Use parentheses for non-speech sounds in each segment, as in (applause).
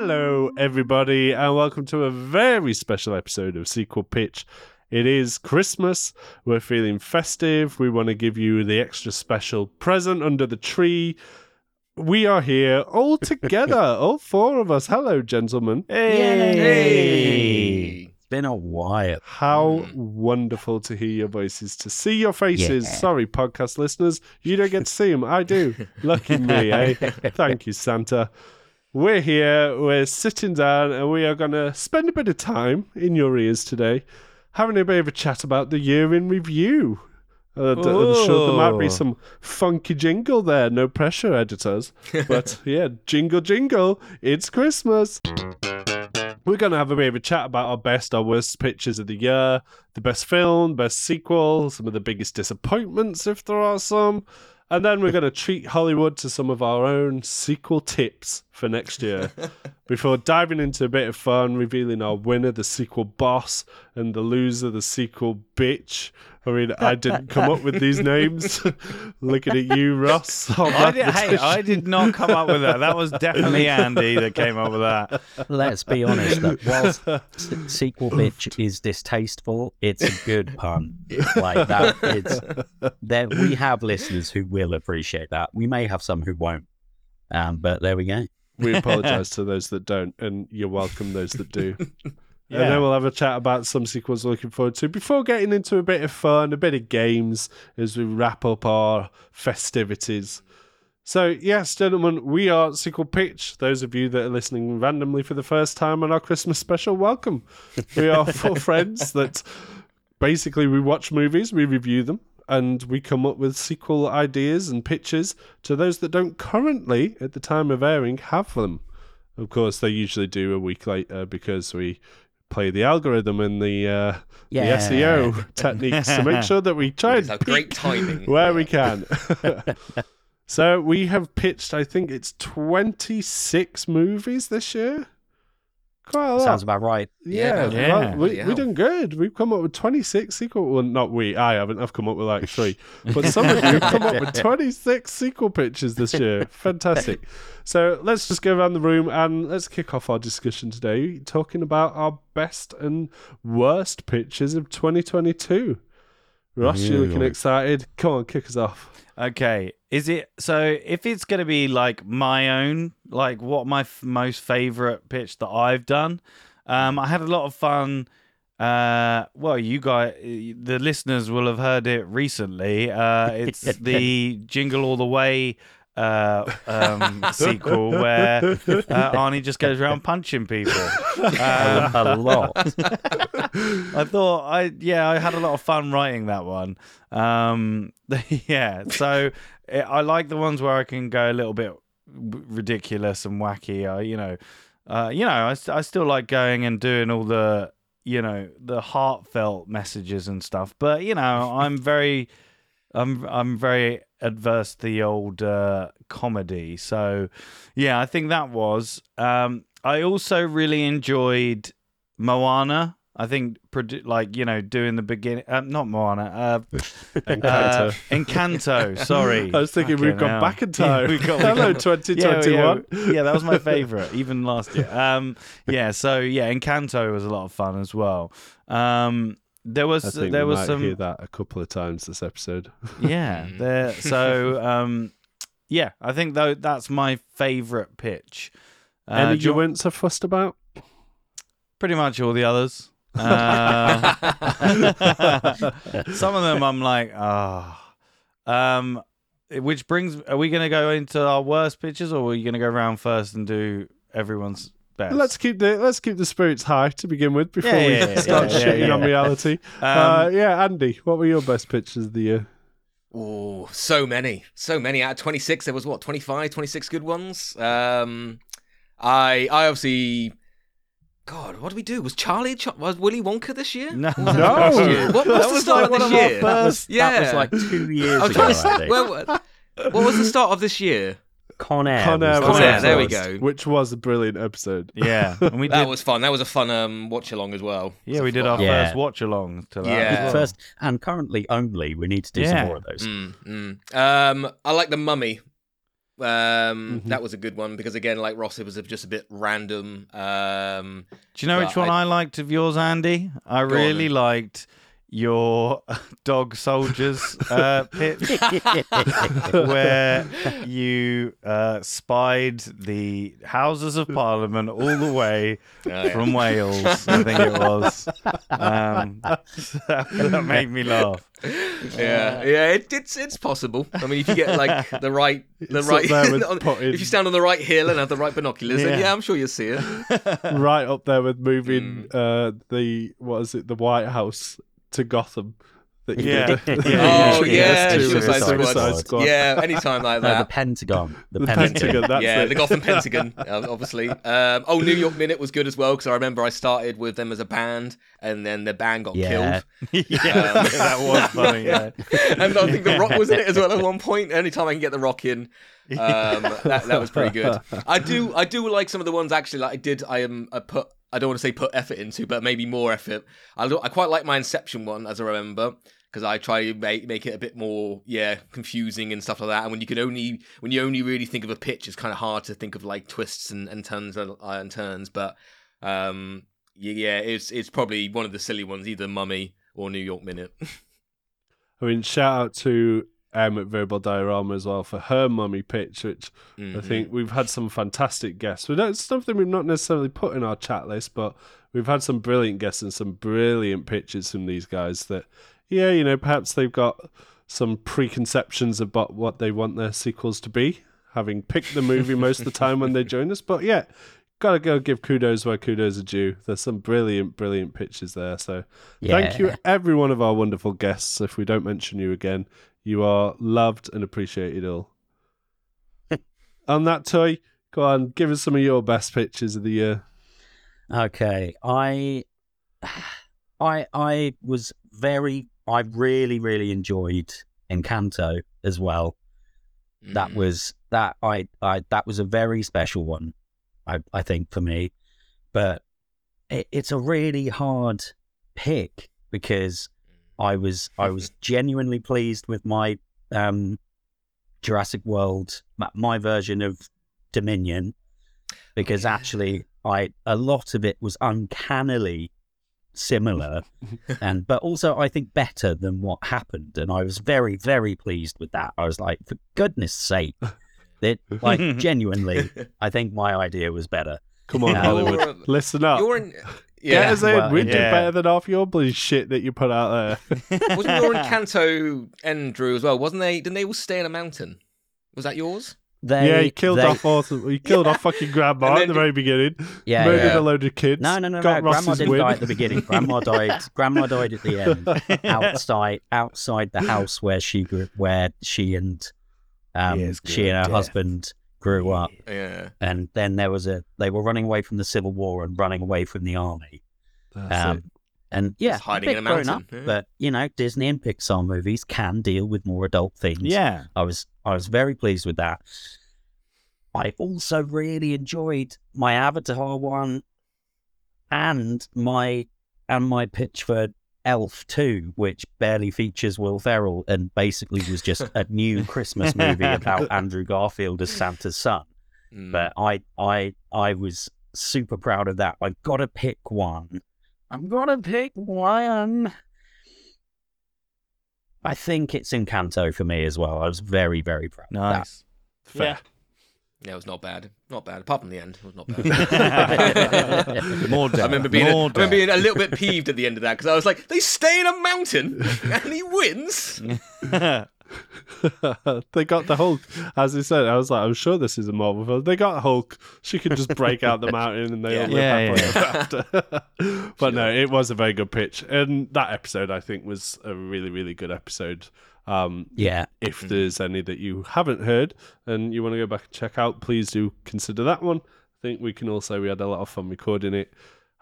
Hello, everybody, and welcome to a very special episode of Sequel Pitch. It is Christmas. We're feeling festive. We want to give you the extra special present under the tree. We are here all (laughs) together, all four of us. Hello, gentlemen. Hey. It's been a while. How wonderful to hear your voices, to see your faces. Yeah. Sorry, podcast listeners, you don't get to see them. I do. Lucky me, eh? (laughs) Thank you, Santa. We're here, we're sitting down, and we are going to spend a bit of time in your ears today, having a bit of a chat about the year in review. Uh, d- I'm sure there might be some funky jingle there. No pressure, editors. (laughs) But yeah, jingle, jingle. It's Christmas. We're going to have a bit of a chat about our best, our worst pictures of the year, the best film, best sequel, some of the biggest disappointments, if there are some. And then we're going to treat Hollywood to some of our own sequel tips for next year (laughs) before diving into a bit of fun, revealing our winner, the sequel boss, and the loser, the sequel bitch. I mean, I didn't come up with these names. (laughs) Looking at you, Ross. I did, hey. I did not come up with that. That was definitely (laughs) Andy that came up with that. Let's be honest. That whilst sequel bitch is distasteful, it's a good pun. Like that, it's there. We have listeners who will appreciate that. We may have some who won't. Um, but there we go. We (laughs) apologise to those that don't, and you're welcome those that do. (laughs) And then we'll have a chat about some sequels looking forward to before getting into a bit of fun, a bit of games as we wrap up our festivities. So, yes, gentlemen, we are Sequel Pitch. Those of you that are listening randomly for the first time on our Christmas special, welcome. We are (laughs) four friends that basically we watch movies, we review them, and we come up with sequel ideas and pitches to those that don't currently, at the time of airing, have them. Of course, they usually do a week later because we play the algorithm and the uh, Yeah. the SEO (laughs) techniques to make sure that we try and a great timing. (laughs) where we can. (laughs) so we have pitched, I think it's twenty six movies this year. Quite a lot. Sounds about right. Yeah, Yeah. Yeah. well, we, Yeah. we're doing good. We've come up with 26 sequel. Well, not we. I haven't. I've come up with like three. But some of you have come up with (laughs) 26 sequel pictures this year. (laughs) Fantastic. So let's just go around the room and let's kick off our discussion today talking about our best and worst pictures of 2022. Ross, you're looking excited. Come on, kick us off. Okay, is it so? If it's going to be like my own, like what my f- most favorite pitch that I've done, um, I had a lot of fun. Uh, well, you guys, the listeners will have heard it recently. Uh, it's (laughs) the Jingle All the Way uh, um, (laughs) sequel where uh, Arnie just goes around punching people. Um, a lot. (laughs) I thought I yeah I had a lot of fun writing that one. Um, yeah, so eh, I like the ones where I can go a little bit ridiculous and wacky. I you know, uh, you know I, I still like going and doing all the you know the heartfelt messages and stuff. But you know (laughs) I'm very I'm I'm very adverse to the old uh, comedy. So yeah, I think that was. Um, I also really enjoyed Moana. I think, produ- like you know, doing the beginning. Uh, not Moana. Uh, Encanto. (laughs) uh, Encanto. Sorry. (laughs) I was thinking we've gone hell. back in (laughs) Yeah, time. we got- Hello, 2021. Yeah, yeah, yeah, that was my favorite, even last year. Um, yeah, so yeah, Encanto was a lot of fun as well. Um, there was I think there was some hear that a couple of times this episode. yeah there so um yeah i think though that's my favorite pitch uh, Any you you- weren't so fussed about? pretty much all the others uh, (laughs) some of them i'm like ah um which brings are we gonna go into our worst pitches or are we gonna go around first and do everyone's best Let's keep the let's keep the spirits high to begin with before Yeah, we yeah, yeah, start yeah, shitting yeah, on reality. (laughs) um, uh, yeah, Andy, what were your best pictures of the year? Oh, so many. So many. Out of 26, there was what, 25, 26 good ones? Um, I I obviously. God, what did we do? Was Charlie, Ch- was Willy Wonka this year? No. Or was No. What, what's That the was start like of this of our year? first- yeah. That was like two (laughs) years ago. trying I think. (laughs) well, what what was the start of this year? Con Air. Con Air the Con Air, there we go. Which was a brilliant episode. yeah (laughs) and we That was fun. That was a fun um, watch along as well. yeah we did our Yeah. first watch along to that Yeah. well. First and currently only. We need to do Yeah. some more of those. Mm, mm. Um, I like the Mummy. Um, Mhm. That was a good one because again, like Ross, it was just a bit random. Um, Do you know which one I- I, liked of yours, Andy? I on really then. liked your (laughs) dog soldiers uh, (laughs) pitch where you uh, spied the Houses of Parliament all the way oh, yeah. from Wales, I think it was. Um, (laughs) that made me laugh. yeah, yeah, it, it's it's possible. I mean, if you get like the right, the It's right, up there with on- if you stand on the right hill and have the right binoculars, then Yeah. yeah, I'm sure you'll see it. right up there with moving Mm. uh, the what is it, the White House to Gotham. That you Yeah. did. (laughs) Yeah, oh (laughs) yeah, yeah, that's true. Suicide, Suicide Squad. Squad. Yeah, anytime like (laughs) No, the. Pentagon. The, The Pentagon. Pentagon, that's yeah, it. the Gotham Pentagon, uh, obviously. Um, oh, New York Minute was good as well because I remember I started with them as a band, and then the band got Yeah. killed. yeah, Um, that was funny. Yeah. and I think the Rock was in it as well at one point. Anytime I can get the Rock in, um, that, that was pretty good. I do I do like some of the ones actually. Like I did, I am I put I don't want to say put effort into, but maybe more effort. I I quite like my Inception one as I remember because I try to make make it a bit more yeah confusing and stuff like that. And when you can only when you only really think of a pitch, it's kind of hard to think of like twists and, and turns and, uh, and turns. But um, yeah, it's it's probably one of the silly ones, either Mummy or New York Minute. (laughs) I mean, shout out to Em at Verbal Diorama as well for her mummy pitch, which I Mhm. think we've had some fantastic guests. We don't something we've not necessarily put in our chat list, but we've had some brilliant guests and some brilliant pitches from these guys. That, yeah, you know, perhaps they've got some preconceptions about what they want their sequels to be, having picked the movie (laughs) most of the time when they join us. But yeah, gotta go give kudos where kudos are due. There's some brilliant, brilliant pitches there. So Thank you, every one of our wonderful guests. If we don't mention you again, you are loved and appreciated all. (laughs) on that toy, go on, give us some of your best pictures of the year. Okay, I, I, I was very, I really, really enjoyed Encanto as well. That Mm. was that I, I that was a very special one, I, I think for me, but it, it's a really hard pick because I was I was (laughs) genuinely pleased with my um Jurassic World my, my version of Dominion because yeah. actually I a lot of it was uncannily similar (laughs) and but also I think better than what happened and I was very very pleased with that I was like for goodness sake (laughs) that like genuinely I think my idea was better Come on, Yeah. Hollywood, listen up. You're in, Get yeah. us in. well, we do yeah. better than half your bloody shit that you put out there. (laughs) Wasn't your Encanto end, Drew, as well? Wasn't they? Didn't they all stay in a mountain? Was that yours? they yeah, he killed they- off awesome. He killed off fucking grandma And at the very beginning. yeah, murdered yeah. a load of kids. No, no, no, got no. Grandma didn't win. die at the beginning. Grandma (laughs) died. Grandma died at the end, (laughs) outside, outside the house where she grew, where she and um, she and her death. husband grew up. Yeah. And then there was a. They were running away from the civil war and running away from the army. Um, and yeah, Just hiding bit in a mountain, up, yeah. but you know, Disney and Pixar movies can deal with more adult themes. yeah. I was I was very pleased with that. I also really enjoyed my Avatar one and my and my pitch for Elf 2, which barely features Will Ferrell and basically was just a new (laughs) Christmas movie about Andrew Garfield as Santa's son. Mm. But I I I was super proud of that. I've got to pick one. I'm gonna pick one. I think it's Encanto for me as well. I was very, very proud. of that. Nice. Fair. yeah, it was not bad. Not bad. Apart from the end, it was not bad. (laughs) More dead. I remember being, a, I remember being a little bit peeved at the end of that because I was like, they stay in a mountain and he wins. (laughs) they got the Hulk, as he said. I was like, I'm sure this is a Marvel film. They got Hulk. She could just break out the mountain and they all live Yeah, happily yeah. ever (laughs) after. but no, it was a very good pitch, and that episode I think was a really, really good episode. Um, Yeah. if there's any that you haven't heard and you want to go back and check out, please do consider that one. I think we can all say we had a lot of fun recording it,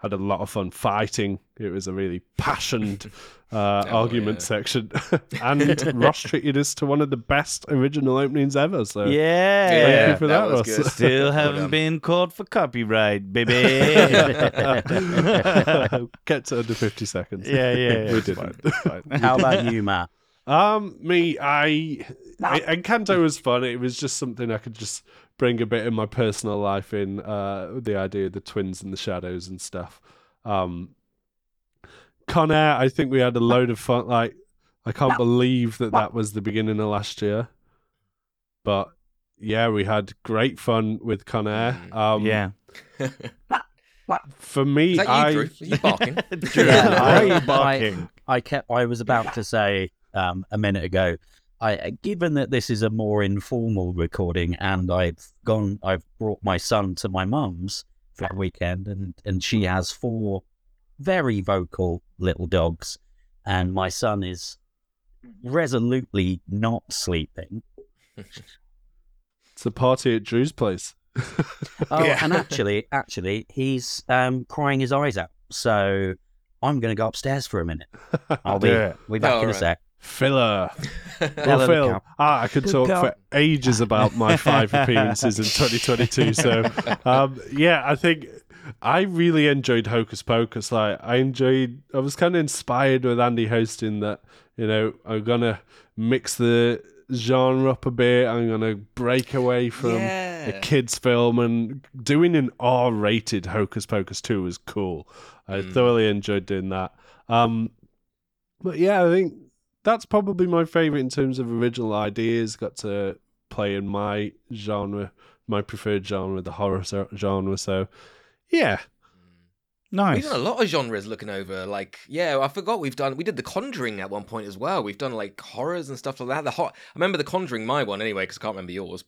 had a lot of fun fighting. It was a really passionate (laughs) uh, Oh, argument yeah. section. (laughs) (laughs) and Ross treated us to one of the best original openings ever. So yeah. Thank you for that, was Ross. good. Still haven't done. been caught for copyright, baby. get to under 50 seconds. Yeah, yeah, yeah. we didn't. fine, fine. How about you, Matt? Um, me, I, I Encanto was fun. It was just something I could just bring a bit of my personal life in. Uh, the idea of the twins and the shadows and stuff. Um, Con Air, I think we had a load of fun. Like, I can't believe that that was the beginning of last year. But yeah, we had great fun with Con Air. Mm. Um, yeah. (laughs) For me, Is that you, I Drew? Are you barking? (laughs) (laughs) Yeah, Why are I- you barking? I kept. I was about to say um, a minute ago. I, given that this is a more informal recording, and I've gone, I've brought my son to my mum's for the weekend, and and she has four very vocal little dogs, and my son is resolutely not sleeping. it's a party at Drew's place. (laughs) Oh, Yeah. and actually, actually, he's um, crying his eyes out. So I'm going to go upstairs for a minute. (laughs) I'll be, Do it. be back Oh, in a sec. Filler. (laughs) Filler Well, Phil, cow. ah, I could Good talk cow. for ages about my five (laughs) appearances in 2022. So, um, yeah, I think I really enjoyed Hocus Pocus. Like, I enjoyed. I was kind of inspired with Andy hosting that. You know, I'm gonna mix the genre up a bit. I'm gonna break away from a kids' film and doing an R-rated Hocus Pocus 2 was cool. I Mm. thoroughly enjoyed doing that. Um, but yeah, I think that's probably my favorite in terms of original ideas. Got to play in my genre, my preferred genre, the horror genre. So yeah, Nice. We've done a lot of genres looking over. Like, yeah, I forgot we've done. We did The Conjuring at one point as well. We've done like horrors and stuff like that. The hot. I remember The Conjuring, my one anyway, because I can't remember yours.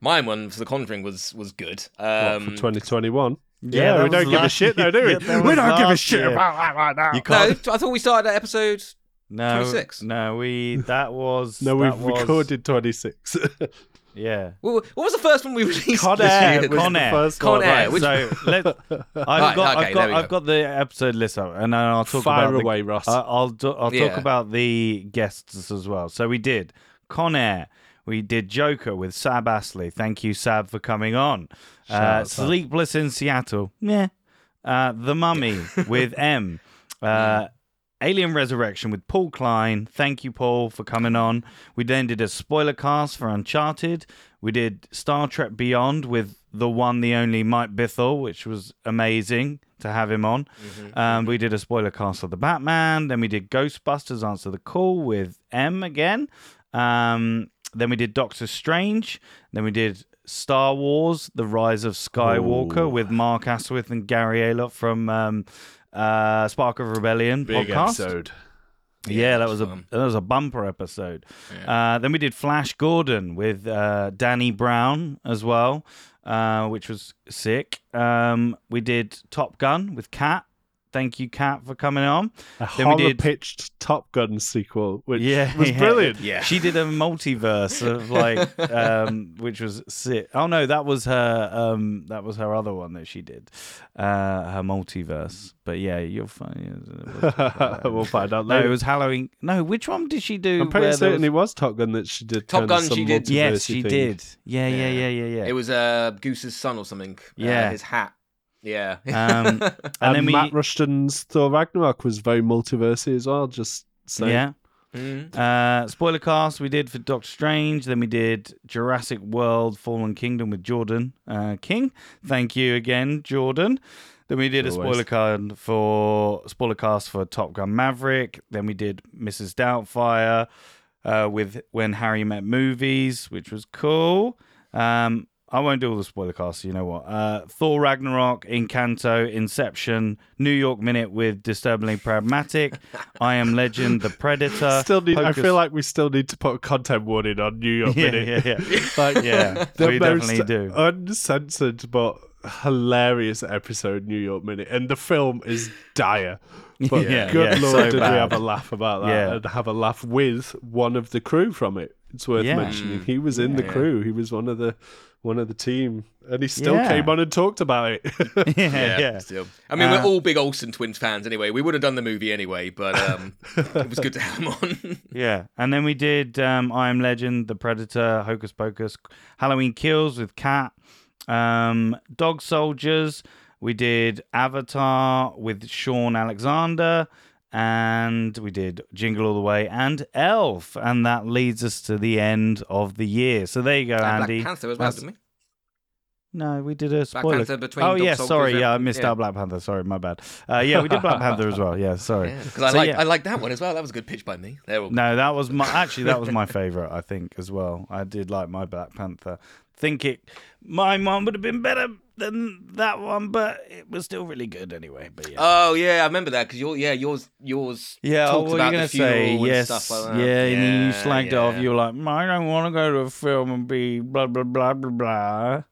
My one for The Conjuring was was good. what, Um, for 2021. Yeah, Yeah, we don't give a shit though, do we? (laughs) Yeah, we don't give a shit year. about that right now. You no, can't. I thought we started at episode. No, 26. no, we that was (laughs) No, that we've was- recorded 26. (laughs) Yeah, What, what was the first one we (laughs) released? Con this Air year? Con Air. first Con. Air, right. which- So let I've Right, got okay, I've got we I've got the episode list up, and then I'll talk Fire about away, Ross. The, I- I'll do, I'll Yeah. talk about the guests as well. So we did Con Air. We did Joker with Sab Astley. Thank you, Sab, for coming on. Uh. Sleepless in Seattle. Yeah. Uh, the Mummy with Em. Uh, Alien Resurrection with Paul Klein. Thank you, Paul, for coming on. We then did a spoiler cast for Uncharted. We did Star Trek Beyond with the one, the only Mike Bithell, which was amazing to have him on. Um, we did a spoiler cast of the Batman. Then we did Ghostbusters Answer the Call with Em again. Um, then we did Doctor Strange. Then we did Star Wars: The Rise of Skywalker Ooh. with Mark Asquith and Gary Aylott from um, uh, Spark of Rebellion Big podcast. episode. Yeah, that was a that was a bumper episode. Uh, then we did Flash Gordon with uh, Danny Brown as well, uh, which was sick. Um, we did Top Gun with Kat. Thank you, Kat, for coming on. A Then we horror did- pitched Top Gun sequel, which Yeah, was yeah. brilliant. Yeah. She did a multiverse of like, (laughs) um, which was sick. Oh no, that was her. Um, that was her other one that she did, uh, her multiverse. But yeah, you're fine. (laughs) we'll find out No, it was Halloween. No, which one did she do? I'm pretty where certain was- it was Top Gun that she did. Top Gun she did. Yes, she thing. did. Yeah, yeah, yeah, yeah, yeah. It was uh, Goose's son or something. Uh, Yeah. his hat. Yeah. Um, And, (laughs) and then we, Matt Rushton's Thor Ragnarok was very multiversy as well. Just saying. yeah. Mm. Uh, spoiler cast we did for Doctor Strange. Then we did Jurassic World: Fallen Kingdom with Jordan uh, King. Thank you again, Jordan. Then we did a spoiler card for spoiler cast for Top Gun Maverick. Then we did Mrs. Doubtfire uh, with When Harry Met Movies, which was cool. Um, I won't do all the spoiler casts. You know what? Uh, Thor Ragnarok, Encanto, Inception, New York Minute with Disturbingly Pragmatic, I Am Legend, The Predator. Still need. I feel like we still need to put a content warning on New York (laughs) yeah, Minute. yeah, yeah. (laughs) Like Yeah, the we most definitely do. uncensored but hilarious episode New York Minute, and the film is dire. (laughs) But Yeah, good yeah, lord, so did we bad. have a laugh about that Yeah. and have a laugh with one of the crew from it. It's worth Yeah. mentioning. He was in the Yeah. crew. He was one of the one of the team, and he still Yeah. came on and talked about it. (laughs) yeah, yeah. Still. I mean, Uh, we're all big Olsen Twins fans anyway. We would have done the movie anyway, but um, (laughs) it was good to have him on. (laughs) Yeah, and then we did um, I Am Legend, The Predator, Hocus Pocus, Halloween Kills with Cat, um, Dog Soldiers. We did Avatar with Sean Alexander, and we did Jingle All the Way and Elf, and that leads us to the end of the year. So there you go, And Andy. Black Panther as well, That's- didn't we? No, we did a Black spoiler. Panther between oh yeah, sorry, yeah, I missed yeah. out Black Panther. Sorry, my bad. Uh, yeah, we did Black Panther as well. Yeah, sorry. Yeah, because I So, like yeah. I like that one as well. That was a good pitch by me. All No, that was my (laughs) actually that was my favorite. I think as well. I did like my Black Panther. Think it, my one would have been better than that one, but it was still really good anyway. But yeah. Oh yeah, I remember that because your yeah yours yours Yeah, oh, talked what are about you gonna say? and Yes, stuff like that. yeah, and then you Yeah, slagged it off. You were like, mm, I don't want to go to a film and be blah blah blah blah blah.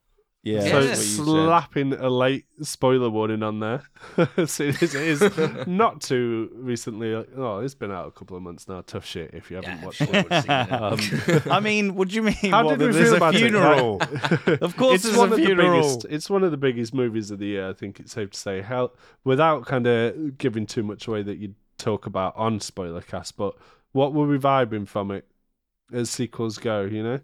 Yeah, So Yeah. that's it's what you said. slapping a late spoiler warning on there. (laughs) so it is, it is (laughs) not too recently. Oh, it's been out a couple of months now. Tough shit if you haven't Yeah, watched it. we've seen it. Um, (laughs) I mean, what do you mean? How what, did we that there's feel a about funeral? it? Of course it's there's one a of the biggest. It's one of the biggest movies of the year. I think it's safe to say. How without kind of giving too much away that you talk about on spoiler cast, but what were we vibing from it as sequels go? You know,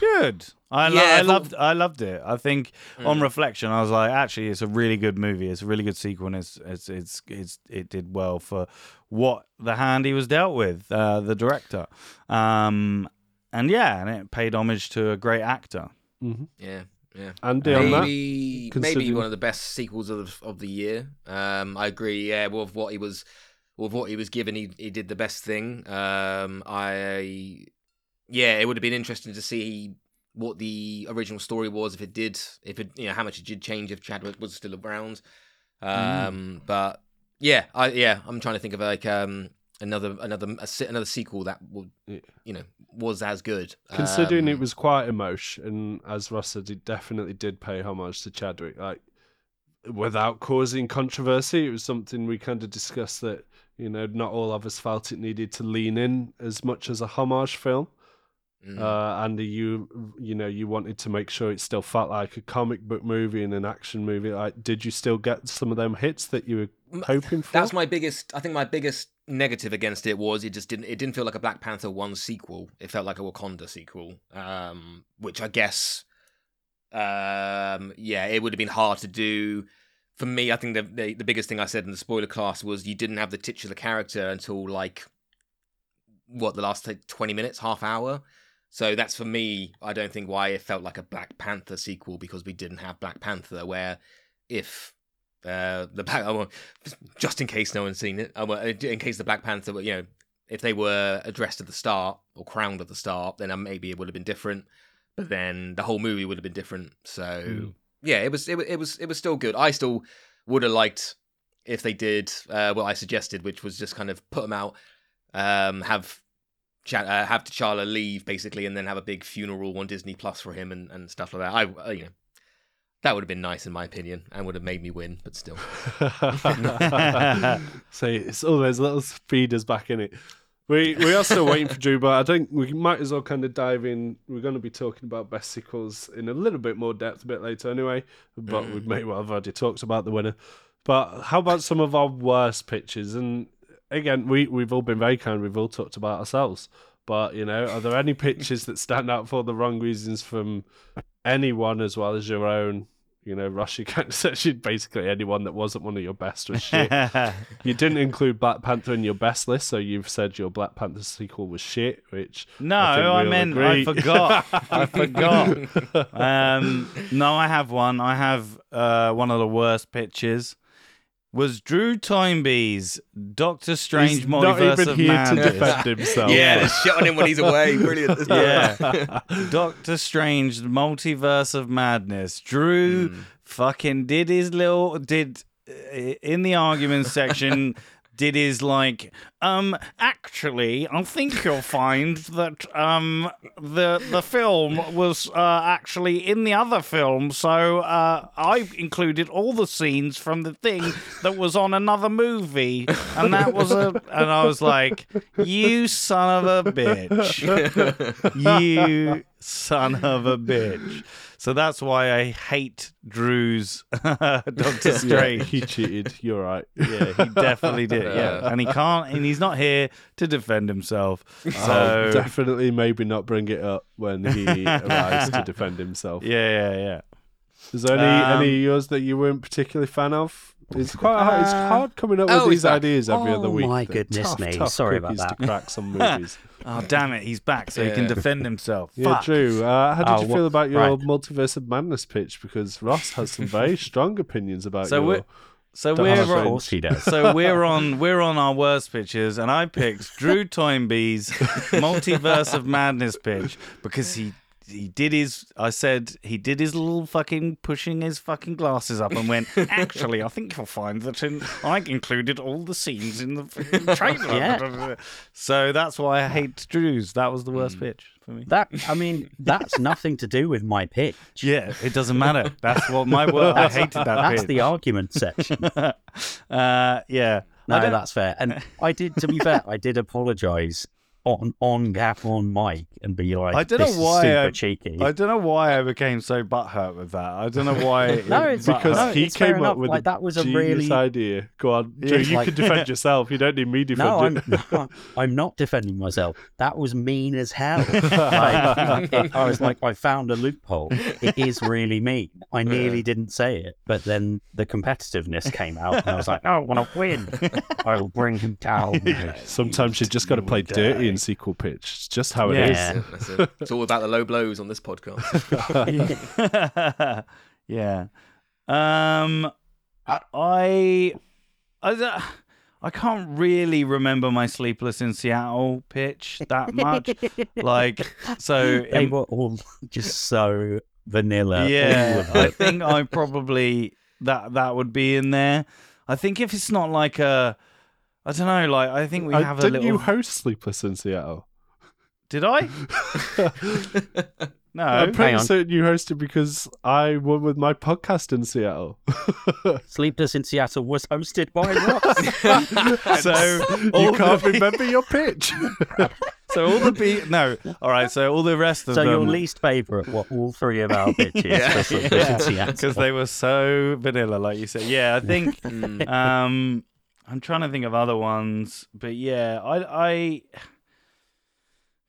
Good. I, lo- Yeah, I but- loved. I loved it. I think on Mm. reflection, I was like, actually, it's a really good movie. It's a really good sequel. And it's it's it's, it's it did well for what the hand he was dealt with, uh, the director. Um, and yeah, and it paid homage to a great actor. mm-hmm. yeah, yeah. Andy on that. Maybe maybe considering- one of the best sequels of of the year. Um, I agree. Yeah, with what he was with what he was given, he he did the best thing. Um, I yeah, it would have been interesting to see what the original story was if it did if it you know how much it did change if Chadwick was still around. Um, but yeah, I yeah, I'm trying to think of like um another another a, another sequel that would Yeah. you know was as good. Considering it Um, was quite emotion, and as Ross said, it definitely did pay homage to Chadwick. Like without causing controversy, it was something we kind of discussed that you know not all of us felt it needed to lean in as much as a homage film. Mm. Uh, Andy, you you know you wanted to make sure it still felt like a comic book movie and an action movie. Like, did you still get some of them hits that you were hoping for? That's my biggest. I think my biggest negative against it was it just didn't. It didn't feel like a Black Panther one sequel. It felt like a Wakanda sequel, um, which I guess, um, yeah, it would have been hard to do. For me, I think the, the the biggest thing I said in the spoiler class was you didn't have the titular character until like what the last like, twenty minutes, half hour. So that's for me. I don't think why it felt like a Black Panther sequel because we didn't have Black Panther. Where if uh, the Black, I won't- just in case no one's seen it, won't- in case the Black Panther, were, you know, if they were addressed at the start or crowned at the start, then uh, maybe it would have been different. But then the whole movie would have been different. So Mm. yeah, it was it, it was it was still good. I still would have liked if they did uh, what I suggested, which was just kind of put them out, um, have. Ch- uh, have T'Challa leave basically, and then have a big funeral on Disney Plus for him and, and stuff like that. I, uh, you know, that would have been nice in my opinion, and would have made me win. But still, (laughs) (laughs) so it's all those little feeders back in it. We we are still waiting for Drew, but I think we might as well kind of dive in. We're going to be talking about best sequels in a little bit more depth a bit later, anyway. But we may well have already talked about the winner. But how about some of our worst pitches? And again, we we've all been very kind. We've all talked about ourselves. But you know, are there any pitches that stand out for the wrong reasons from anyone as well as your own? You know, you kind of said basically anyone that wasn't one of your best was shit. (laughs) You didn't include Black Panther in your best list, so you've said your Black Panther sequel was shit, which No, I I, meant agree. (laughs) I forgot. I forgot. Um, no, I have one. I have uh, one of the worst pitches. Was Drew Toynbee's Doctor Strange he's not Multiverse even of here to Madness? defend himself. yeah, shit on him when he's away. Brilliant. (laughs) Yeah. Doctor Strange Multiverse of Madness. Drew fucking did his little did uh, in the argument section did like um actually I think you'll find that um the the film was uh, actually in the other film. So uh I included all the scenes from the thing that was on another movie. And that was a and I was like you son of a bitch. You son of a bitch. So that's why I hate Drew's (laughs) Doctor (laughs) Yeah, Strange. he cheated. You're right. (laughs) Yeah, he definitely did. Yeah, and he can't, and he's not here to defend himself. I'll So definitely maybe not bring it up when he arrives to defend himself. yeah, yeah, yeah. Is there any Um, any of yours that you weren't particularly fan of? It's quite hard. It's Uh, hard coming up oh, with he's these ideas every other week. Oh, my They're goodness tough, me. tough Sorry about cookies to that. crack some (laughs) movies. Oh damn it, he's back, so he can defend himself. yeah, Fuck. Drew. Uh, how did Oh, you feel about your right. multiverse of madness pitch? Because Ross has some very (laughs) strong opinions about So your. we're so we're have a Of on, course he does. so we're on we're on our worst pitches, and I picked Drew Toynbee's (laughs) multiverse of madness pitch because he he did his I said he did his little fucking pushing his fucking glasses up and went (laughs) actually I think you'll find that in I included all the scenes in the (laughs) trailer Yeah. so that's why I hate Drew's that was the worst pitch for me That I mean, that's nothing to do with my pitch. yeah it doesn't matter that's what my word I hated that That's pitch the argument section. (laughs) uh yeah No, that's fair. And I did, to be fair, I did apologise on on gap on mic and be like, I don't know why super I- cheeky. I don't know why I became so butthurt with that. I don't know (laughs) why. No, it's because no, he it's came up with Like, a that was a genius really- idea. Go on, (laughs) Drew. It's you like- can defend (laughs) yourself. You don't need me no, I'm defending. no, I'm not defending myself. That was mean as hell. Like, it- I was like, I found a loophole. It is really mean. I nearly didn't say it, but then the competitiveness came out, and I was like, oh, no, I want to win. I will bring him down. Sometimes you just got to play dirty in sequel pitch. It's just how it is. Yeah. That's it. It's all about the low blows on this podcast. (laughs) yeah. Um, I, I, I can't really remember my Sleepless in Seattle pitch that (laughs) much. like, so They were all just so vanilla. yeah, I think I probably that that would be in there. I think if it's not like a, I don't know, like I think we Uh, have a didn't little. you host Sleepless in Seattle? Did I? (laughs) no. I'm pretty on. certain you hosted because I won with my podcast in Seattle. (laughs) Sleepless in Seattle was hosted by (laughs) Ross. so you all can't the, remember your pitch. so all the be- no. All right. So all the rest of so them. So your least favourite were all three of our bitches Yeah. for Sleepless in Seattle. because they were so vanilla, like you said. Yeah, I think. Mm. um, I'm trying to think of other ones, but yeah, I. I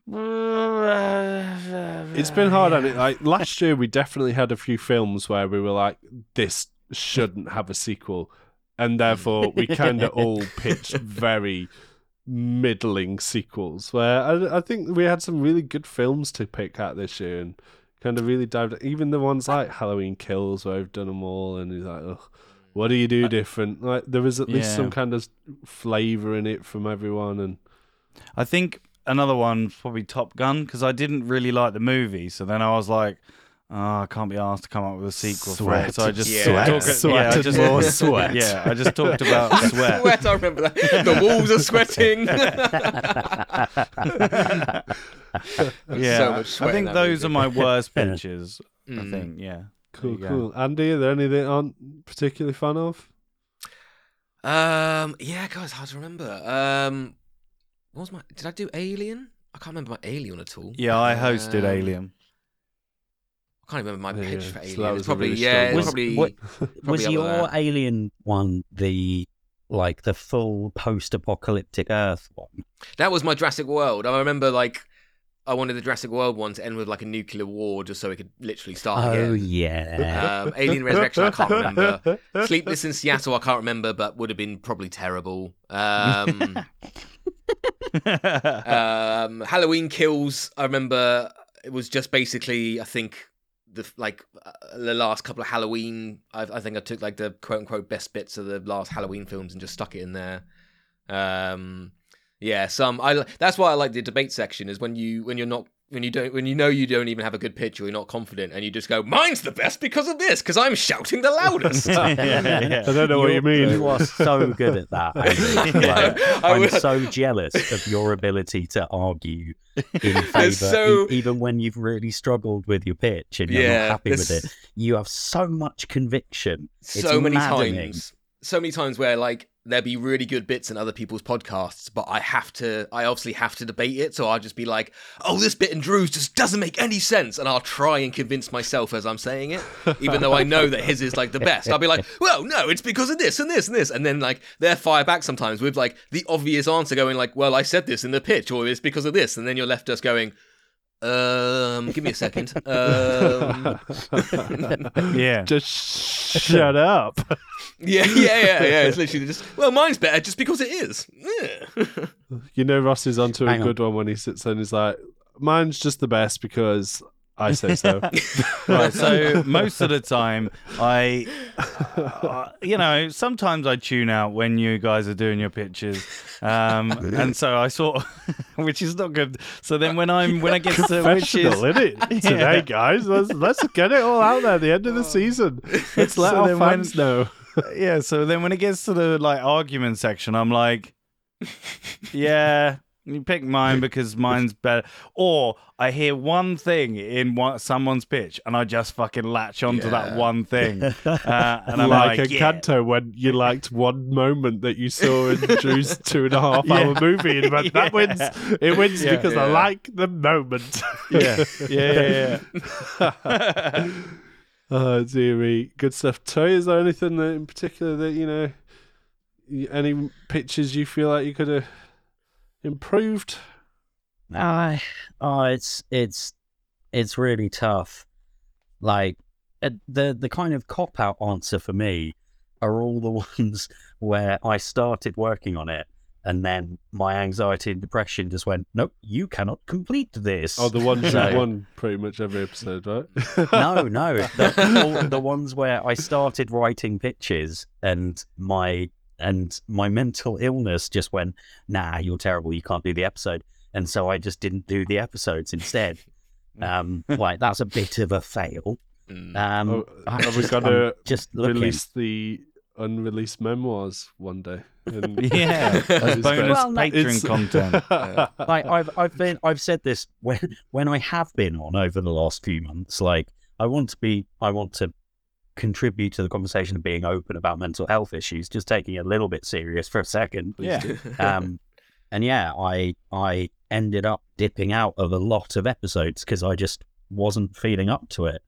(sighs) It's been hard on it. Like last year, we definitely had a few films where we were like, "This shouldn't have a sequel," and therefore we kind of all (laughs) pitched very middling sequels. Where I, I think we had some really good films to pick at this year, and kind of really dived. Even the ones like Halloween Kills, where I've done them all, and he's like, Ugh, "What do you do different?" Like there was at least Yeah. some kind of flavor in it from everyone, and I think another one's probably Top Gun because I didn't really like the movie, so then I was like. Oh, I can't be asked to come up with a sequel for it, so I just Yeah. talk- Sweat, yeah, sweat, I just more sweat. Yeah, I just talked about (laughs) sweat. Sweat, I remember that. The walls are sweating. (laughs) Yeah, so much sweat I think those movie. are my worst (laughs) pictures. I Mm. think, yeah. Cool, cool. Andy, are there any that aren't particularly fan of? Um, yeah, guys, hard to remember. Um, what was my? Did I do Alien? I can't remember my Alien at all. Yeah, I hosted Um, Alien. I can't remember my Yeah, pitch so for that Alien. was it's probably really yeah, strong it's probably What- probably was (laughs) your there. alien one the like the full post-apocalyptic Earth one? That was my Jurassic World. I remember like I wanted the Jurassic World one to end with like a nuclear war, just so it could literally start Oh again. yeah. Um, Alien Resurrection, I can't (laughs) remember. Sleepless in Seattle, I can't remember, but would have been probably terrible. Um, (laughs) um, Halloween Kills, I remember it was just basically, I think the like uh, the last couple of Halloween. I, I think I took like the quote unquote best bits of the last Halloween films and just stuck it in there. Um, yeah, some I. That's why I like the debate section is when you when you're not when you don't when you know you don't even have a good pitch or you're not confident and you just go mine's the best because of this because I'm shouting the loudest. (laughs) yeah, (laughs) yeah. I don't know what you mean. You are so good at that. (laughs) Like, I I'm so jealous of your ability to argue in favour, so- e- even when you've really struggled with your pitch and you're Yeah, not happy with it. You have so much conviction. It's so many maddening. times so many times where like there'd be really good bits in other people's podcasts but i have to i obviously have to debate it so i'll just be like oh this bit in drew's just doesn't make any sense and i'll try and convince myself as i'm saying it even though i know that his is like the best i'll be like well no it's because of this and this and this and then like they're fire back sometimes with like the obvious answer going like well i said this in the pitch or it's because of this and then you're left just going Um, give me a second. (laughs) Um, (laughs) Yeah. Just shut up. (laughs) yeah, (laughs) yeah, yeah, yeah. It's literally just well, mine's better just because it is. Yeah. (laughs) You know, Ross is onto a Hang on. good one when he sits there and he's like, mine's just the best because I say so. (laughs) Right, so most of the time, I, uh, you know, sometimes I tune out when you guys are doing your pictures, um, and so I sort of, which is not good. So then when I'm when I get to which is Professional, isn't it? Today, guys, let's, let's get it all out there at the end of the season. Let's let So our then when- fans know. Yeah, so then when it gets to the like argument section, I'm like, yeah, you pick mine because mine's better. Or I hear one thing in one, someone's pitch, and I just fucking latch onto that one thing, (laughs) uh, and I'm like, like, a yeah. Canto when you liked one moment that you saw in Drew's (laughs) two and a half hour movie, and went, that (laughs) wins. It wins Yeah. because I like the moment. yeah, yeah, yeah, yeah. Oh dear me, good stuff. Toy, is there anything that in particular that you know, any pictures you feel like you could have improved? Uh, oh, it's it's it's really tough. Like uh, the the kind of cop out answer for me are all the (laughs) ones where I started working on it, and then my anxiety and depression just went, nope, you cannot complete this. Oh, the ones you So- won pretty much every episode, right? (laughs) no, no, the, all the ones where I started writing pitches and my and my mental illness just went, nah, you're terrible, you can't do the episode, and so I just didn't do the episodes instead. Um, like that's a bit of a fail. Mm. Um, Oh, I have we got to just looking. Release the unreleased memoirs one day. And- (laughs) Yeah, (laughs) bonus Well, no, Patreon it's- content. (laughs) like I've I've been I've said this when when I have been on over the last few months. Like I want to be I want to contribute to the conversation of being open about mental health issues, just taking it a little bit serious for a second. Yeah. Um, and yeah, I I ended up dipping out of a lot of episodes because I just wasn't feeling up to it.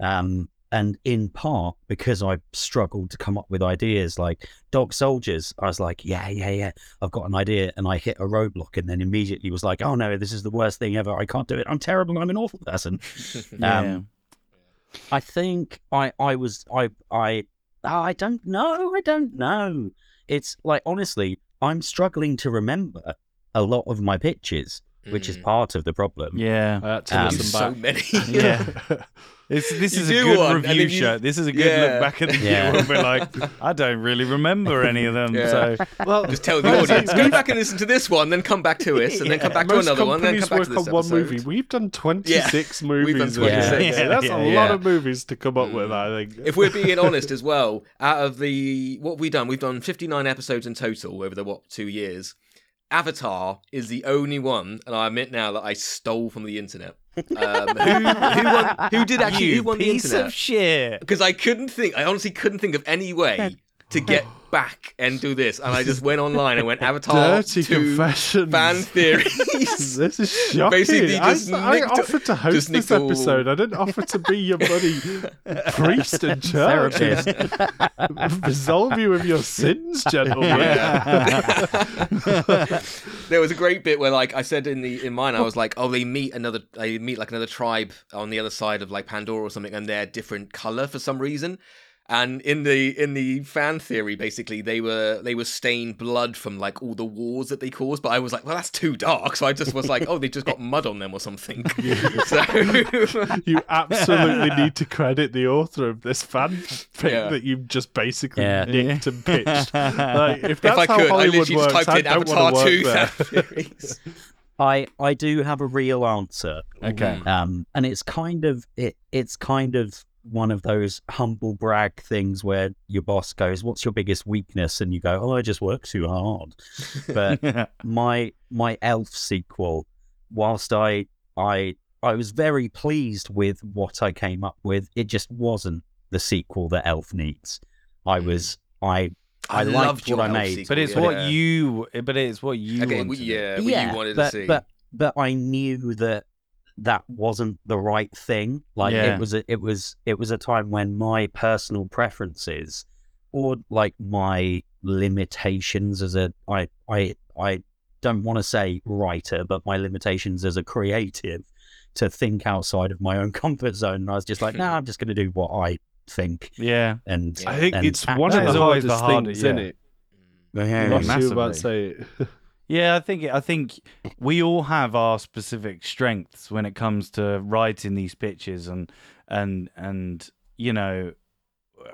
Um, and in part because I struggled to come up with ideas like Dog Soldiers. I was like, yeah, yeah, yeah, I've got an idea, and I hit a roadblock, and then immediately was like, oh no, this is the worst thing ever. I can't do it. I'm terrible. I'm an awful person. (laughs) Yeah. Um, I think I I was I I I don't know. I don't know. It's like honestly, I'm struggling to remember a lot of my pitches, which is Mm. part of the problem. yeah. I had to Um, so back. many. (laughs) Yeah. (laughs) It's, this You is a good one, review then you- show. This is a good Yeah. look back at the (laughs) Yeah. year when we're like, I don't really remember any of them. Yeah. So well, Just tell the audience, so go back and listen to this one, then come back to us, and then come back to another one, then companies come back to work this on one episode. movie. We've done 26 movies. We've done 26, here. yeah. That's Yeah, a yeah. lot of movies to come up with, I think. if we're being honest as well, out of the what we've done, we've done 59 episodes in total over the what two years. Avatar is the only one, and I admit now that I stole from the internet. (laughs) Um, who, who, won, who did actually you who won the piece internet? of shit. Because I couldn't think, I honestly couldn't think of any way to get back and do this, and I just went online and went Avatar Dirty 2 confessions. fan theories. (laughs) This is shocking. Basically I, just I nicked- offered to host just this nicked all- episode. I didn't offer to be your buddy (laughs) priest and (laughs) church. Therapist. Resolve you of your sins, gentlemen. there was a great bit where like I said in the in mine I was like oh they meet another they meet like another tribe on the other side of like Pandora or something and they're different color for some reason and in the in the fan theory basically they were they were stained blood from like all the wars that they caused but I was like well that's too dark so I just was like oh they just got mud on them or something (laughs) (laughs) so You absolutely need to credit the author of this fanfic Yeah. that you've just basically Yeah. nicked and (laughs) pitched. Like, if if that's I how could I Hollywood literally just works, typed I in don't Avatar want to 2 work fan there. theories I I do have a real answer. Okay. Um, and it's kind of it. It's kind of one of those humble brag things where your boss goes, "What's your biggest weakness?" and you go, "Oh, I just work too hard." But (laughs) my my Elf sequel, whilst I I I was very pleased with what I came up with, it just wasn't the sequel that Elf needs. I Mm. was I I loved liked your what I made. sequel, but it's yeah. what you. But it's what you. okay wanted. well, yeah what yeah, you wanted but, to see but but I knew that that wasn't the right thing. Like Yeah. it was a, it was it was a time when my personal preferences or like my limitations as a I I I don't want to say writer, but my limitations as a creative to think outside of my own (laughs) comfort zone. And I was just like, no, I'm just going to do what I think. Yeah. And I think and it's act one That of is the always hardest the harder- things, isn't yeah. it? Yeah, Lost you massively. about to say it. (laughs) Yeah, I think I think we all have our specific strengths when it comes to writing these pitches and and and you know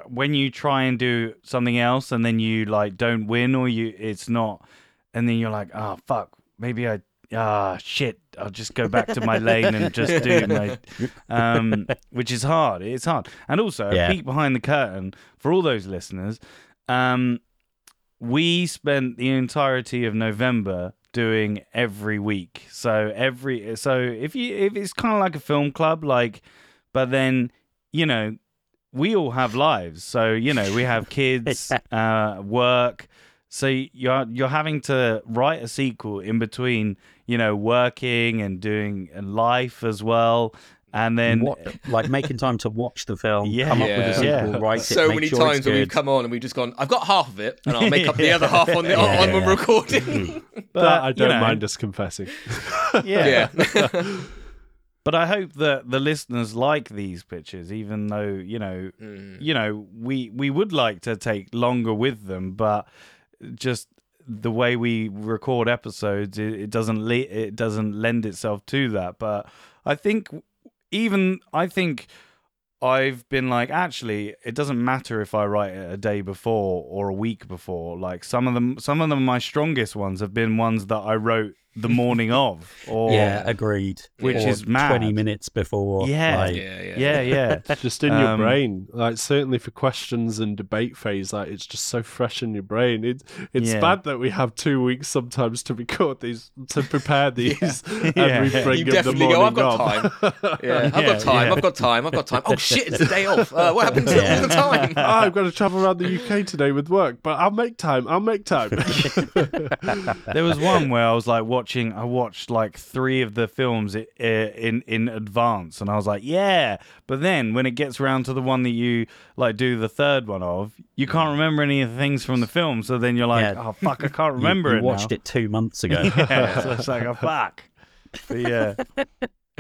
when you try and do something else and then you like don't win or you it's not and then you're like oh fuck maybe I ah shit I'll just go back to my lane and just do (laughs) my um which is hard it's hard and also Yeah. a peek behind the curtain for all those listeners um we spent the entirety of November doing every week. So every so if you if it's kind of like a film club, like, but then you know we all have lives. So you know we have kids, (laughs) uh, work. So you're you're having to write a sequel in between, you know, working and doing and life as well, and then what, like making time to watch the film, (laughs) Yeah. come up with a Yeah. sequel, Yeah. write it, so make many sure times it's when we've come on and we've just gone, I've got half of it, and I'll make up the other half on the (laughs) Yeah, on when yeah. recording. (laughs) but, that I don't know, mind us confessing. Yeah. yeah. But I hope that the listeners like these pictures, even though you know, Mm. you know, we we would like to take longer with them, but just the way we record episodes, it, it doesn't le- it doesn't lend itself to that. But I think even I think I've been like, actually, it doesn't matter if I write it a day before or a week before. Like some of them, some of them, my strongest ones have been ones that I wrote the morning of, or yeah, agreed. Which Or is mad. Twenty minutes before. Yeah. like, yeah, yeah, yeah, yeah. (laughs) just in your Um, brain. Like certainly for questions and debate phase, like it's just so fresh in your brain. It, it's Yeah. bad that we have two weeks sometimes to record these to prepare (laughs) these (laughs) and Yeah. we You bring You them the definitely go, I've got time. Yeah, I've got time. yeah. I've got time. I've got time. Oh shit! It's the day off. Uh, what happened to Yeah. all the time? Oh, I've got to travel around the UK today with work, but I'll make time. I'll make time. There was one where I was like watching. I watched like three of the films i- i- in in advance, and I was like, yeah. But then when it gets around to the one that you like do the third one of, you can't mm. remember any of the things from the film. So then you're like, Yeah. oh fuck, I can't (laughs) You- remember you it. watched now. it two months ago. (laughs) Yeah, (laughs) so it's like, oh fuck. But yeah.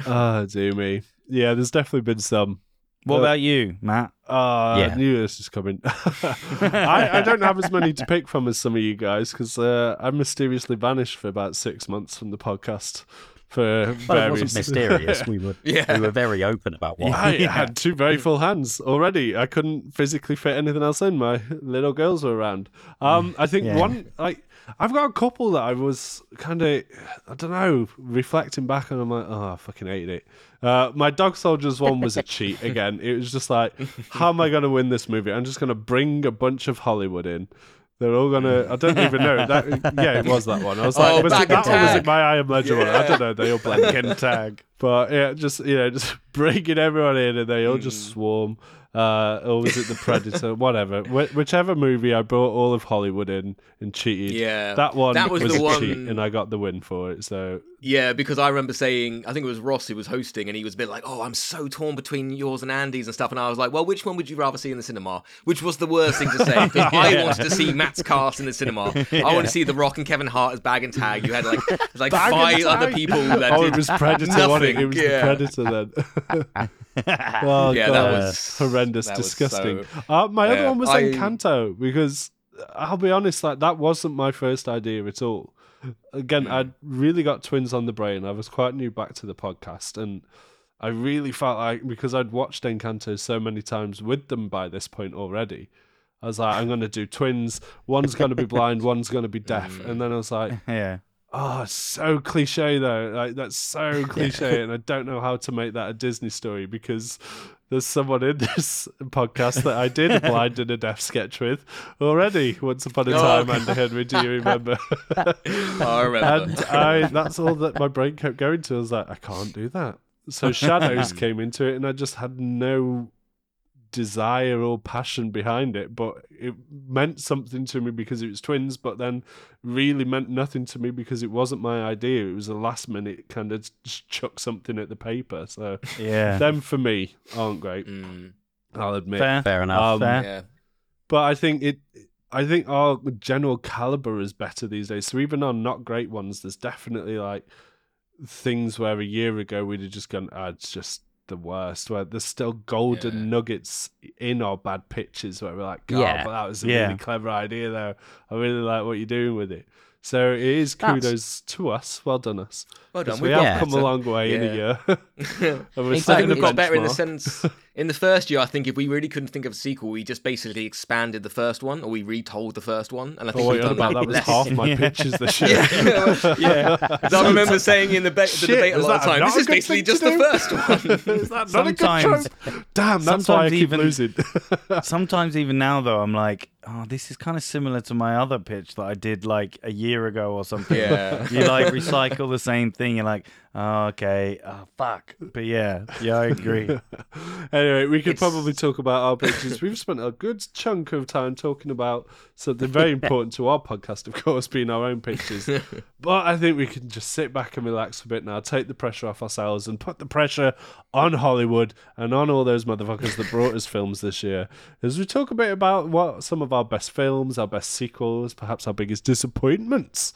oh, dear me. Yeah, there's definitely been some. What Uh, about you, Matt? Uh, Yeah. I knew this was coming. (laughs) I, I don't have as many to pick from as some of you guys because uh, I mysteriously vanished for about six months from the podcast for Well, it wasn't (laughs) mysterious. We were Yeah. we were very open about why. I Yeah. had two very full hands already. I couldn't physically fit anything else in. My little girls were around. Um, I think Yeah. one like I've got a couple that I was kind of I don't know reflecting back and I'm like oh I fucking hated it. Uh, my dog soldiers one was a (laughs) cheat again. It was just like how am I going to win this movie? I'm just going to bring a bunch of Hollywood in. They're all gonna. I don't even know. That, yeah, it was that one. I was like, Oh, was it that or was it my I Am Legend one? I don't know. They all blend. Can tag. But yeah, just you know, just (laughs) bringing everyone in and they all Hmm. just swarm. Uh, or was it the Predator? (laughs) Whatever. Wh- whichever movie, I brought all of Hollywood in and cheated. Yeah, That one That was was, the one- cheat, and I got the win for it. So Yeah, because I remember saying, I think it was Ross who was hosting, and he was a bit like, "Oh, I'm so torn between yours and Andy's and stuff." And I was like, "Well, which one would you rather see in the cinema?" Which was the worst thing to say because (laughs) I wanted to see Matt's cast in the cinema. I want to (laughs) see The Rock and Kevin Hart as Bag and Tag. You had like like Bag five other people that oh, it was Predator. it? it was yeah. the Predator then. oh, yeah, God. that was horrendous, that was disgusting. so- Uh, my other one was I- Encanto because I'll be honest, like that wasn't my first idea at all. Again, I'd really got twins on the brain. I was quite new back to the podcast, and I really felt like because I'd watched Encanto so many times with them by this point already. I was like, I'm going to do twins. One's going to be blind, (laughs) one's going to be deaf. And then I was like, (laughs) Yeah. Oh, so cliche though. Like that's so (laughs) cliche, and I don't know how to make that a Disney story because there's someone in (laughs) this podcast that I did a blind and a deaf sketch with already. Once upon a Oh, time, okay. Andy Henry, do you remember? (laughs) Oh, I remember. and I that's all that my brain kept going to. I was like, I can't do that. So (laughs) shadows came into it, and I just had no desire or passion behind it, but it meant something to me because it was twins, but then really meant nothing to me because it wasn't my idea. It was a last minute kind of just chuck something at the paper. So Yeah. them for me aren't great. Mm, I'll admit. Fair. Fair enough. Um, Fair. yeah. But I think it. I think our general caliber is better these days. So even on not great ones, there's definitely like things where a year ago we'd have just gone, ah, it's just the worst. Where there's still golden Yeah. nuggets in our bad pitches where we're like, God, Yeah. but that was a Yeah. really clever idea though. I really like what you're doing with it. So it is That's- kudos to us. Well done us. Well 'Cause done. We We've have got come a long way in a year. (laughs) And we're I think setting we've a got better in the sense. (laughs) In the first year, I think if we really couldn't think of a sequel, we just basically expanded the first one, or we retold the first one. And I Oh, think what we've done about? That was less. half my Yeah. pitches this (laughs) year. yeah, (laughs) yeah. 'Cause I remember saying in the, ba- the Shit, debate a lot of that time, not this is basically thing to just the first (laughs) one. is that not a good Sometimes- trope? Damn, that's why I sometimes keep even- losing. Sometimes even now though, I'm like, oh, this is kind of similar to my other pitch that I did like a year ago or something. Yeah. you like recycle the same thing. You're like, oh, okay, oh, fuck. But yeah, yeah, I agree. (laughs) anyway, we could It's- probably talk about our pitches. We've spent a good chunk of time talking about something very important to our podcast, of course, being our own pictures. (laughs) but I think we can just sit back and relax a bit now, take the pressure off ourselves, and put the pressure on Hollywood and on all those motherfuckers that brought us films this year. As we talk a bit about what some of our best films, our best sequels, perhaps our biggest disappointments.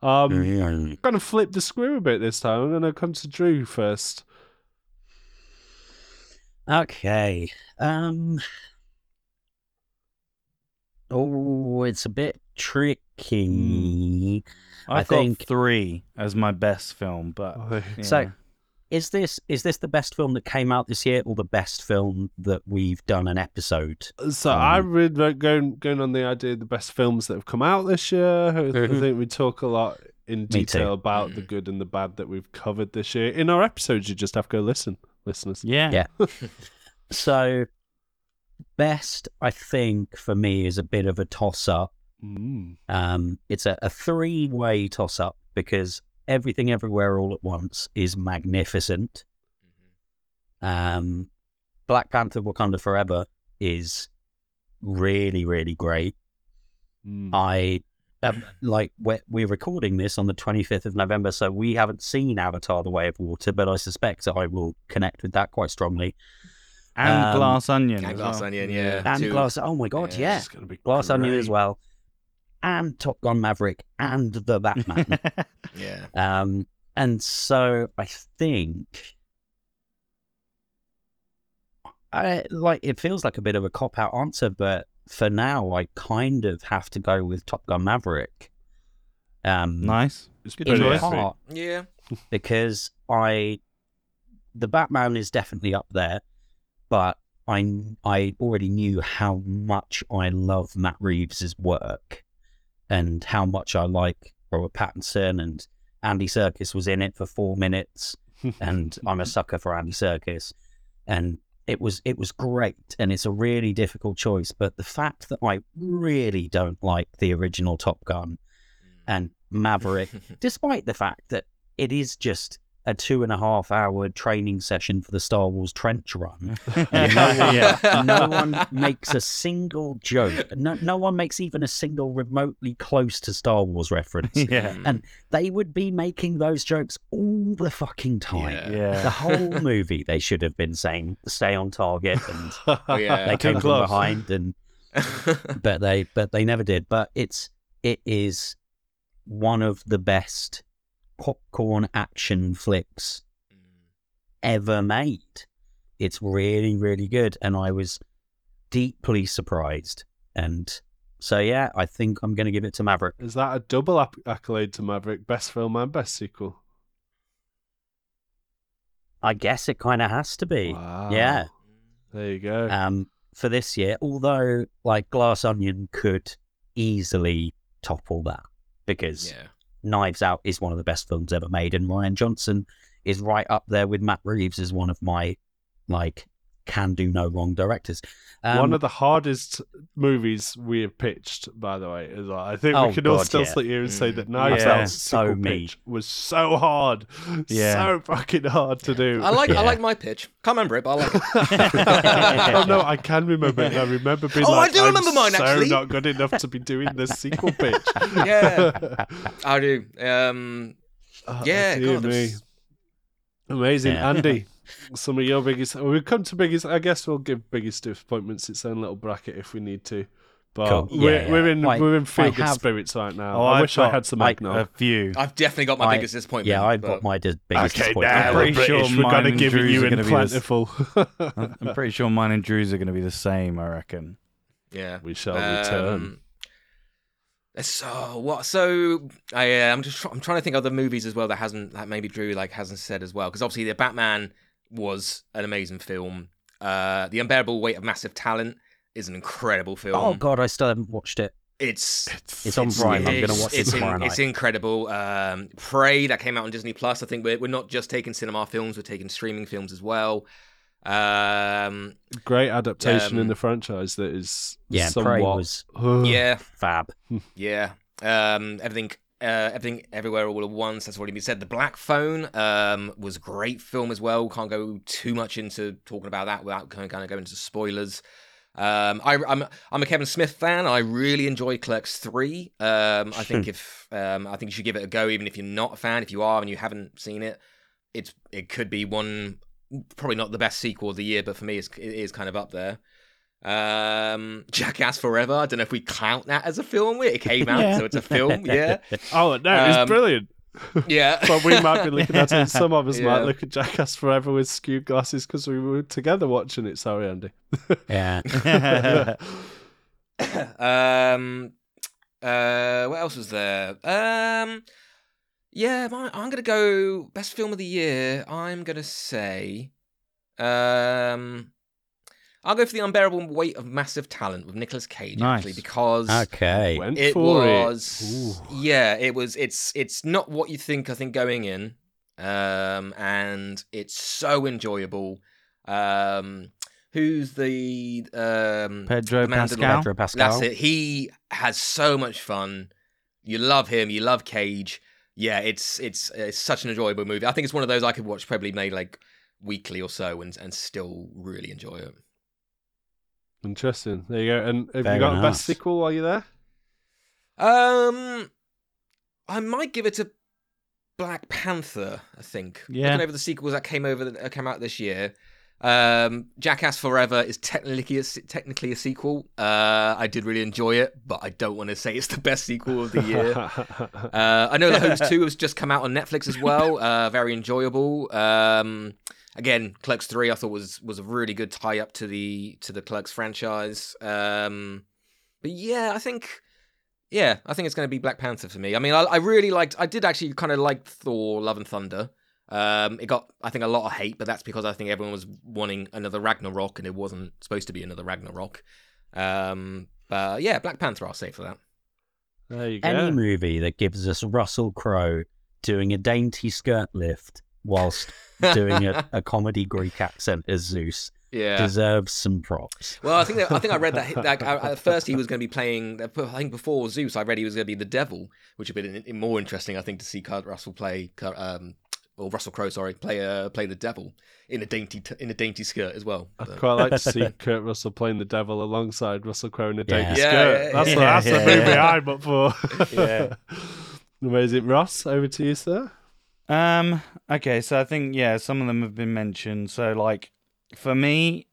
Um, I'm going to flip the screw a bit this time. I'm going to come to Drew first. Okay. Um. Oh, it's a bit tricky. I I've think- three as my best film, but yeah. So, is this is this the best film that came out this year, or the best film that we've done an episode? So Um, I really like going going on the idea of the best films that have come out this year. I Mhm. think we talk a lot in detail about the Mhm. good and the bad that we've covered this year in our episodes. You just have to go listen, listeners. yeah, Yeah. (laughs) So, best I think for me is a bit of a toss up. Mm. Um, it's a, a three way toss up because everything everywhere all at once is magnificent. Um, Black Panther Wakanda Forever is really, really great. Mm. I um, like we're, we're recording this on the 25th of November, so we haven't seen Avatar: The Way of Water, but I suspect I will connect with that quite strongly. and Um, Glass Onion. And Glass well. Onion, yeah. And Two. Glass, oh my god, Yeah, yeah, It's gonna be Glass Onion as well, and Top Gun Maverick and the Batman. (laughs) Yeah. Um, and so I think I like it feels like a bit of a cop out answer, but for now I kind of have to go with Top Gun Maverick. Um, nice. It's Good pretty in choice. part Yeah. (laughs) because I, the Batman is definitely up there, but I I already knew how much I love Matt Reeves' work, and how much I like Robert Pattinson and Andy Serkis was in it for four minutes, (laughs) and I'm a sucker for Andy Serkis, and it was it was great, and it's a really difficult choice. But the fact that I really don't like the original Top Gun hmm. and Maverick, (laughs) despite the fact that it is just a two and a half hour training session for the Star Wars trench run. (laughs) And no, one, yeah. no one makes a single joke. No, no one makes even a single remotely close to Star Wars reference. (laughs) yeah. And they would be making those jokes all the fucking time. Yeah. The whole movie, they should have been saying "stay on target," and Oh, (laughs) yeah. they came from close. behind, and but they but they never did. But it's it is one of the best popcorn action flicks ever made. It's really really good, and I was deeply surprised. And so yeah, I think I'm going to give it to Maverick. Is that a double app- accolade to Maverick? Best film and best sequel. I guess it kind of has to be. Wow. Yeah. There you go. um, for this year. Although, like Glass Onion could easily topple that because yeah. Knives Out is one of the best films ever made, and Rian Johnson is right up there with Matt Reeves as one of my like can do no wrong directors. Um, One of the hardest movies we have pitched, by the way, as well. I think Oh, we can all still yeah. sit here and say Mm. that Knives Yeah. Out's So sequel me. pitch was so hard, Yeah. so fucking hard to do. I like I like my pitch. Can't remember it, but I like it. (laughs) oh no, I can remember it. I remember being Oh, I like, do I'm remember mine, so actually." not good enough to be doing the sequel (laughs) pitch. Yeah. I do. Um, Oh, yeah, dear God, me. there's- Amazing, Yeah. Andy. (laughs) Some of your biggest. We'll come to biggest. I guess we'll give biggest disappointments its own little bracket if we need to. But Cool. we're, Yeah, yeah. we're in I- we're in I feel good have- spirits right now. Oh, I I've wish I had some like, eggnog. A few. I've definitely got my I- biggest disappointment. Yeah, I got my dis- biggest okay, disappointment. now I'm we're pretty sure We're gonna give Drew's you are in gonna this- plentiful. I'm pretty sure mine and Drew's are going to be the same. I reckon. Yeah. we shall return. Um, So what? So I, uh, I'm just try- I'm trying to think of the movies as well that hasn't that maybe Drew like hasn't said as well because obviously the Batman was an amazing film. Uh, the Unbearable Weight of Massive Talent is an incredible film. Oh god, I still haven't watched it. It's It's on Prime. I'm gonna watch it it's, tomorrow in- night. it's incredible. Um, Prey that came out on Disney Plus. I think we're we're not just taking cinema films; we're taking streaming films as well. Um, Great adaptation in um, the franchise that is Yeah, somewhat. Prey was (sighs) yeah, fab. Yeah. Um, everything, uh, everything, everywhere, all at once. That's already been said. The Black Phone um, was a great film as well. Can't go too much into talking about that without kind of, going into spoilers. Um, I, I'm I'm a Kevin Smith fan. I really enjoy Clerks three. Um, I think if um, I think you should give it a go, even if you're not a fan. If you are and you haven't seen it, it's it could be one probably not the best sequel of the year, but for me, it's, it is kind of up there. Um, Jackass Forever. I don't know if we count that as a film. It came out, Yeah. so it's a film. Yeah, (laughs) Oh no, it's Um, brilliant. yeah. (laughs) But we might be looking at it. (laughs) Some of us might look at Jackass Forever with skewed glasses because we were together watching it. Sorry, Andy. Yeah. (coughs) um, uh, what else was there? Um, yeah, my, I'm gonna go best film of the year. I'm gonna say, um, I'll go for the unbearable weight of massive talent with Nicolas Cage Nice. actually because Okay. Went it for was it. Yeah it was it's it's not what you think i think going in um and it's so enjoyable um who's the um Pedro the Pascal. Pedro Pascal. that's it he has so much fun you love him you love cage yeah it's it's it's such an enjoyable movie i think it's one of those i could watch probably maybe like weekly or so and and still really enjoy it Interesting. There you go. And have Fair you got a enough. best sequel while you're there? Um, I might give it to Black Panther. I think. Yeah. Looking over the sequels that came over that came out this year. Um, Jackass Forever is technically a, technically a sequel. Uh, I did really enjoy it, but I don't want to say it's the best sequel of the year. (laughs) Uh, I know The Host 2 has just come out on Netflix as well. Uh, very enjoyable. Um, again, Clerks 3 I thought was was a really good tie up to the to the Clerks franchise. Um, but yeah, I think yeah, I think it's going to be Black Panther for me. I mean, I, I really liked. I did actually kind of like Thor: Love and Thunder. Um, it got, I think, a lot of hate, but that's because I think everyone was wanting another Ragnarok, and it wasn't supposed to be another Ragnarok. Um, but yeah, Black Panther, I'll say for that. there you go. Any movie that gives us Russell Crowe doing a dainty skirt lift whilst doing a, a comedy Greek accent as Zeus (laughs) Yeah. deserves some props. Well, I think that, I think I read that. (laughs) Like, at first, he was going to be playing. I think before Zeus, I read he was going to be the devil, which would have been more interesting, I think, to see Kurt Russell play, um, or Russell Crowe, sorry, play uh, play the devil in a dainty t- in a dainty skirt as well. I'd But- quite like to see (laughs) Kurt Russell playing the devil alongside Russell Crowe in a dainty Yeah, skirt. yeah, that's yeah. the, that's the movie yeah. I'm up for. Yeah. Amazing. Ross, over to you, sir. Um. Okay. So I think yeah, some of them have been mentioned. So like, for me,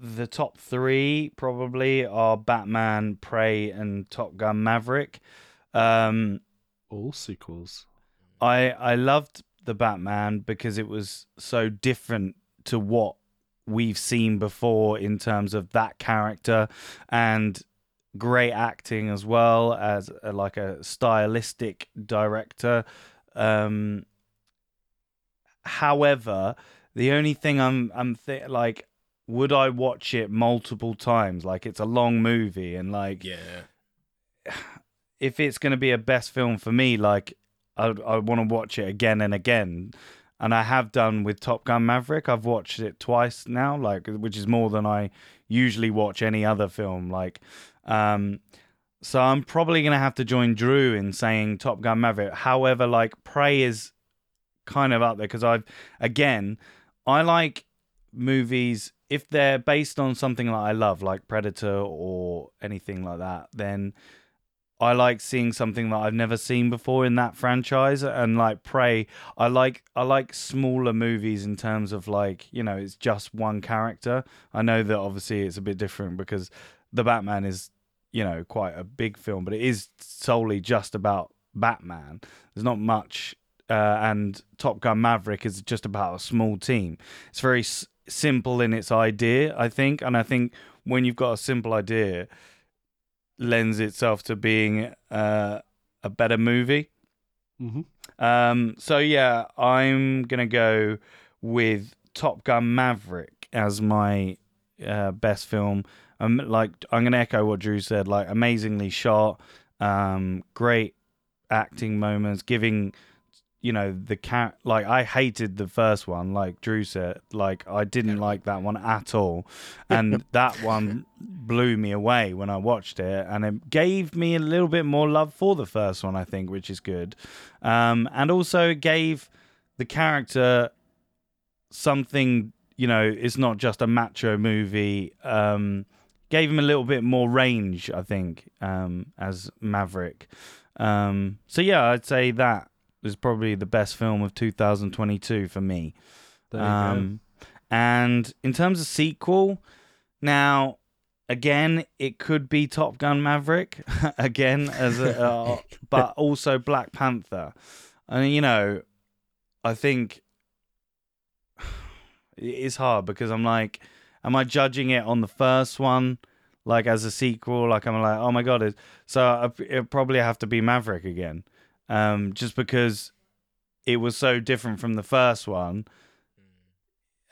the top three probably are Batman, Prey, and Top Gun Maverick. Um. All sequels. I I loved the Batman because it was so different to what we've seen before in terms of that character and great acting as well as a, like a stylistic director um however the only thing i'm i'm th- like would i watch it multiple times like it's a long movie and like yeah, (sighs) if it's going to be a best film for me, like I I want to watch it again and again, and I have done with Top Gun Maverick. I've watched it twice now, like which is more than I usually watch any other film. Like, um, so I'm probably going to have to join Drew in saying Top Gun Maverick. However, like Prey is kind of up there because I've again I like movies if they're based on something that I love, like Predator or anything like that. Then I like seeing something that I've never seen before in that franchise and like Prey I like I like smaller movies in terms of like you know it's just one character I know that obviously it's a bit different because the Batman is you know quite a big film, but it is solely just about Batman. There's not much, uh, and Top Gun Maverick is just about a small team. It's very s- simple in its idea, I think, and I think when you've got a simple idea, lends itself to being uh, a better movie. hmm Um, so yeah, I'm gonna go with Top Gun Maverick as my uh, best film. Um, like I'm gonna echo what Drew said. Like amazingly shot, um, great acting moments, giving you know the cat. Like I hated the first one. Like Drew said, like I didn't like that one at all, (laughs) and that one blew me away when I watched it, and it gave me a little bit more love for the first one. I think, which is good, um, and also it gave the character something. You know, it's not just a macho movie. Um, gave him a little bit more range, I think, um, as Maverick. Um, so yeah, I'd say that is probably the best film of 2022 for me. Um, and in terms of sequel, now again, it could be Top Gun Maverick (laughs) again as a, uh, (laughs) but also Black Panther. And you know, I think (sighs) it's hard because I'm like, am I judging it on the first one? Like as a sequel, like I'm like, oh my god! It, so I, it probably have to be Maverick again, um, just because it was so different from the first one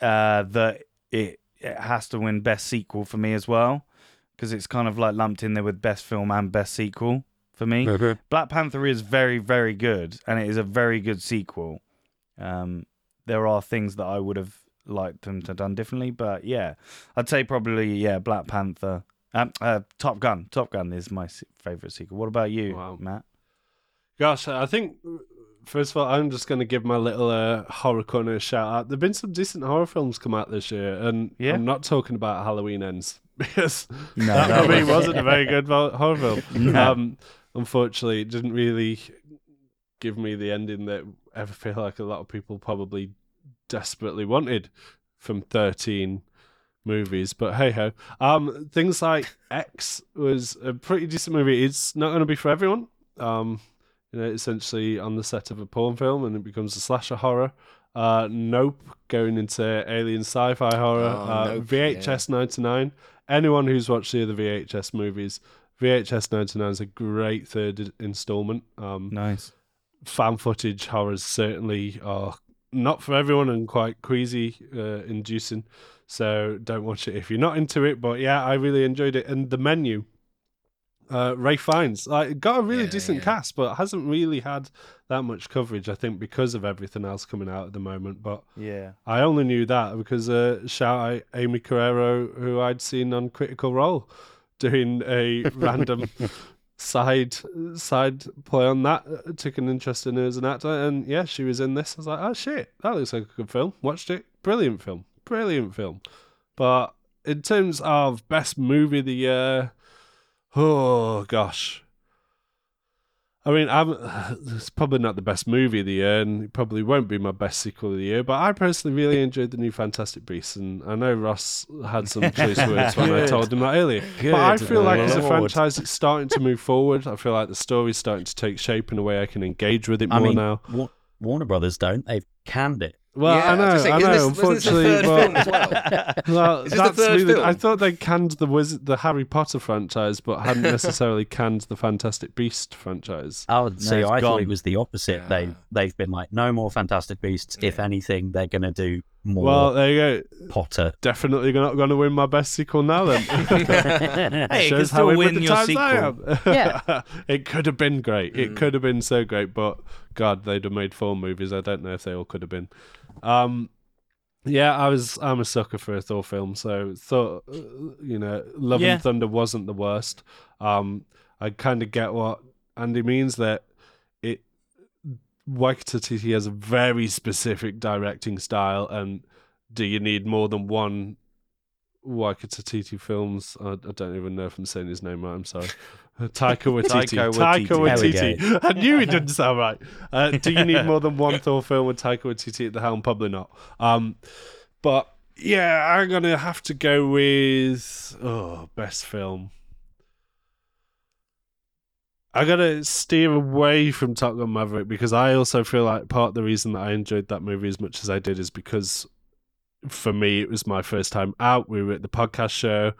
uh, that it it has to win best sequel for me as well because it's kind of like lumped in there with best film and best sequel for me. Black Panther is very very good and it is a very good sequel. Um, there are things that I would have liked them to have done differently, but yeah, I'd say probably yeah Black Panther. Um, uh, Top Gun. Top Gun is my favorite sequel. What about you, Wow. Matt? Gosh, I think first of all, I'm just going to give my little uh, horror corner a shout out. There've been some decent horror films come out this year, and Yeah? I'm not talking about Halloween Ends (laughs) because No, that, that me was- wasn't a very good horror film. (laughs) No. Um, unfortunately, it didn't really give me the ending that I feel like a lot of people probably desperately wanted from 13 movies. But hey ho, um, things like X was a pretty decent movie. It's not going to be for everyone. Um, you know, essentially on the set of a porn film, and it becomes a slasher horror. Uh, nope, going into alien sci-fi horror. Oh, uh, Nope, VHS 99. Anyone who's watched the other VHS movies, VHS 99 is a great third installment. Um, Nice. fan footage horrors certainly are not for everyone and quite queasy uh, inducing. So don't watch it if you're not into it. But yeah, I really enjoyed it. And the menu, uh, Ralph Fiennes, like got a really Yeah, decent yeah. cast, but hasn't really had that much coverage. I think because of everything else coming out at the moment. But Yeah. I only knew that because uh, shout out Aimee Carrero, who I'd seen on Critical Role, doing a (laughs) random side side play on that. uh, Took an interest in her as an actor, and yeah, she was in this. I was like, oh shit, that looks like a good film. Watched it, brilliant film, brilliant film. But in terms of best movie of the year, oh gosh. I mean, I'm, (sighs) it's probably not the best movie of the year, and it probably won't be my best sequel of the year. But I personally really enjoyed the new Fantastic Beasts, and I know Ross had some (laughs) choice words when I told him that earlier. But I feel like as a franchise, it's starting to move forward. I feel like the story's starting to take shape in a way I can engage with it I more mean, now. Warner Brothers don't. They've canned it. Well, Yeah, I know, was gonna say, I know. this- wasn't this the unfortunately, third film as well? (laughs) well, Is this the that's third really. I thought they canned the Wizard, the Harry Potter franchise, but hadn't (laughs) necessarily canned the Fantastic Beast franchise. I would say it's I thought it was the opposite. Yeah. They they've been like, no more Fantastic Beasts. If anything, they're gonna do more Well, there you go. Potter. Definitely not going to win my best sequel now. Then (laughs) Hey, can shows still how win your times I sequel. am. Yeah. it could have been great. It Mm. could have been so great, but God, they'd have made four movies. I don't know if they all could have been. Um, yeah, I was. I'm a sucker for a Thor film, so thought uh, you know, Love Yeah. and Thunder wasn't the worst. Um, I kind of get what Andy means that it. Waikiki has a very specific directing style, and do you need more than one Waikiki films? I, I don't even know if I'm saying his name right. I'm sorry. (laughs) Taika Waititi. Taika Taika Waititi. We Waititi. (laughs) I knew it didn't sound right. Uh, do you need more than one Thor film with Taika Waititi at the helm? Probably not. Um, but yeah, I'm gonna have to go with oh best film. I gotta steer away from Top Gun Maverick because I also feel like part of the reason that I enjoyed that movie as much as I did is because for me it was my first time out. We were at the podcast show.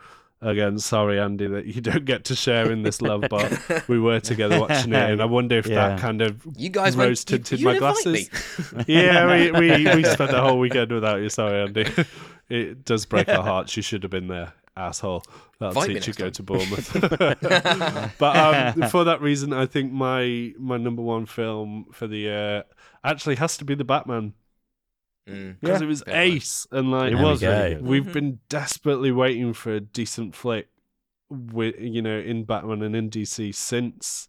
Again, sorry Andy that you (laughs) don't get to share in this love, but we were together watching it, and I wonder if Yeah. that kind of You guys Rose went. You, tinted you my glasses. me. (laughs) (laughs) yeah, we, we, we spent the whole weekend without you. Sorry, Andy. It does break our hearts. You should have been there, asshole. That'll Invite teach you next go time. to Bournemouth. but um, for that reason, I think my my number one film for the year actually has to be the Batman. Because Yeah. it was Fair play. ace, and like It There we was go. really good. we've been desperately waiting for a decent flick with you know in Batman and in DC since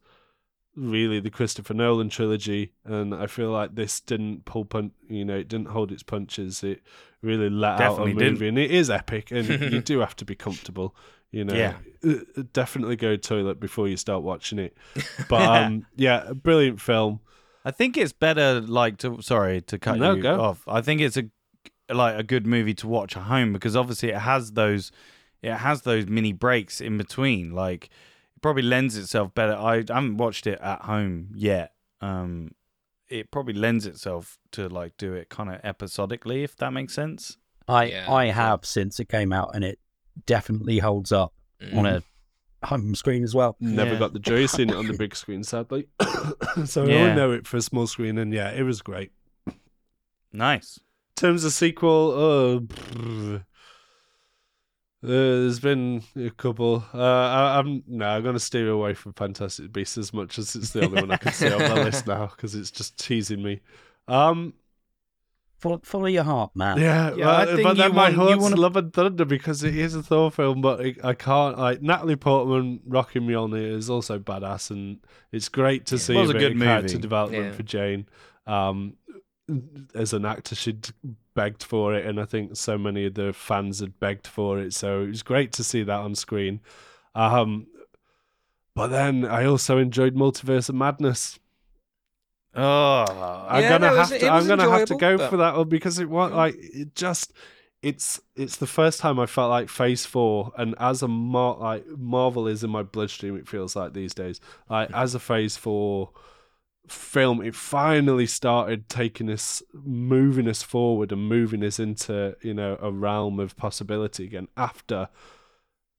really the Christopher Nolan trilogy and I feel like this didn't pull pun you know it didn't hold its punches it really let out a Definitely movie and it is epic and (laughs) you do have to be comfortable you know Yeah. Uh, definitely go toilet before you start watching it (laughs) but um yeah a brilliant film I think it's better like to sorry to cut No, you go. off. I think it's a like a good movie to watch at home because obviously it has those it has those mini breaks in between. Like it probably lends itself better. I, I haven't watched it at home yet. Um it probably lends itself to like do it kind of episodically if that makes sense. I Yeah, I have since it came out, and it definitely holds up Mm. on a home screen as well. Never Yeah. got the joy of seeing it on the big screen, sadly. (coughs) (coughs) so I Yeah. only know it for a small screen, and yeah, it was great. Nice. In terms of sequel, oh. Uh, there's been a couple. Uh, I, I'm no, I'm gonna steer away from Fantastic Beasts as much as it's the only one I can see on my (laughs) list now because it's just teasing me. Um, Follow, follow your heart, man. yeah, Yeah, well, I think but then you my want- heart's wanna- Love and Thunder because it is a Thor film, but I, I can't. Like Natalie Portman rocking Mjolnir is also badass, and it's great to see It was a a good of character movie. development Yeah. for Jane. Um, as an actor, she'd begged for it, and I think so many of the fans had begged for it. So it was great to see that on screen. Um, but then I also enjoyed Multiverse of Madness. Oh, I'm Yeah, gonna no, it was- have to. I'm gonna have to go but- for that one because it was like it just. It's it's the first time I felt like Phase Four, and as a mar- like Marvel is in my bloodstream. It feels like these days. Like as a Phase Four film, it finally started taking us, moving us forward, and moving us into you know a realm of possibility again after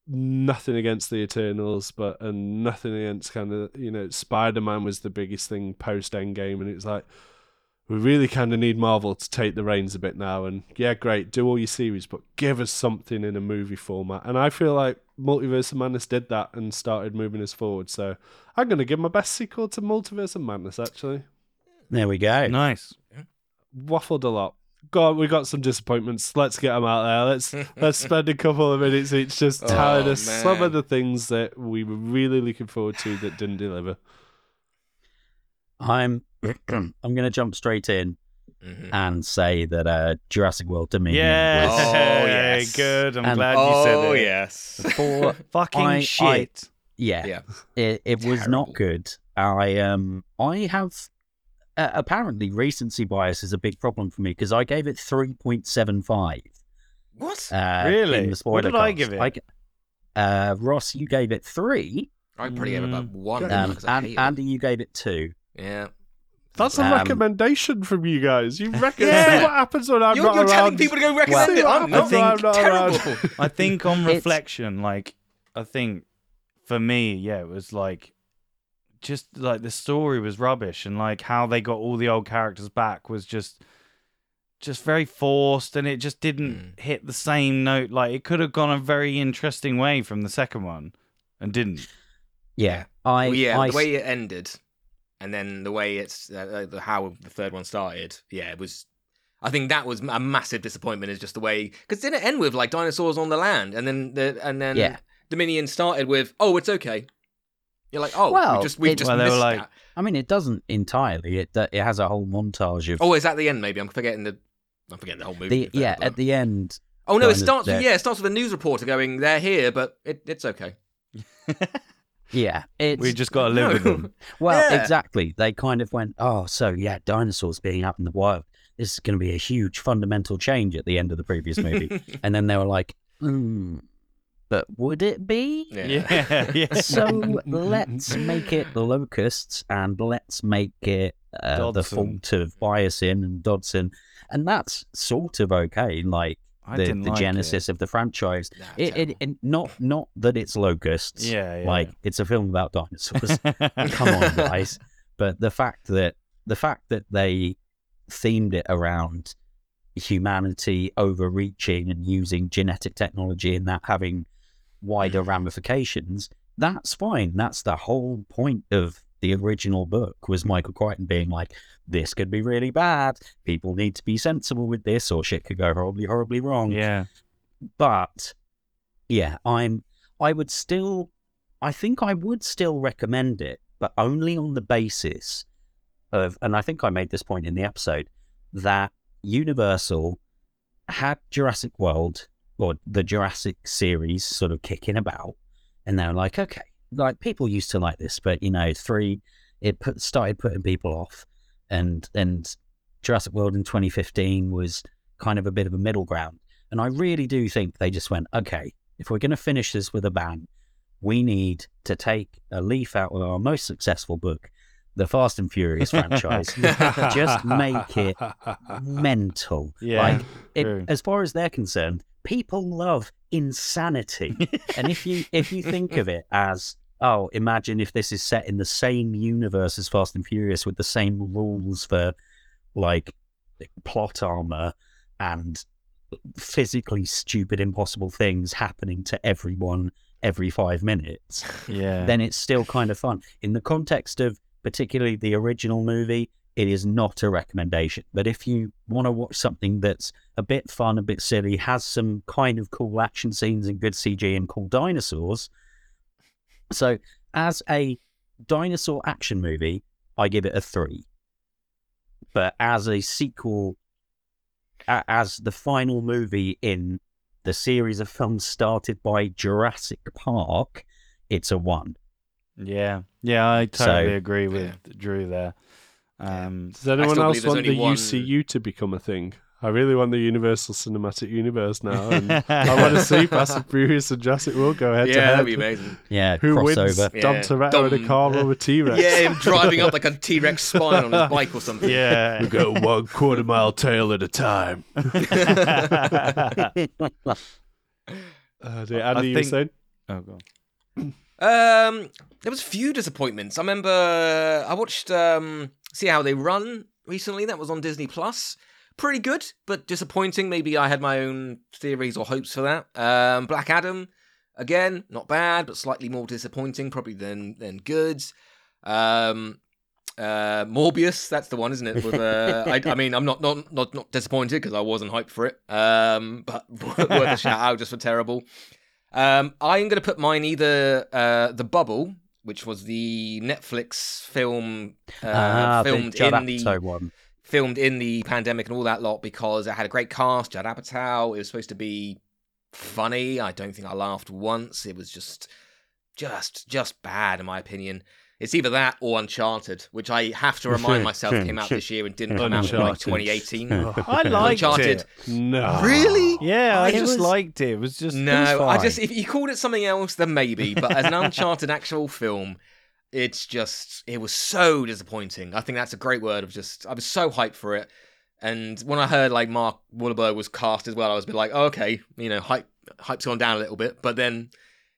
nothing against the Eternals, but and nothing against kind of you know Spider Man was the biggest thing post Endgame, and it's like we really kind of need Marvel to take the reins a bit now. And yeah, great, do all your series, but give us something in a movie format. And I feel like Multiverse of Madness did that and started moving us forward. So I'm going to give my best sequel to Multiverse of Madness. Actually, There we go. nice. waffled a lot. God, we got some disappointments. Let's get them out there. Let's let's spend a couple of minutes each just (laughs) Oh, telling us some of the things that we were really looking forward to that didn't deliver. I'm (clears throat) I'm going to jump straight in Mhm. and say that uh, Jurassic World Dominion Yes. was Oh, yes. Good. I'm And- glad you said Oh it. yes. for (laughs) Fucking I- I- shit. yeah, Yeah. it, it was not good. I um I have uh, apparently recency bias is a big problem for me because I gave it three point seven five. What? Uh, Really? In the spoiler What did I give it? I g- uh, Ross, you gave it three. I probably gave it about one. Um, and. Andy, you gave it two. Yeah. That's a Um, recommendation from you guys. You reckon Yeah. see what happens when I'm You're, not you're around. telling people to go recommend See it. what I'm happens not. when I'm not around. terrible. (laughs) I think on reflection, like I think for me, yeah, it was like just like the story was rubbish and like how they got all the old characters back was just just very forced and it just didn't Mm. hit the same note like it could have gone a very interesting way from the second one and didn't Yeah, I Well, yeah, I the way it ended, and then the way it's uh, uh, the how the third one started. Yeah, it was. I think that was a massive disappointment. Is just the way because didn't it end with like dinosaurs on the land, and then the and then Yeah. Dominion started with oh it's okay. You're like oh Well, we just we it- just Well, missed like- that. I mean, it doesn't entirely. It it has a whole montage of Oh, is that the end? Maybe I'm forgetting the. I'm forgetting the whole movie. the to be fair, yeah. At the end, oh no, it starts with yeah, it starts with a news reporter going they're here, but it, it's okay. (laughs) yeah, it's we just got to live with them (laughs) Well, Yeah. exactly. They kind of went, oh, so yeah, dinosaurs being out in the wild. This is going to be a huge fundamental change at the end of the previous movie. (laughs) and then they were like, hmm. But would it be? Yeah. Yeah, (laughs) yeah. So (laughs) (laughs) let's make it the locusts and let's make it uh, the fault of Biosyn and Dodgson. And that's sort of okay, like I the, the like genesis of the franchise. Nah, It, it, it not not that it's locusts. Yeah, yeah. Like it's a film about dinosaurs. Come on, guys. But the fact that the fact that they themed it around humanity overreaching and using genetic technology and that having wider mm. ramifications, that's fine. That's the whole point of the original book was Michael Crichton being like, this could be really bad. People need to be sensible with this or shit could go horribly, horribly wrong yeah. but yeah, I'm. I would still. I think I would still recommend it, but only on the basis of, and I think I made this point in the episode that Universal had Jurassic World or the Jurassic series sort of kicking about, and they're like, okay, like people used to like this, but you know, three, it put started putting people off, and and Jurassic World in 2015 was kind of a bit of a middle ground. And I really do think they just went, okay, if we're going to finish this with a bang, we need to take a leaf out of our most successful book, the Fast and Furious franchise, (laughs) just make it mental. Yeah, like, it, as far as they're concerned, people love insanity. and if you if you think of it as oh, imagine if this is set in the same universe as Fast and Furious with the same rules for like plot armor and physically stupid, impossible things happening to everyone every five minutes, Yeah. then it's still kind of fun. In the context of particularly the original movie, it is not a recommendation. But if you want to watch something that's a bit fun, a bit silly, has some kind of cool action scenes and good CG and cool dinosaurs. So, as a dinosaur action movie, I give it a three. But as a sequel, as the final movie in the series of films started by Jurassic Park, it's a one. Yeah. Yeah, I totally So- agree with Drew there. Um, Does anyone else want the one- UCU to become a thing? I really want the Universal Cinematic Universe now, and I want to see (laughs) Fast and Furious and Jurassic World go head to yeah, head. that'd be amazing. Yeah, Who wins? crossover. Dom Yeah. Toretto in a car or a T Rex? Yeah, him driving up like a T Rex spine on his (laughs) bike or something. yeah. We go one quarter mile tail at a time. (laughs) Uh. Andy, I you were think- saying? oh, God. Um, there was a few disappointments. I remember I watched um, See How They Run recently. That was on Disney Plus. Pretty good, but disappointing. Maybe I had my own theories or hopes for that. Um, Black Adam, again, not bad, but slightly more disappointing, probably than than good. Um, uh, Morbius, that's the one, isn't it? With, uh, I, I mean, I'm not not not, not disappointed because I wasn't hyped for it. Um, but (laughs) worth a shout out just for terrible. Um, I'm going to put mine either uh, the Bubble, which was the Netflix film uh, ah, filmed the in the one. filmed in the pandemic and all that lot because it had a great cast. Judd Apatow. It was supposed to be funny. I don't think I laughed once. It was just, just, just bad in my opinion. It's either that or Uncharted, which I have to remind myself came out this year and didn't come out until like 2018. (laughs) I liked Uncharted. it. No. Really? Yeah, I It just was- liked it. It was just it was No, I fine. just if you called it something else, then maybe. But as an Uncharted actual film, it's just it was so disappointing. I think that's a great word of just I was so hyped for it, and when I heard like Mark Wahlberg was cast as well, I was a bit like, oh, okay, you know, hype hype's gone down a little bit, but then.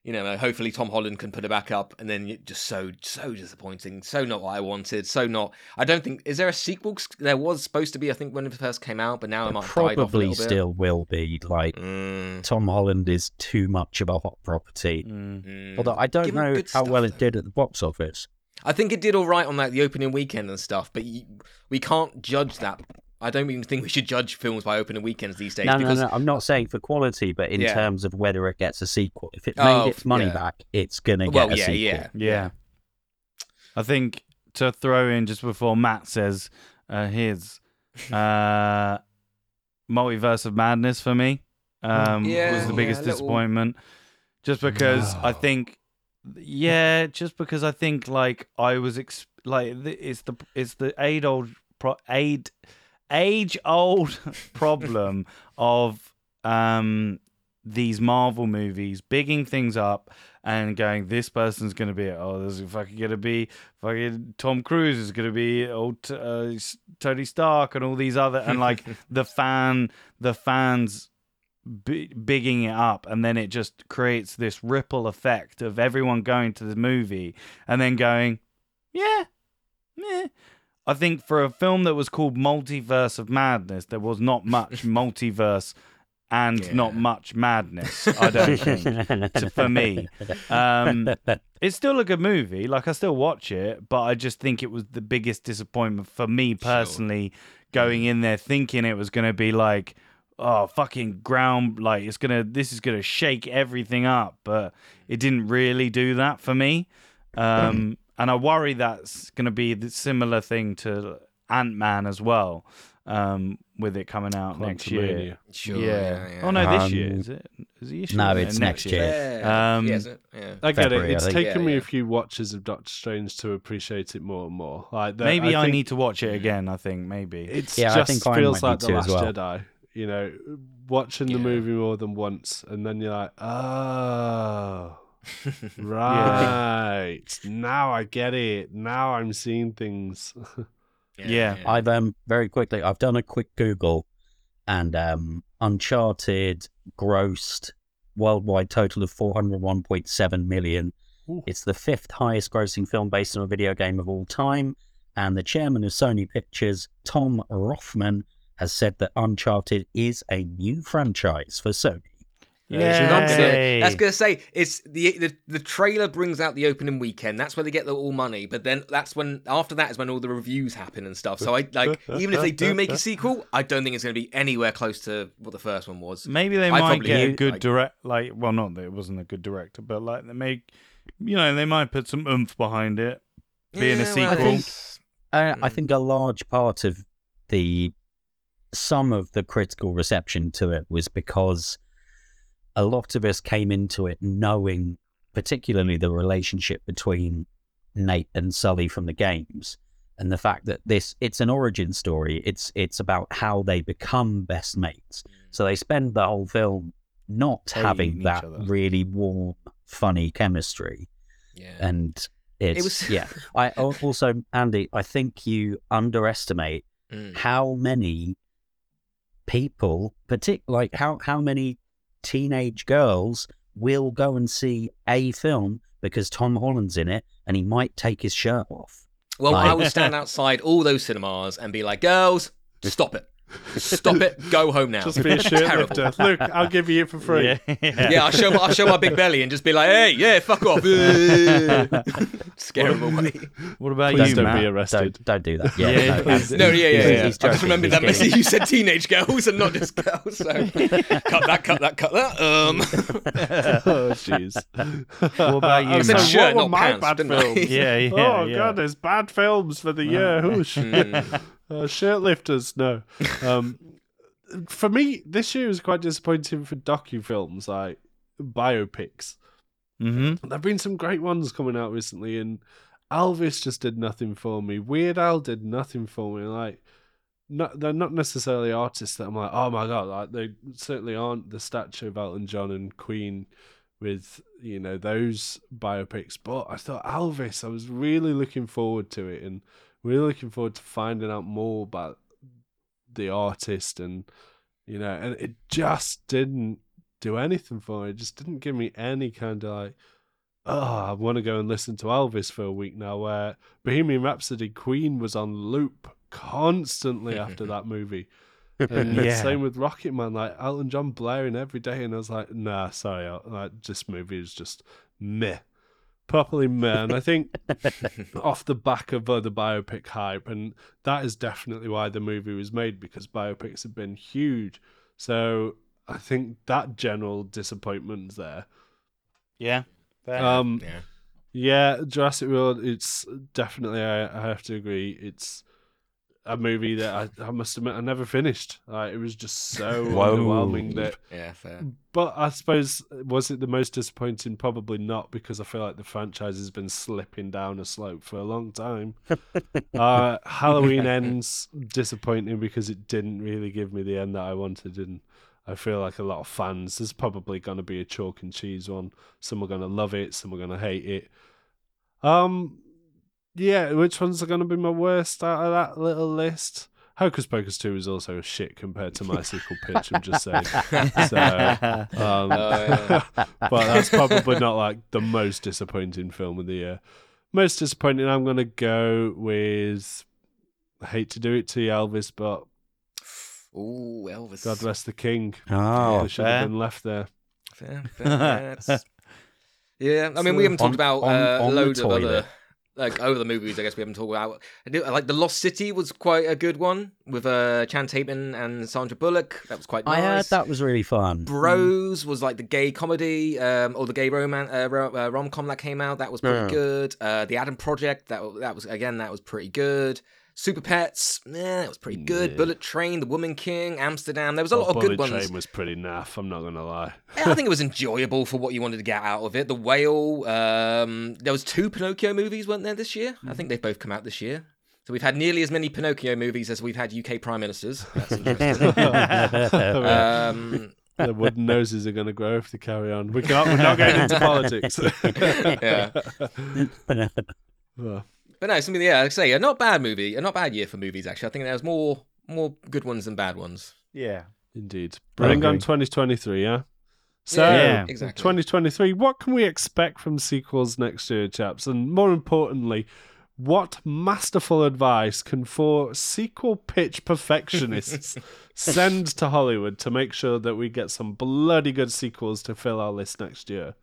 You know, hopefully Tom Holland can put it back up, and then just so so disappointing, so not what I wanted, so not. I don't think is there a sequel? There was supposed to be, I think, when it first came out, but now it might have off a Probably little bit. still will be. Like Mm, Tom Holland is too much of a hot property. Mm. mm. Although I don't Give know how stuff, well though. it did at the box office. I think it did all right on like the opening weekend and stuff, but y we can't judge that. I don't even think we should judge films by opening weekends these days No, no, because no. I'm not saying for quality, but in Yeah. terms of whether it gets a sequel. If it made Oh, its money yeah. back, it's gonna get well, a yeah, sequel. yeah, Yeah. I think to throw in just before Matt says uh, his (laughs) uh, multiverse of madness for me um, Yeah, was the biggest a little- disappointment. Just because I think, yeah, just because I think like I was ex- like it's the it's the age old pro- age age old (laughs) problem of um these Marvel movies, bigging things up and going, this person's going to be, oh, this is fucking going to be fucking Tom Cruise is going to be old uh, Tony Stark and all these other, and like (laughs) the fan, the fans b- bigging it up, and then it just creates this ripple effect of everyone going to the movie and then going, yeah, meh. I think for a film that was called Multiverse of Madness, there was not much (laughs) multiverse and Yeah. not much madness. I don't (laughs) think to- for me. Um, it's still a good movie. Like I still watch it, but I just think it was the biggest disappointment for me personally. Going in there thinking it was going to be like, oh fucking ground, like it's gonna, this is gonna shake everything up, but it didn't really do that for me. Um, and I worry that's going to be the similar thing to Ant Man as well, um, with it coming out next year. Sure. yeah. Yeah. yeah. Oh no, this year Um, is it? Is it this year? no, it's next year. Yeah. Um, yeah, isn't it? yeah. I get February, it. It's think. taken Yeah, me yeah. a few watches of Doctor Strange to appreciate it more and more. Like the- Maybe I, think need to watch it again. I think maybe. It's Yeah, I just think I feels might like need the to as Last well. Jedi. You know, watching the Yeah. movie more than once, and then you're like, oh, right. Now I get it. Now I'm seeing things. (laughs) Yeah. I've um very quickly I've done a quick Google and um Uncharted grossed worldwide total of 401.7 million. Ooh. It's the fifth highest grossing film based on a video game of all time and the chairman of Sony Pictures, Tom Rothman, has said that Uncharted is a new franchise for Sony. That's gonna- Yay. That's gonna say it's the, the the trailer brings out the opening weekend. That's where they get the all money. But then that's when after that is when all the reviews happen and stuff. So I like even if they do make a sequel, I don't think it's gonna be anywhere close to what the first one was. Maybe they I might get a good like- direct, like, well, not that it wasn't a good director, but like they make, you know, they might put some oomph behind it. Being a Yeah, well, I sequel. think- Uh, I Mm. think a large part of the some of the critical reception to it was because a lot of us came into it knowing, particularly the relationship between Nate and Sully from the games, and the fact that this it's an origin story. It's it's about how they become best mates. So they spend the whole film not Hating having that really warm, funny chemistry Yeah. and it's was- yeah. I (laughs) also Andy, I think you underestimate Mm. how many people, partic- like how how many teenage girls will go and see a film because Tom Holland's in it and he might take his shirt off. Well, I would stand (laughs) outside all those cinemas and be like, "Girls, stop it, stop it, go home now." Just be a Terrible. shirtlifter. Look, I'll give you it for free. Yeah, Yeah, I'll show my, I'll show my big belly and just be like, "Hey, yeah, fuck off." (laughs) Scare them away. What about Please you, don't Matt? be arrested. Don't don't do that. Yeah, Yeah, no, please. No, yeah, yeah, yeah. he's I just remembered that message. You said teenage girls and not just girls. So (laughs) cut that, cut that, cut that. Um, (laughs) oh, jeez. What about you, I said Matt? what shirt, were not my pants, bad didn't films? Yeah, yeah. oh yeah. god, there's bad films for the year. Whoosh. mm, Uh, shirtlifters, no. Um, for me, this year was quite disappointing for docu films like biopics. Mm-hmm. There've been some great ones coming out recently, and Elvis just did nothing for me. Weird Al did nothing for me. Like, not, they're not necessarily artists that I'm like, oh my god, like they certainly aren't the stature of Elton John and Queen with you know those biopics. But I thought Elvis, I was really looking forward to it, and really looking forward to finding out more about the artist, and you know, and it just didn't do anything for me. It just didn't give me any kind of like, oh, I want to go and listen to Elvis for a week now. Where Bohemian Rhapsody, Queen was on loop constantly after (laughs) that movie. (laughs) And Yeah. same with Rocket Man, like Elton John blaring every day, and I was like, nah, sorry, like this movie is just meh, properly meh. And I think (laughs) off the back of the biopic hype, and that is definitely why the movie was made because biopics have been huge. So I think that general disappointment's there. Yeah. Fair. Um, yeah. yeah, Jurassic World. It's definitely. I, I have to agree. It's a movie that I, I must admit I never finished. Like, it was just so (laughs) Whoa. underwhelming that. Yeah, fair. But I suppose was it the most disappointing? Probably not, because I feel like the franchise has been slipping down a slope for a long time. (laughs) uh, Halloween ends disappointing because it didn't really give me the end that I wanted, and I feel like a lot of fans. There's probably going to be a chalk and cheese one. Some are going to love it. Some are going to hate it. Um, yeah. Which ones are going to be my worst out of that little list? Hocus Pocus 2 is also a shit compared to my sequel pitch, I'm just saying. (laughs) So, um, Oh, but that's probably not like the most disappointing film of the year. Most disappointing, I'm going to go with. I hate to do it to you, Elvis, but Ooh, Elvis. God rest the king. Oh, they should have been left there. Fair, fair, fair. (laughs) Yeah, I mean, we haven't talked about on- uh, on the loads of other toilet. Like over the movies. I guess we haven't talked about. I do- Like the Lost City was quite a good one with uh, Chan Tatum and Sandra Bullock. That was quite nice. I heard that was really fun. Bros was like the gay comedy um, or the gay romance uh, uh, rom com that came out. That was pretty Yeah. good. Uh, the Adam Project that that was again that was pretty good. Super Pets, yeah, that was pretty good. Yeah. Bullet Train, The Woman King, Amsterdam. There was a Oh, lot of Bullet good ones. Bullet Train was pretty naff, I'm not going to lie. I think it was enjoyable for what you wanted to get out of it. The Whale. Um, there was two Pinocchio movies, weren't there this year? I think they've both come out this year. So we've had nearly as many Pinocchio movies as we've had UK prime ministers. That's interesting. (laughs) um, the wooden noses are going to grow if they carry on. We can't, we're not getting into (laughs) politics. yeah. (laughs) Well, But no, something. Yeah, like I say, a not bad movie, a not bad year for movies. Actually, I think there was more more good ones than bad ones. yeah. Indeed. Bring on 2023, yeah? So, Yeah. exactly. 2023, what can we expect from sequels next year, chaps? And more importantly, what masterful advice can four sequel pitch perfectionists (laughs) send to Hollywood to make sure that we get some bloody good sequels to fill our list next year?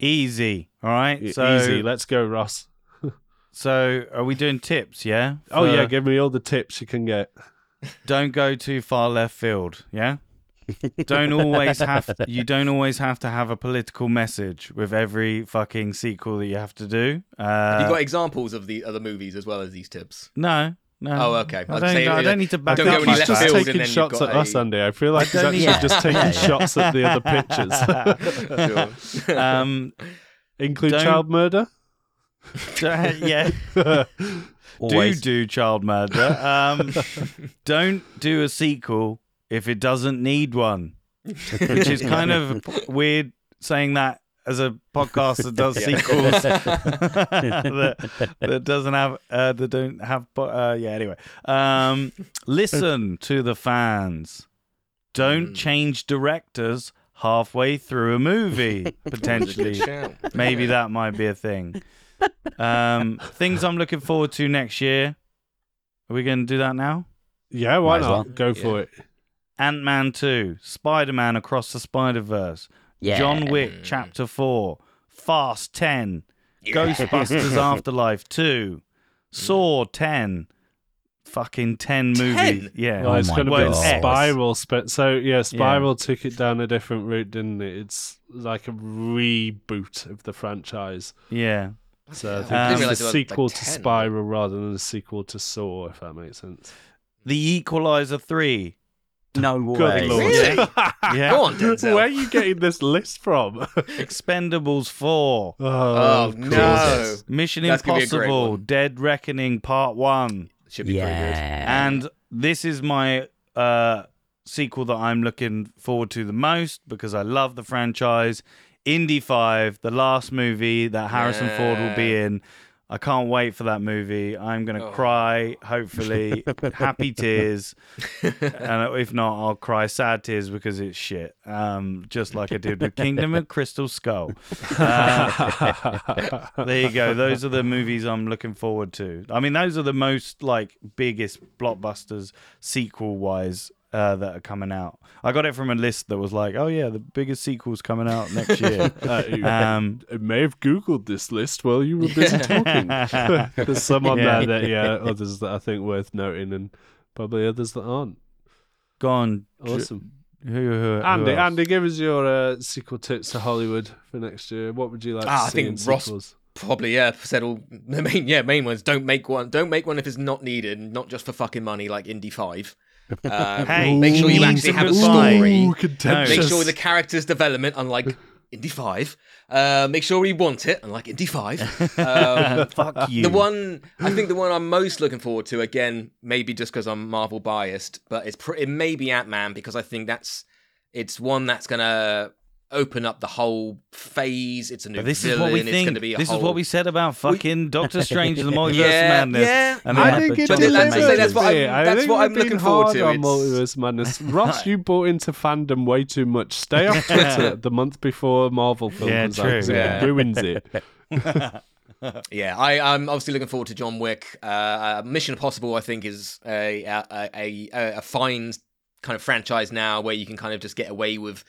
Easy. All right. So, Easy. Let's go, Ross. So are we doing tips? Yeah. Oh, yeah. Give me all the tips you can get. don't go too far left field. Yeah. don't always have you don't always have to have a political message with every fucking sequel that you have to do. Uh, Have you got examples of the other movies as well as these tips? no, no. Oh, okay. I I'd don't, say, I don't need to back don't up go any he's just field taking shots got at us, Andy. I feel like he's actually need- just taking (laughs) shots at the other pictures. (laughs) (laughs) Um, Include child murder? Don't- yeah. (laughs) Always. do do child murder. Um, (laughs) don't do a sequel if it doesn't need one, which is kind of weird saying that as a podcast that does (laughs) sequels that, that doesn't have uh, that don't have po- uh, yeah anyway um listen to the fans don't Mm. change directors halfway through a movie potentially Shout. Maybe that might be a thing. Um, things I'm looking forward to next year. Are we going to do that now? Yeah, why Might as not? well. Go for Yeah. it. Ant Man 2, Spider Man Across the Spider Verse, Yeah. John Wick Chapter 4, Fast 10, Ghostbusters (laughs) Afterlife 2, Saw 10. Fucking 10 movies. 10? Yeah. Oh, it's my going to Well, be it's God. Spiral. Spe- so, yeah, Spiral took it down a different route, didn't it? It's like a reboot of the franchise. Yeah. So I think I didn't it's a there were, like, sequel to 10. Spiral rather than a sequel to Saw, if that makes sense. The Equalizer 3. No (laughs) Good way. lord. Really? (laughs) Yeah. Go on, Denzel. Where are you getting this list from? (laughs) Expendables 4. oh, Oh, of no. course. Mission That's gonna be a great Impossible. Dead Reckoning Part 1. Should be pretty good. And this is my uh, sequel that I'm looking forward to the most because I love the franchise. Indy 5, the last movie that Harrison Ford will be in. I can't wait for that movie. I'm going to Oh. cry, hopefully, (laughs) happy tears. (laughs) and if not, I'll cry sad tears because it's shit. Um, just like I did with Kingdom of Crystal Skull. Uh, (laughs) there you go. Those are the movies I'm looking forward to. I mean, those are the most like biggest blockbusters sequel wise uh, that are coming out. I got it from a list that was like, oh yeah, the biggest sequels coming out next (laughs) year. (laughs) Uh, you- um, I may have googled this list while you were (laughs) busy talking. There's some on Yeah. there that yeah, others that I think worth noting, and probably others that aren't. Gone. on, Awesome, who, who, who Andy. else? Andy, give us your uh, sequel tips to Hollywood for next year. What would you like Ah, to I see think in Ross- sequels? Probably, yeah. Said all the main, yeah, main ones. Don't make one. Don't make one if it's not needed, not just for fucking money, like Indy Five. Um, Hey, make sure you actually have a story. Ooh. Make sure the character's development, unlike (laughs) Indy Five. Uh, make sure we want it, unlike Indy Five. (laughs) Um, (laughs) Fuck you. The one I think the one I'm most looking forward to again, maybe just because I'm Marvel biased, but it's pr- it may be Ant Man because I think that's It's one that's gonna open up the whole phase. It's a new But this villain. is what we it's think. gonna be a This whole... is what we said about fucking Doctor (laughs) Strange and the Multiverse yeah, Madness. Yeah, And I then- think but it John But that's- that's what I'm- a bit. I that's think what we've I'm looking been forward to. On It's- Multiverse Madness. (laughs) Ross, you bought into fandom way too much. Stay off (laughs) Twitter the month before Marvel film Yeah, comes out true, 'cause it ruins it. Yeah, I, I'm obviously looking forward to John Wick. Uh, uh, Mission Impossible, I think, is a a, a a a fine kind of franchise now where you can kind of just get away with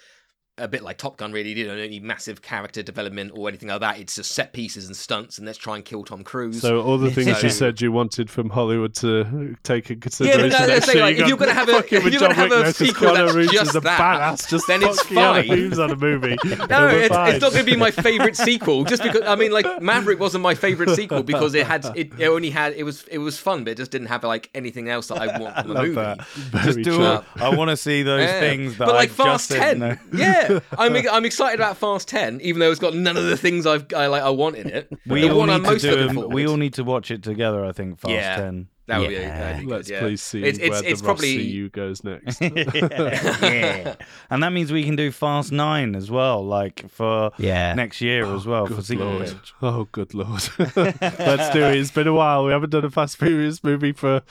a bit like Top Gun. Really, you don't need massive character development or anything like that. It's just set pieces and stunts, and let's try and kill Tom Cruise. So all the things So- you said you wanted from Hollywood to take in Yeah, consideration. no, no, next say, year, like, you if you're gonna have a- fucking if you're gonna have a sequel that's Reeves just that, badass, just then it's fine. Reeves on a movie. (laughs) No, it's, it's not going to be my favorite (laughs) sequel. Just because I mean, like Maverick wasn't my favorite sequel because it had it, it only had it was it was fun, but it just didn't have like anything else that I want from a movie. that. Very Just do true. it. I want to see those Yeah. things that but like I Fast just said Ten, no. Yeah, I'm I'm excited about Fast Ten, even though it's got none of the things I've I like I want in it. We the all one I'm need to most do. looking them- We all need to watch it together. I think Fast Yeah. Ten. that would be, Yeah. that'd be good, Let's yeah. please see It's- it's- where it's the probably- Ross CU goes next. (laughs) yeah. and that means we can do Fast Nine as well, like for Yeah. next year as well for Good sequel lord. Oh, good lord. (laughs) Let's do it. It's been a while. We haven't done a Fast Furious movie for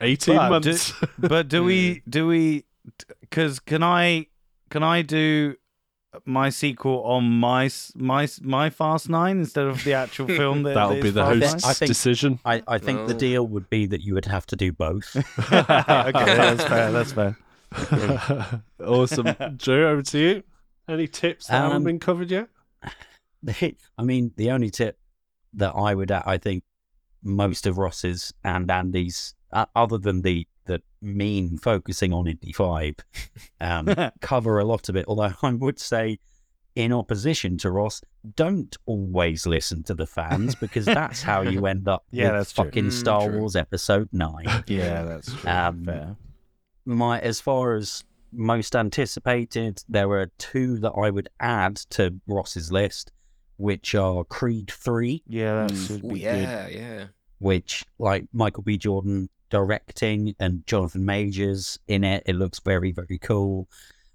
18 But do- months. But do we? (laughs) Do we? Because can I? Can I do? My sequel on my my my Fast Nine instead of the actual (laughs) film that That'll be the Fast host's I think- decision. I, I think the deal would be that you would have to do both. (laughs) (laughs) okay, that's fair. That's fair. awesome. Joe, over to you. Any tips that haven't Um, been covered yet? I mean, the only tip that I would, add, I think, most of Ross's and Andy's, uh, other than the the mean focusing on Indy Five, um, (laughs) cover a lot of it. Although (laughs) I would say, in opposition to Ross, don't always listen to the fans because that's how you (laughs) end up Yeah, with that's fucking Mm, Star true. Wars Episode Nine. Yeah, that's true. Um, fair. my as far as most anticipated, there were two that I would add to Ross's list, which are Creed Three, Yeah, that Mm. should Ooh, be good. yeah, yeah. which like Michael B. Jordan directing and Jonathan Majors in it. It looks very very cool.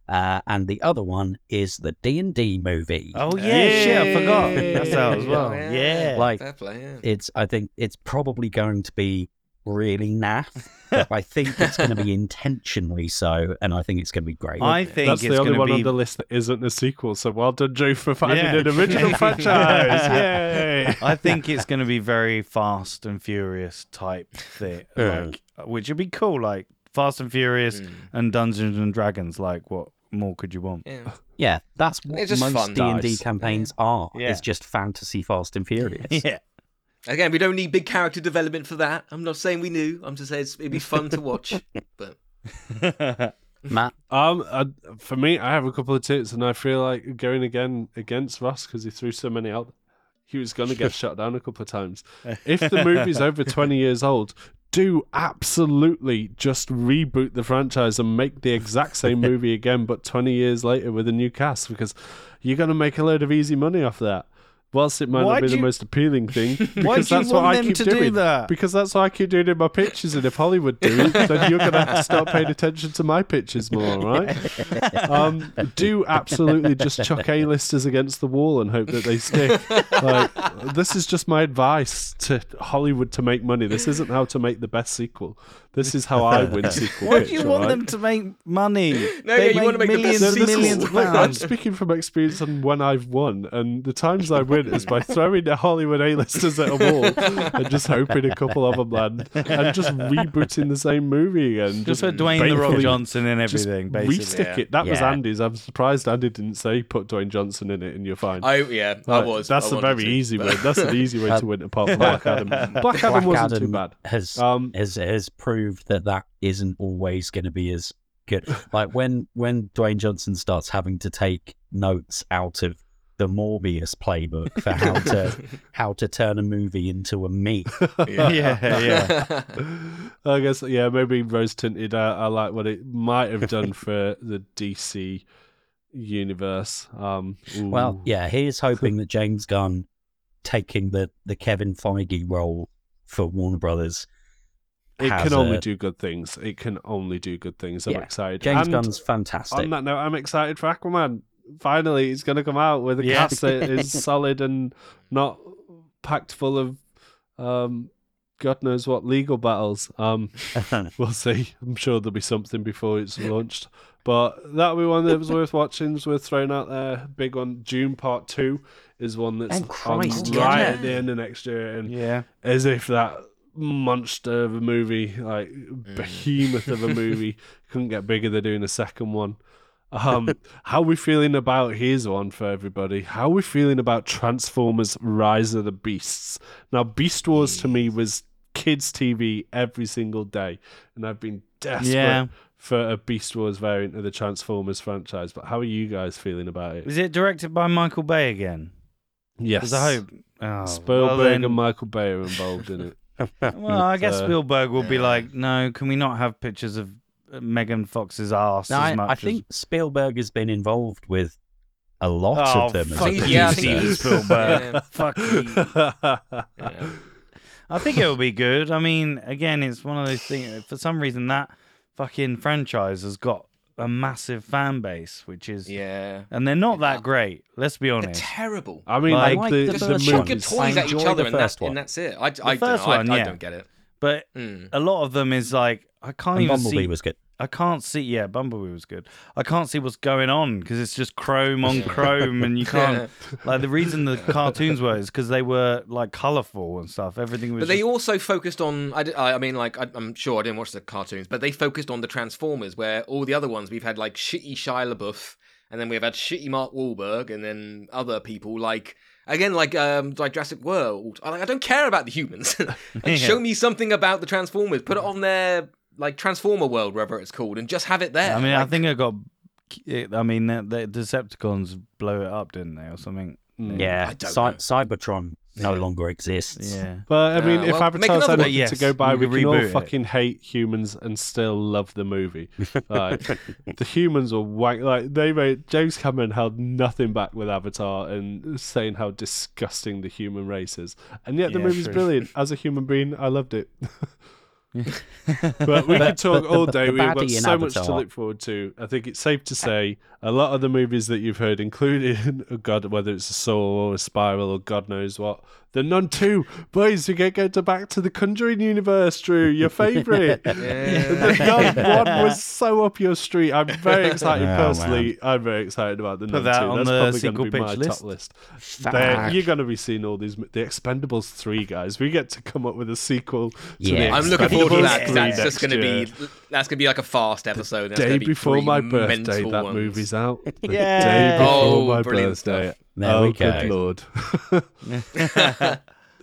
Uh, and the other one is the D and D movie. Oh yeah, shit, I forgot. Yay. That's out as (laughs) well. Yeah. Yeah, Like- Fair play, yeah. It's I think it's probably going to be really naff, (laughs) but I think it's going to be intentionally so, and I think it's going to be great. I think That's it's the only one to on the list that isn't a sequel. So well done, Joe, for finding Yeah. an original (laughs) franchise. (laughs) Yay! I think it's going to be very Fast and Furious type thing, Yeah. like, which would be cool. Like Fast and Furious Mm. and Dungeons and Dragons. Like, what more could you want? Yeah. Yeah, that's what most. D and D Nice. campaigns are. Yeah. It's just fantasy, fast and furious. Yeah, Again, we don't need big character development for that. I'm not saying we knew. I'm just saying it'd be fun to watch. (laughs) But (laughs) Matt, Um, uh, for me, I have a couple of tips, and I feel like going again against Ross because he threw so many out. He was going to get (laughs) shut down a couple of times. If the movie's over twenty years old, do absolutely just reboot the franchise and make the exact same movie again, but twenty years later with a new cast, because you're going to make a load of easy money off that. Whilst it might Why'd not be you- the most appealing thing, (laughs) because that's what I keep to do doing. that? Because that's what I keep doing in my pitches, and if Hollywood do it, (laughs) then you're going to have to start paying attention to my pitches more, right? (laughs) Um, do absolutely just chuck A-listers against the wall and hope that they stick. Like, this is just my advice to Hollywood to make money. This isn't how to make the best sequel. This is how I win (laughs) sequel Why do you want alright? them to make money? No, they yeah, you wanna make the millions best and sequel. millions of Look, I'm speaking from experience on when I've won, and the times I win is by throwing the Hollywood A-listers at a wall and just hoping a couple of them land, and just rebooting the same movie again. Just put Dwayne the Rock painfully Johnson in just everything, basically. Re-stick Yeah. it. That was Andy's. I'm surprised Andy didn't say put Dwayne Johnson in it, and you're fine. I yeah, I was. That's I a very to, easy but- way. That's an easy way to (laughs) win, apart from Black Adam. (laughs) Black Adam wasn't too bad. has Um, has has proved that that isn't always going to be as good. (laughs) Like when when Dwayne Johnson starts having to take notes out of the Morbius playbook for how to (laughs) how to turn a movie into a meme. (laughs) Yeah, yeah. yeah. I guess yeah, maybe rose tinted. Uh, I like what it might have done for the DC universe. Um, Well, yeah, here's hoping that James Gunn taking the the Kevin Feige role for Warner Brothers it can only do good things. It can only do good things. I'm Yeah. excited. James And Gunn's fantastic. on that note, I'm excited for Aquaman. Finally, he's going to come out with a Yeah. cast that (laughs) is solid and not packed full of, um, God knows what legal battles. Um, (laughs) we'll see. I'm sure there'll be something before it's launched. But that'll be one that was worth watching, was worth throwing out there. Big one. Dune Part 2 is one that's Oh, on right yeah. at the end of next year. And Yeah. as if that monster of a movie, like Mm. behemoth of a (laughs) movie, couldn't get bigger than doing a second one. Um, (laughs) how we feeling about here's one for everybody. How we feeling about Transformers: Rise of the Beasts? Now, Beast Wars to me was kids' TV every single day, and I've been desperate Yeah. for a Beast Wars variant of the Transformers franchise. But how are you guys feeling about it? Is it directed by Michael Bay again? Yes, I hope. Oh, Spielberg well, and Michael Bay are involved in it. (laughs) (laughs) Well, I guess Uh, Spielberg will be like, no, can we not have pictures of uh, Megan Fox's ass No, as I, much I as- think Spielberg has been involved with a lot Oh, of them. as a fuck you, yeah, I think Spielberg. Yeah. (laughs) Fuck. Yeah. I think it will be good. I mean, again, it's one of those things. For some reason, that fucking franchise has got a massive fan base, which is, yeah. and they're not that great. Let's be They're honest. terrible. I mean, Like- like, like the, the the, first Chuck one. your movies. I toys at each other and, that, and that's it. I, I, don't first know. one, I, I don't get it. but Mm. a lot of them is like I can't And even Bumblebee see. was good. I can't see. Yeah, Bumblebee was good. I can't see what's going on because it's just chrome on chrome, and you (laughs) can't. Like the reason the cartoons were is because they were like colorful and stuff. Everything was. But they just- also focused on. I, di- I I mean, like I, I'm sure I didn't watch the cartoons, but they focused on the Transformers, where all the other ones we've had like shitty Shia LaBeouf, and then we've had shitty Mark Wahlberg, and then other people like again like um like Jurassic World. I, like, I don't care about the humans. (laughs) like, (laughs) Yeah. Show me something about the Transformers. Put it on their like Transformer World, whatever it's called, and just have it there. I mean, I think it got. It, I mean, the, the Decepticons blow it up, didn't they, or something? Mm. Yeah, I don't Cy- know. Cybertron no longer exists. Yeah. But I mean, Uh, if well, make Avatar's another one. anything Yes, to go by, we we, can all it. fucking hate humans and still love the movie. (laughs) Like, the humans were wank. Like they made James Cameron held nothing back with Avatar and saying how disgusting the human race is, and yet the Yeah, movie's true. brilliant. As a human being, I loved it. (laughs) (laughs) but we could talk all the day. We've got so much to look forward to. I think it's safe to say a lot of the movies that you've heard, including (laughs) oh God, whether it's a Soul or a Spiral or God knows what, the Nun Two, boys, we get go to back to the Conjuring universe. Drew, your favourite. (laughs) The Nun One was so up your street. I'm very (laughs) excited Oh, personally. I'm very excited about the Put Nun that 2. on That's the probably going to be my pitch top list. list. There- you're going to be seeing all these. The Expendables 3, guys. We get to come up with a sequel to Yeah. the I'm looking forward to Expendables that. 'cause 3 That's just going to be that's going to be like a fast episode. That's day gonna be before my birthday. That ones. movie's out. (laughs) The Yeah. day before Oh, my brilliant birthday. stuff. There oh, we go. good lord.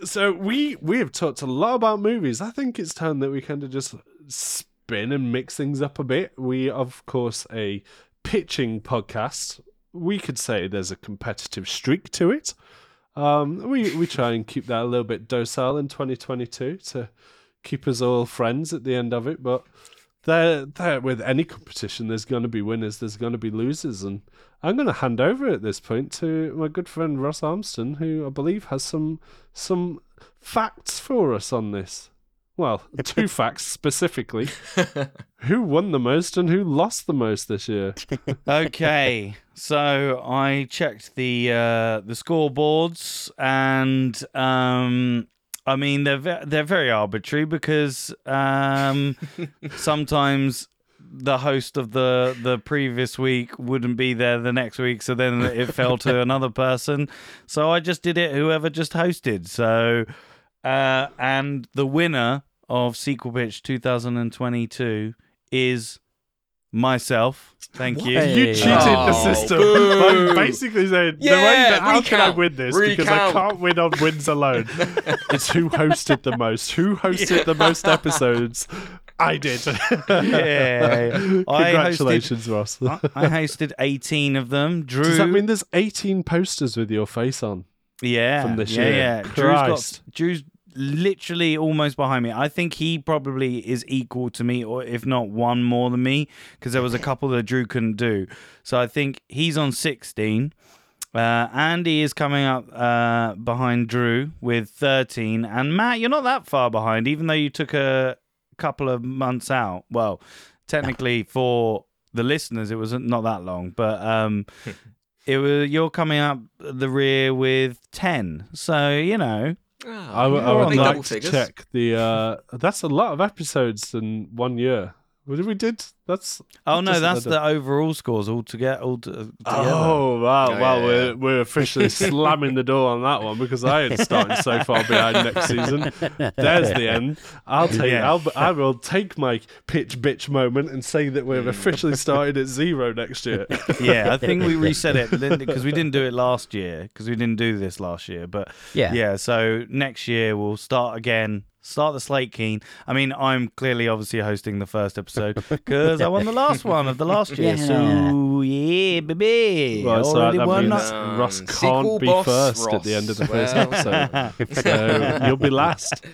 (laughs) so we we have talked a lot about movies. I think it's time that we kind of just spin and mix things up a bit. We of course a pitching podcast. We could say there's a competitive streak to it. Um, we we try and keep that a little bit docile in 2022 to keep us all friends at the end of it. But there, there with any competition, there's going to be winners, there's going to be losers, and I'm going to hand over at this point to my good friend Ross Armstrong, who I believe has some some facts for us on this. Well, (laughs) two facts specifically: who won the most and who lost the most this year. (laughs) okay, so I checked the uh, the scoreboards, and um, I mean they're ve- they're very arbitrary because um, (laughs) sometimes the host of the the previous week wouldn't be there the next week, so then it fell to (laughs) another person. So I just did it whoever just hosted. So uh, and the winner of Sequel Pitch 2022 is myself. Thank you. You cheated the Oh, system boo. by basically saying, Yeah, the way that, how can I win this? Because I can't win on wins alone. (laughs) it's who hosted the most. Who hosted the most episodes? I did. Yeah. (laughs) I Congratulations, Ross. I I hosted 18 of them. Drew. Does that mean there's 18 posters with your face on? yeah, from this yeah, year? Yeah, Drew's Christ. got Drew's literally almost behind me. I think he probably is equal to me, or if not one more than me, because there was a couple that Drew couldn't do. So I think he's on 16. Uh, Andy is coming up uh, behind Drew with 13, and Matt, you're not that far behind, even though you took a couple of months out. Well, technically for the listeners, it wasn't not that long, but um, (laughs) it was you're coming up the rear with ten. So you know, Ah, I, I would like to figures. check the. Uh, that's a lot of episodes in one year. What did we did? That's oh no, that's the overall scores all together. All to, uh, together. Oh wow, Oh, wow! yeah, we're yeah. we're officially (laughs) slamming the door on that one because I had started so far behind next (laughs) season. There's the end. I'll take. Yeah. I'll, I will take my pitch bitch moment and say that we're officially started at zero next year. (laughs) yeah, I think we reset it because we didn't do it last year because we didn't do this last year. But Yeah. yeah, so next year we'll start again. Start the slate keen. I mean, I'm clearly obviously hosting the first episode because I won the last one of the last year. So yeah, baby, Right, so that, already that won. means Um, Ross can't be boss first at the end of the first Well. episode. (laughs) So you'll be last.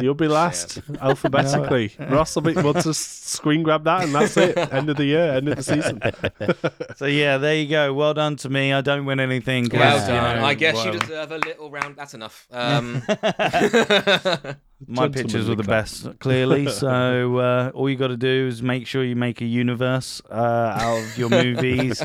You'll be last alphabetically. (laughs) Ross will be. We'll just screen grab that, and that's it. (laughs) End of the year. End of the season. So yeah, there you go. Well done to me. I don't win anything. Well you done. know, I guess you deserve a little round. That's enough. Um, my pictures were the best, clearly. (laughs) so uh, all you got to do is make sure you make a universe uh, out of your (laughs) movies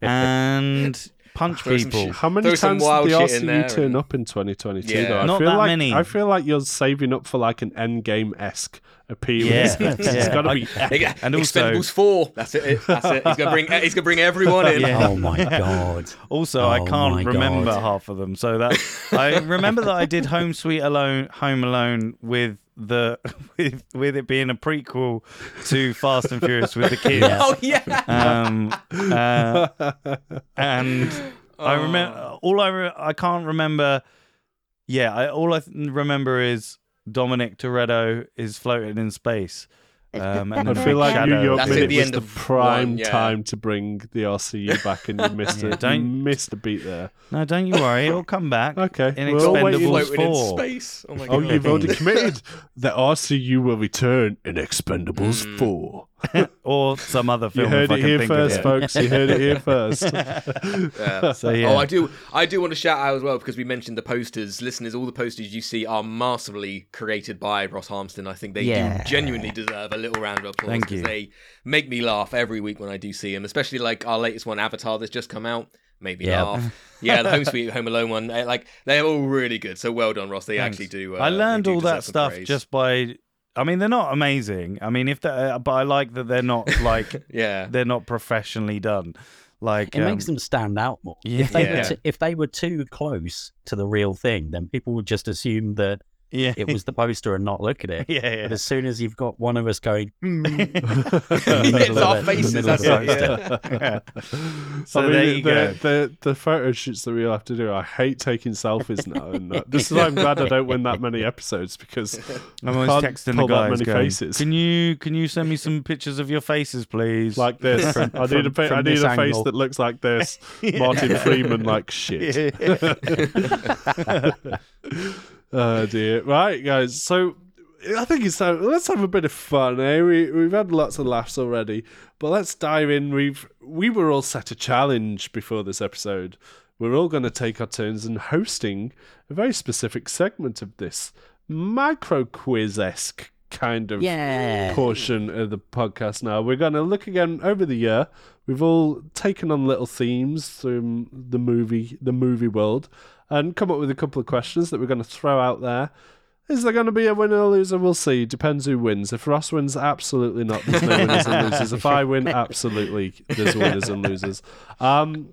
and punch Throw people. shit- How many times did the shit in RCU there turn and- up in 2022? Yeah. though? I Not feel that like, many. I feel like you're saving up for like an endgame esque appeal. Yeah, (laughs) it's yeah. got to be. Yeah, And also- Expendables four. That's it. That's it. He's gonna bring. He's gonna bring everyone in. (laughs) Yeah. Oh my (laughs) god. Also, I Oh can't remember God. half of them. So that I remember that I did Home Sweet Alone, Home Alone with the (laughs) with with it being a prequel to Fast and Furious with the kids. Yeah. Oh yeah. Um, uh, and (laughs) I Oh. remember all I re- I can't remember. Yeah, I, all I th- remember is Dominic Toretto is floating in space. Um, and (laughs) I feel like Shadow- New York That's Minute the was the prime one, yeah. time to bring the RCU (laughs) back, and you missed Yeah, it. don't- You missed a beat there. No, don't you worry, it'll come back. Okay, In we're all waiting. Expendables in 4. space. Oh my Oh, god. you've already committed. The RCU will return in Expendables Mm. 4. (laughs) or some other film. You heard if I it can here first, it. folks. You heard it here (laughs) first. Yeah. So yeah. Oh, I do. I do want to shout out as well because we mentioned the posters. Listeners, all the posters you see are masterfully created by Ross Harmston. I think they Yeah. do genuinely deserve a little round of applause Thank because you. they make me laugh every week when I do see them. Especially like our latest one, Avatar, that's just come out. Made me Yeah. laugh. (laughs) Yeah, the Home Sweet Home Alone one. eh, Like they're all really good. So well done, Ross. They Thanks. actually do. Uh, I learned do all that stuff praise. just by. I mean, they're not amazing. I mean, if they, uh, but I like that they're not (laughs) like Yeah. they're not professionally done. Like It um, makes them stand out more. Yeah. If they Yeah. were t- if they were too close to the real thing, then people would just assume that yeah, it was the poster and not look at it. (laughs) yeah, yeah. But as soon as you've got one of us going, (laughs) (laughs) it's our of the- faces. middle That's the it. Yeah. So I mean, there the, you go. the, the the photo shoots that we'll have to do. I hate taking selfies now, and uh, this is why I'm glad I don't win that many episodes because I'm always can't texting the pull that guys many going, faces. Can you can you send me some pictures of your faces, please? like this. I need a from- fa- from I need this a face that looks like this. Martin Freeman, like shit. Oh dear. Right, guys. So I think it's time. Let's have a bit of fun. Eh? We we've had lots of laughs already, but let's dive in. We've we were all set a challenge before this episode. We're all going to take our turns in hosting a very specific segment of this micro quiz esque kind of yeah, portion of the podcast now. We're going to look again over the year. We've all taken on little themes from the movie, the movie world, and come up with a couple of questions that we're going to throw out there. Is there going to be a winner or loser? We'll see. Depends who wins. If Ross wins, absolutely not. There's no winners and losers. If I win, (laughs) absolutely there's winners and losers. Um,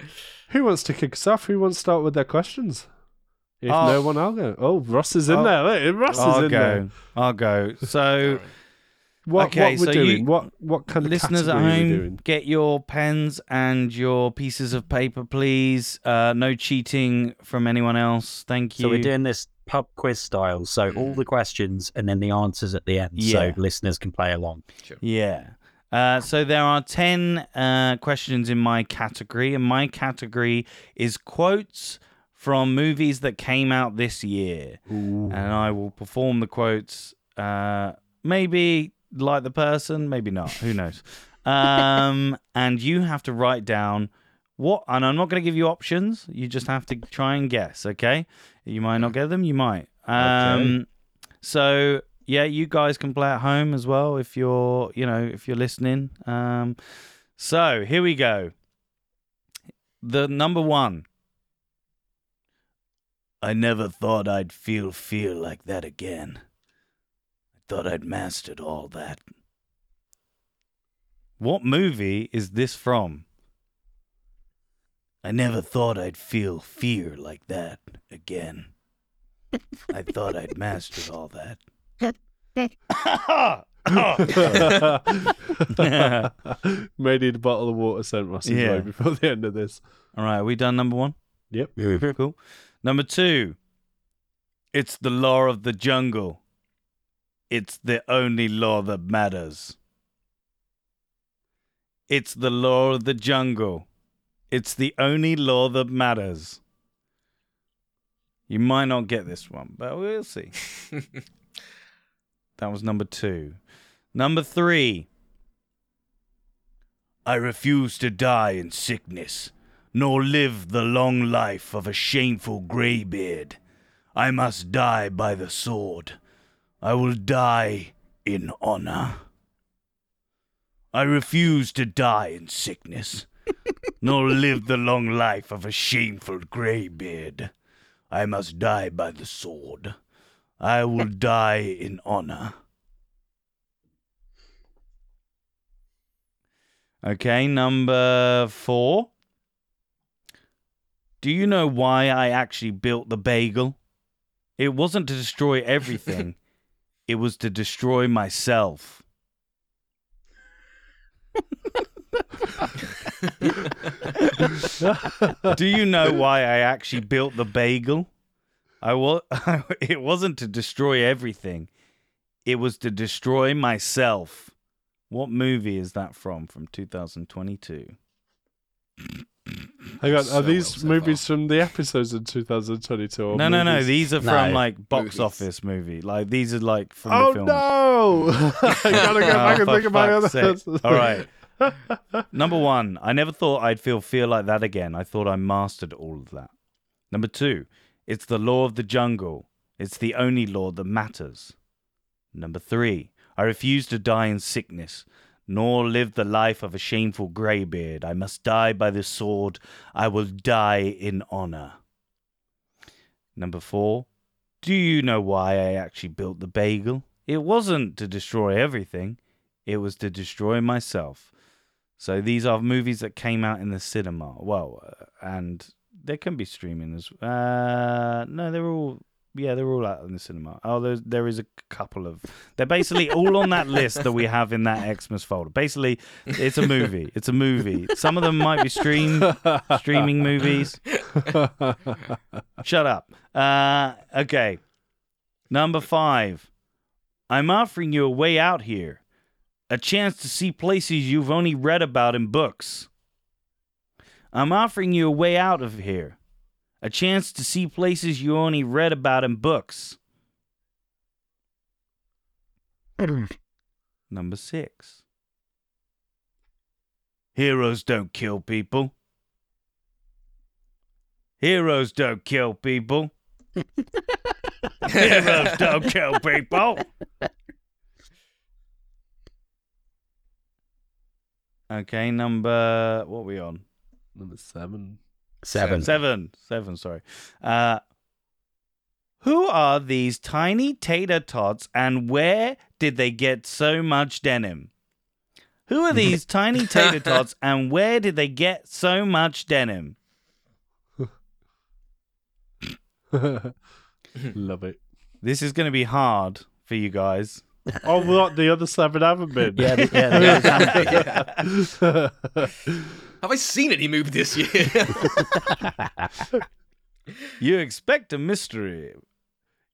who wants to kick us off? Who wants to start with their questions? If I'll- no one, I'll go. Oh, Ross is in I'll- there. Look, Ross is I'll in there. go. I'll go. So What, Okay, what we're so doing? you- what what kind of listeners at category are we home, get your pens and your pieces of paper, please. Uh, no cheating from anyone else. Thank you. So we're doing this pub quiz style. So all the questions and then the answers at the end, Yeah. so listeners can play along. Sure. Yeah. Uh, so there are 10 uh, questions in my category, and my category is quotes from movies that came out this year. And I will perform the quotes, uh, maybe like the person, maybe not. Who knows? Um, (laughs) and you have to write down what, and I'm not going to give you options. You just have to try and guess, okay? You might not get them, you might. Um, So yeah, you guys can play at home as well if you're, you know, if you're listening. Um, so here we go. The number one. I never thought I'd feel fear like that again. I thought I'd mastered all that. What movie is this from? I never thought I'd feel fear like that again. I thought I'd mastered all that. (laughs) May need a bottle of water sent Ross his Yeah. way before the end of this. all right, are we done number one? Yep. Cool. Number two, it's the law of the jungle. It's the only law that matters. It's the law of the jungle. It's the only law that matters. You might not get this one, but we'll see. (laughs) that was number two. Number three. I refuse to die in sickness, nor live the long life of a shameful greybeard. I must die by the sword. I will die in honor. I refuse to die in sickness, (laughs) nor live the long life of a shameful greybeard. I must die by the sword. I will (laughs) die in honor. Okay, number four. Do you know why I actually built the bagel? It wasn't to destroy everything, it was to destroy myself. Do you know why I actually built the bagel? I wa- (laughs) it wasn't to destroy everything. It was to destroy myself. What movie is that from from 2022? Hang on, So are these well so movies from the episodes in 2022? Or No, no, no. These are No. from like box Movies. office movie. Like these are like from Oh the films. no! (laughs) I gotta go Oh, back and think of my other. All right. Number one, I never thought I'd feel fear like that again. I thought I mastered all of that. Number two, it's the law of the jungle. It's the only law that matters. Number three, I refuse to die in sickness, nor live the life of a shameful greybeard. I must die by the sword. I will die in honor. Number four, do you know why I actually built the bagel? It wasn't to destroy everything, it was to destroy myself. So these are movies that came out in the cinema. Well, uh, and they can be streaming as uh no, they're all yeah, they're all out in the cinema. Oh, there's there is a couple of they're basically all on that list that we have in that Xmas folder. Basically, it's a movie. It's a movie. Some of them might be stream streaming movies. Shut up. Uh okay. Number 5. I'm offering you a way out here. A chance to see places you've only read about in books. I'm offering you a way out of here. A chance to see places you only read about in books. (clears throat) Number six. Heroes don't kill people. Heroes don't kill people. (laughs) Heroes don't kill people. Okay, number what are we on? Number seven. Seven. Seven. Seven, sorry. Uh who are these tiny tater tots and where did they get so much denim? Who are (laughs) these tiny tater tots and where did they get so much denim? (laughs) Love it. This is going to be hard for you guys. Oh, what? The other seven haven't been. Yeah, the- yeah, the others (laughs) Have I seen any movie this year? (laughs) You expect a mystery.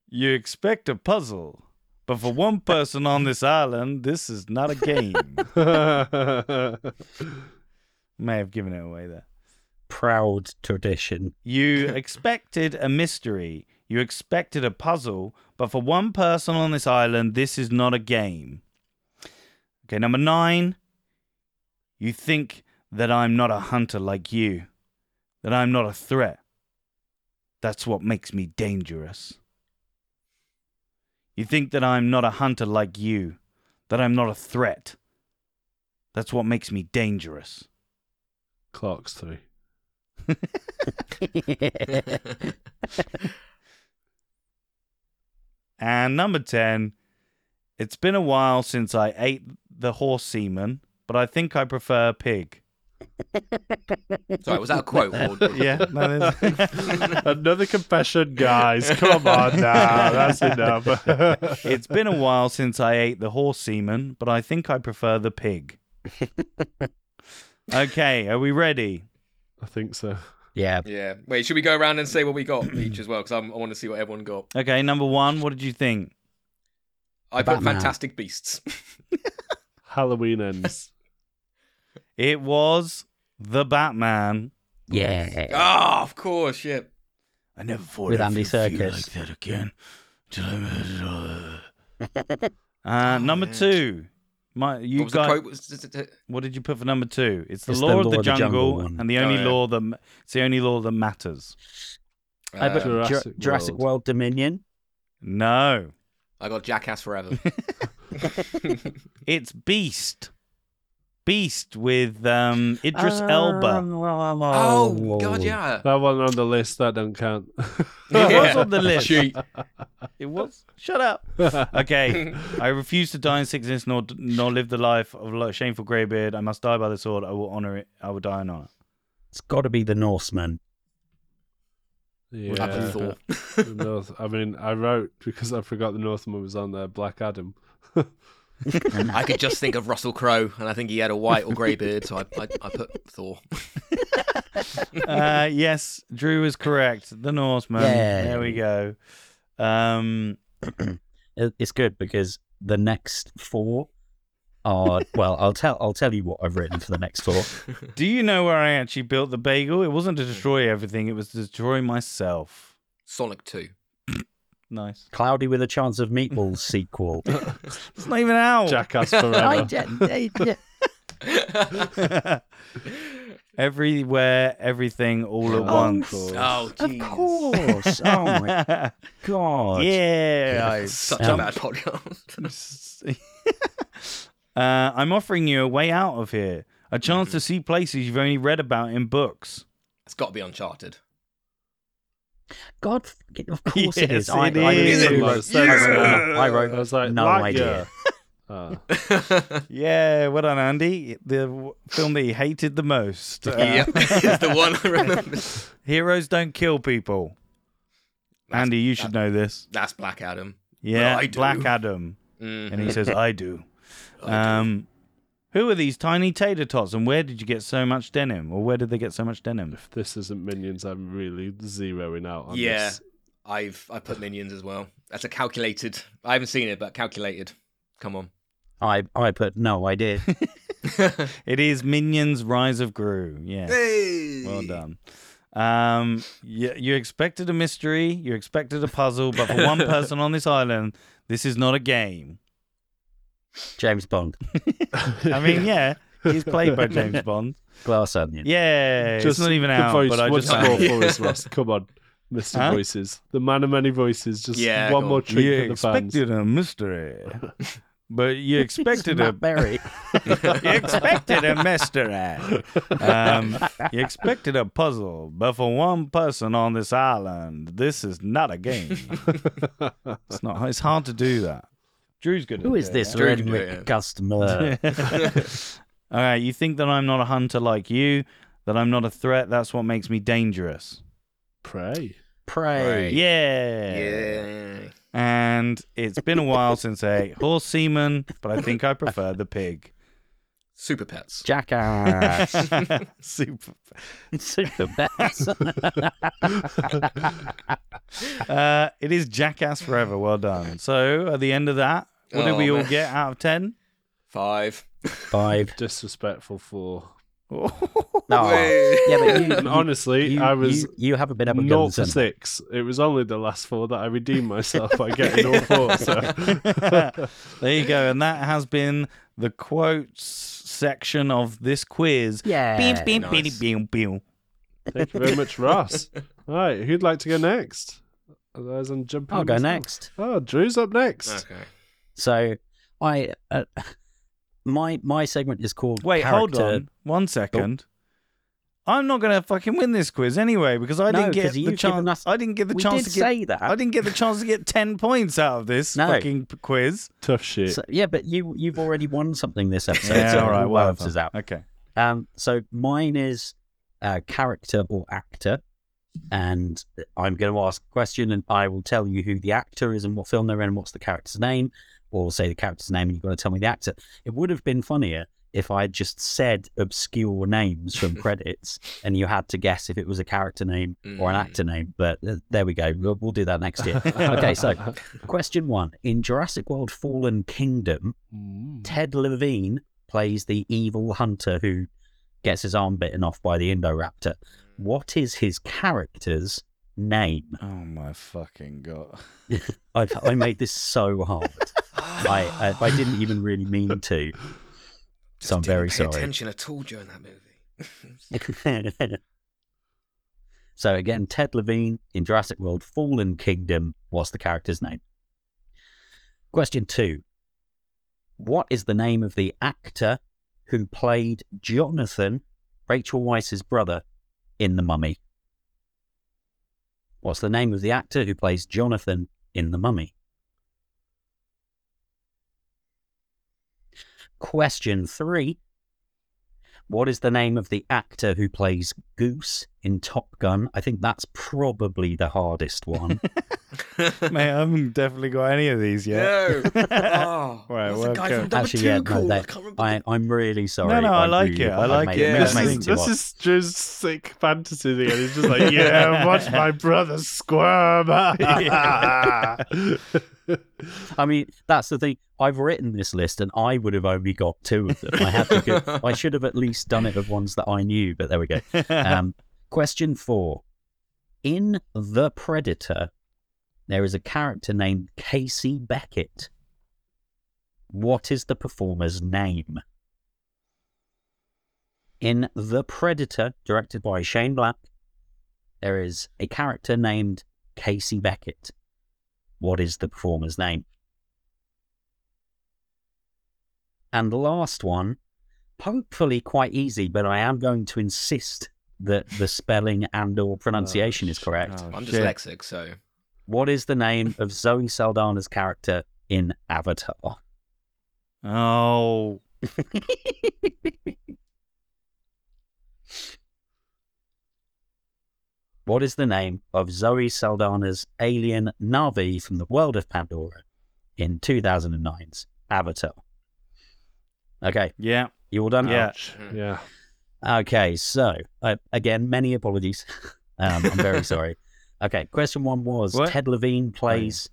You expect a puzzle. But for one person on this island, this is not a game. (laughs) May have given it away there. proud tradition. You (laughs) expected a mystery. You expected a puzzle. But for one person on this island, this is not a game. Okay, number nine. You think that I'm not a hunter like you, that I'm not a threat. That's what makes me dangerous. You think that I'm not a hunter like you, that I'm not a threat. That's what makes me dangerous. Clocks three. (laughs) And number 10, it's been a while since I ate the horse semen, but I think I prefer pig. Sorry, was that a quote? Or... (laughs) Yeah, that is. (laughs) Another confession, guys. Come on now. That's enough. (laughs) it's been a while since I ate the horse semen, but I think I prefer the pig. okay, are we ready? I think so. yeah. Yeah. Wait, should we go around and say what we got (clears throat) each as well? Because I want to see what everyone got. Okay, number one, what did you think? I put Fantastic Beasts. Halloween ends. It was the Batman. Yeah. Ah, of course, shit. I never thought With I'd Andy feel- feel Serkis. like that again. till I met it. (laughs) Uh, number two, my you what was the got. quote? Was- What did you put for number two? It's the It's law of the jungle, jungle one. and the only Oh, yeah. law that m- it's the only law that matters. I put Um, Jurassic, Jurassic Jurassic World. World Dominion. No, I got Jackass Forever. (laughs) (laughs) it's Beast. Beast with um, Idris. Elba. oh, God, yeah. That one on the list, that don't count. (laughs) It was on the list. Cheat. It was. Shut up. Okay. I refuse to die in sickness nor nor live the life of a shameful greybeard. I must die by the sword. I will honor it. I will die in honor. It's got to be the Norseman. I yeah. The North, I mean, I wrote because I forgot the Northman was on there. Black Adam. (laughs) I could just think of Russell Crowe, and I think he had a white or grey beard, so I, I, I put Thor. (laughs) Uh, yes, Drew is correct. The Northman. Yay. There we go. Um, (clears throat) It's good because the next four are well. I'll tell. I'll tell you what I've written for the next four. do you know where I actually built the bagel? It wasn't to destroy everything. It was to destroy myself. Sonic 2. Nice. Cloudy with a Chance of Meatballs (laughs) sequel. It's not even out. Jackass I Forever. did- I- Everywhere, everything, all at Oh, once. cool. Oh, Of course. Oh my (laughs) god. yeah. I- Such Um, a bad podcast. (laughs) uh, I'm offering you a way out of here, a chance to see places you've only read about in books. it's got to be Uncharted. God, of (laughs) course it is. Yes, I, it I, is. I, Like, wrote, thanks, I, wrote, I I was like, no Lightyear. idea. Ah. (laughs) Yeah, well done, Andy. The film that he hated the most. Uh, yeah, (laughs) it's the one I remember. Heroes don't kill people. Andy, you should know this. That's Black Adam. Yeah, I do. Black Adam. Mhm. And he says, I do. Um, who are these tiny tater tots and where did you get so much denim? Or where did they get so much denim? If this isn't Minions, I'm really zeroing out on Yeah. this. I've I put Minions as well. That's a calculated. I haven't seen it, but calculated. Come on. I, I put no idea. (laughs) (laughs) It is Minions Rise of Gru. Yeah. Hey. Well done. Um, you, you expected a mystery, you expected a puzzle, but for one (laughs) person on this island, this is not a game. James Bond, (laughs) I mean, yeah, he's played by James Bond. Glass Onion. Yeah, Just it's not even the out, voice. but I one just score for us, Ross. Come on, Mr. Huh? Voices, the man of many voices. Just Yeah, one more on. treat you for the fans. expected a mystery, (laughs) but you expected a Matt Berry. (laughs) you expected a mystery. Um, you expected a puzzle, but for one person on this island, this is not a game. It's not. It's hard to do that. Drew's good. at Who is this Drew Very good, Renwick yeah. customer? (laughs) All right, you think that I'm not a hunter like you, that I'm not a threat. That's what makes me dangerous. Prey. Prey. Right. Yeah. Yeah. And it's been a while since I ate horse semen, but I think I prefer the pig. Super pets. Jackass. (laughs) Super. Super best. (laughs) Uh, it is Jackass Forever. Well done. So at the end of that, what did Oh, we all man. get out of ten? Five. Five. (laughs) Disrespectful four. No. Wait. Yeah, but you, And you, honestly, you, I was you, you haven't been able to go naught to for six. It was only the last four that I redeemed myself by getting all four. So there you go. And that has been the quotes section of this quiz. Yeah. Beam, beam, Nice. beam, beam, beam. thank you very much, (laughs) Ross. All right, who'd like to go next? Otherwise, I'm jumping. I'll on go myself. next. Oh, Drew's up next. Okay. So I uh, (laughs) my my segment is called Wait, hold on. One second. I'm not gonna fucking win this quiz anyway because I No, didn't get 'cause the chance. us- I didn't get the we chance did to get. say that. I didn't get the chance to get (laughs) ten points out of this No. fucking quiz. Tough shit. So, yeah, but you you've already won something this episode. Yeah, so all right, all whatever. balances out. Okay. Um, so mine is uh, character or actor, and I'm going to ask a question, and I will tell you who the actor is and what film they're in, and what's the character's name, or say the character's name, and you've got to tell me the actor. It would have been funnier if I just said obscure names from (laughs) credits, and you had to guess if it was a character name or an Mm. actor name. But uh, there we go. We'll, we'll do that next year. okay, so (laughs) question one: In Jurassic World: Fallen Kingdom, Mm. Ted Levine plays the evil hunter who gets his arm bitten off by the Indoraptor. What is his character's name? Oh my fucking god. (laughs) I, I made this so hard. I, I I didn't even really mean to. Just so I'm didn't very pay sorry. attention at all during that movie. (laughs) so again, Ted Levine in Jurassic World: Fallen Kingdom. What's the character's name? Question two. What is the name of the actor who played Jonathan, Rachel Weisz's brother, in The Mummy? What's the name of the actor who plays Jonathan in The Mummy? Question three. What is the name of the actor who plays Goose in Top Gun? I think that's probably the hardest one. (laughs) (laughs) Mate, I haven't definitely got any of these yet. No. (laughs) Oh, Right, well, the guy okay. from Actually, yeah, no, called? they- I can't remember. I, I'm really sorry. No, no, I I'm like really- it. I like made it. I've This is- it this is Drew's sick fantasy thing, and he's just like, yeah, watch my brother squirm. I mean, that's the thing. I've written this list, and I would have only got two of them. I had to. Go, I should have at least done it of ones that I knew, but there we go. Um, question four: In The Predator, there is a character named Casey Beckett. What is the performer's name? In The Predator, directed by Shane Black, there is a character named Casey Beckett. What is the performer's name? And the last one, hopefully quite easy, but I am going to insist that the spelling and or pronunciation is oh, correct. Oh, I'm shit. dyslexic, so What is the name of Zoe Saldana's character in Avatar? Oh. (laughs) what is the name of Zoe Saldana's alien Na'vi from the world of Pandora in 2009's Avatar? Okay, Yeah. you all done? Yeah. Ouch. Yeah. Okay, so uh, again, many apologies. (laughs) um, I'm very (laughs) sorry. Okay, question one was What? Ted Levine plays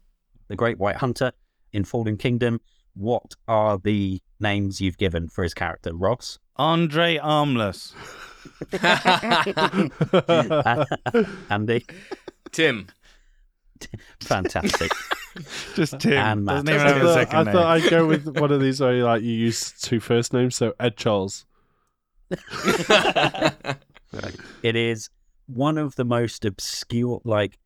the Great White Hunter in Fallen Kingdom. What are the names you've given for his character, Ross? Andre Armless. (laughs) Andy, Tim. fantastic. Just Tim. And Matt. Doesn't even I have a thought, second I name. thought I'd go with one of these where like you use two first names, so Ed Charles. (laughs) it is one of the most obscure, like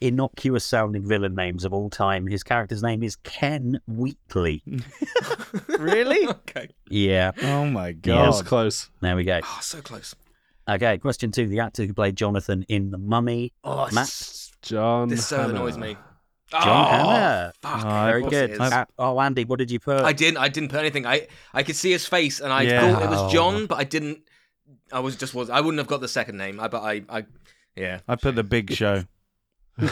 innocuous sounding villain names of all time. His character's name is Ken Wheatley. (laughs) really? (laughs) okay. Yeah, Oh my That god. was close. there we go. Oh, so close. Okay, question two. The actor who played Jonathan in The Mummy, Oh, Matt? John. this so Hannah. annoys me. John oh, Hannah. Fuck. Oh, Very good. it is. Oh, Andy, what did you put? I didn't. I didn't put anything. I I could see his face, and I Yeah. thought it was Oh. John, but I didn't. I was just was. I wouldn't have got the second name. I but I I yeah. I put the big show. Will. (laughs)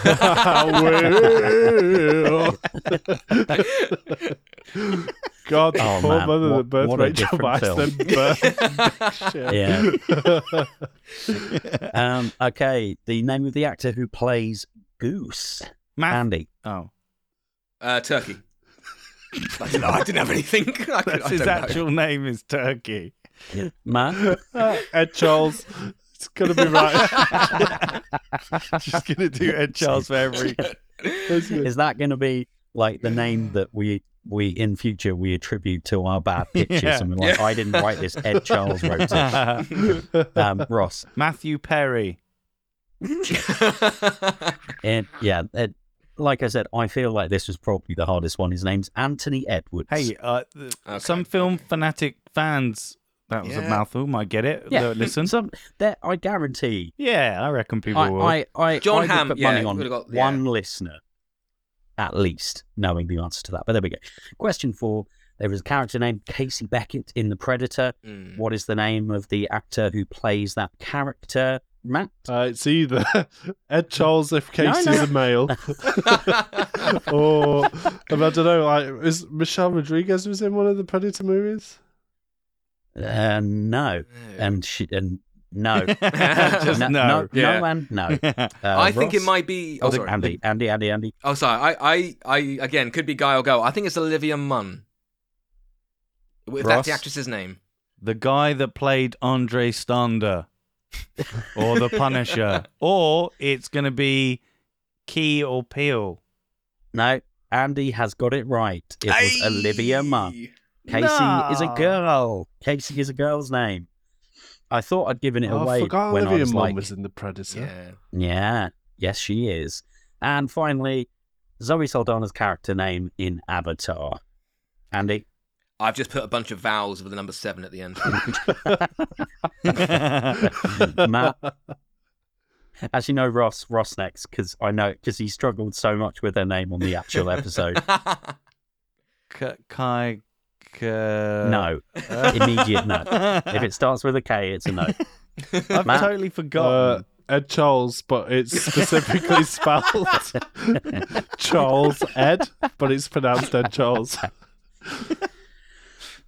God, the Oh, poor man, mother what- that birthed a Rachel different Weisz film. then birthed Shit. Yeah. um, okay, the name of the actor who plays Goose, Matt. Andy. Oh. Uh, Turkey. (laughs) I didn't, I didn't have anything. (laughs) I, could, That's I his don't know. actual name is Turkey. Matt. (laughs) Ed Charles. It's gonna be right. Just gonna do Ed Charles for every. That's good. Is that going to be like the name that we we in future we attribute to our bad pictures? Yeah. And we're like, Yeah. I didn't write this. Ed Charles wrote it. Um, Ross. Matthew Perry. And yeah, it, like I said, I feel like this was probably the hardest one. His name's Anthony Edwards. Hey, uh, th- Okay. some film fanatic fans. That was a mouthful. Might get it. yeah, Listen. (laughs) Some, there, I guarantee. Yeah, I reckon people I, will. I, I, John I Hamm, put yeah, money on would've got- yeah. one listener, at least, knowing the answer to that. But there we go. Question four. There is a character named Casey Beckett in The Predator. Mm. What is the name of the actor who plays that character? Matt? Uh, it's either (laughs) Ed Charles if Casey's no. a male, (laughs) (laughs) or I don't know. Like, is Michelle Rodriguez was in one of the Predator movies? Uh, no. And she, and no. Just no, no. no, Yeah. no, and no. Uh, I think it might be. Oh, Oh, sorry. Andy, Andy, Andy, Andy. Oh, sorry. I, I, I, again, could be Guy or Go. I think it's Olivia Munn. If that's the actress's name. the guy that played Andre Stander, (laughs) or the Punisher, or it's gonna be Key or Peel. No, Andy has got it right. It was Olivia Munn. Aye. Casey is a girl. Casey is a girl's name. I thought I'd given it Oh, I away forgot when I Olivia was Munn like, was in the Predator. Yeah. yeah, yes, she is. And finally, Zoe Saldana's character name in Avatar. Andy, I've just put a bunch of vowels with the number seven at the end. (laughs) Matt. As you know, Ross, Ross next because I know because he struggled so much with her name on the actual episode. (laughs) K- Kai. K- no, immediate no. If it starts with a K, it's a no. (laughs) I've Matt? totally Uh, forgotten. Ed Charles, but it's specifically spelled Charles Ed, but it's pronounced Ed Charles.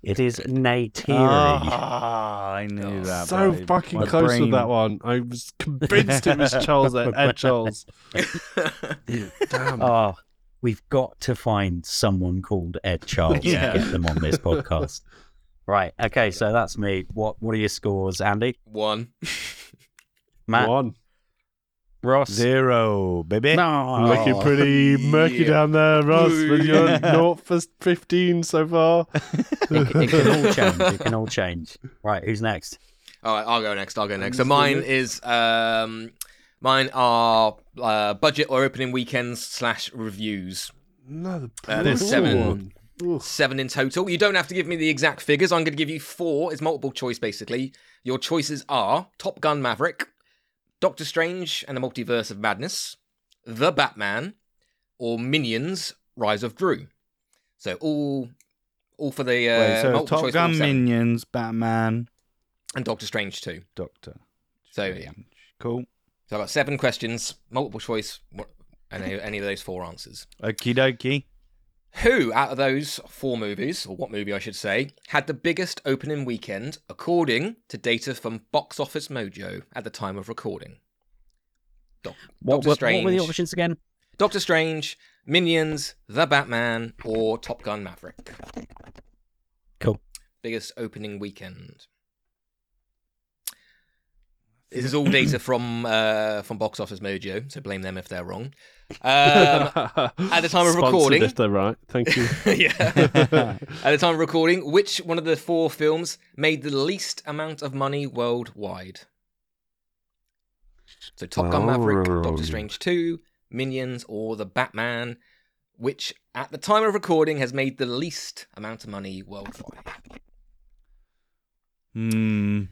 It is Neytiri. Ah, I knew Oh, that. so babe. fucking My close brain- with that one. I was convinced it was Charles Ed, Ed Charles. (laughs) Damn. Oh, we've got to find someone called Ed Charles Yeah. to get them on this podcast. Right. Okay. So that's me. What What are your scores, Andy? One. Matt, One. Ross. Zero, baby. No. Looking pretty murky yeah. down there, Ross, with your Yeah. 0 for 15 so far. (laughs) It, it can all change. It can all change. Right. Who's next? All right, I'll go next. I'll go next. So mine is um, mine are uh, budget or opening weekends slash reviews. No, the Uh, there's seven. one. Oof. Seven in total. You don't have to give me the exact figures. I'm going to give you four. It's multiple choice, basically. Your choices are Top Gun Maverick, Doctor Strange and the Multiverse of Madness, The Batman, or Minions: Rise of Gru. So all, all for the uh, Wait, so Top Gun. Minions, Batman, and Doctor Strange too. Doctor. So yeah. Strange. Cool. So I've got seven questions, multiple choice, any, any of those four answers. Okie dokie. Who out of those four movies, or what movie I should say, had the biggest opening weekend according to data from Box Office Mojo at the time of recording? Doc- What, Doctor what, Strange, what were the options again? Doctor Strange, Minions, The Batman, or Top Gun Maverick? Cool. Biggest opening weekend. This is all data from uh, from Box Office Mojo, so blame them if they're wrong. Um, (laughs) at the time of Sponsored recording- if they're right. Thank you. (laughs) yeah. (laughs) At the time of recording, which one of the four films made the least amount of money worldwide? So Top Gun Maverick, Doctor Strange 2, Minions, or The Batman, which at the time of recording has made the least amount of money worldwide. Hmm.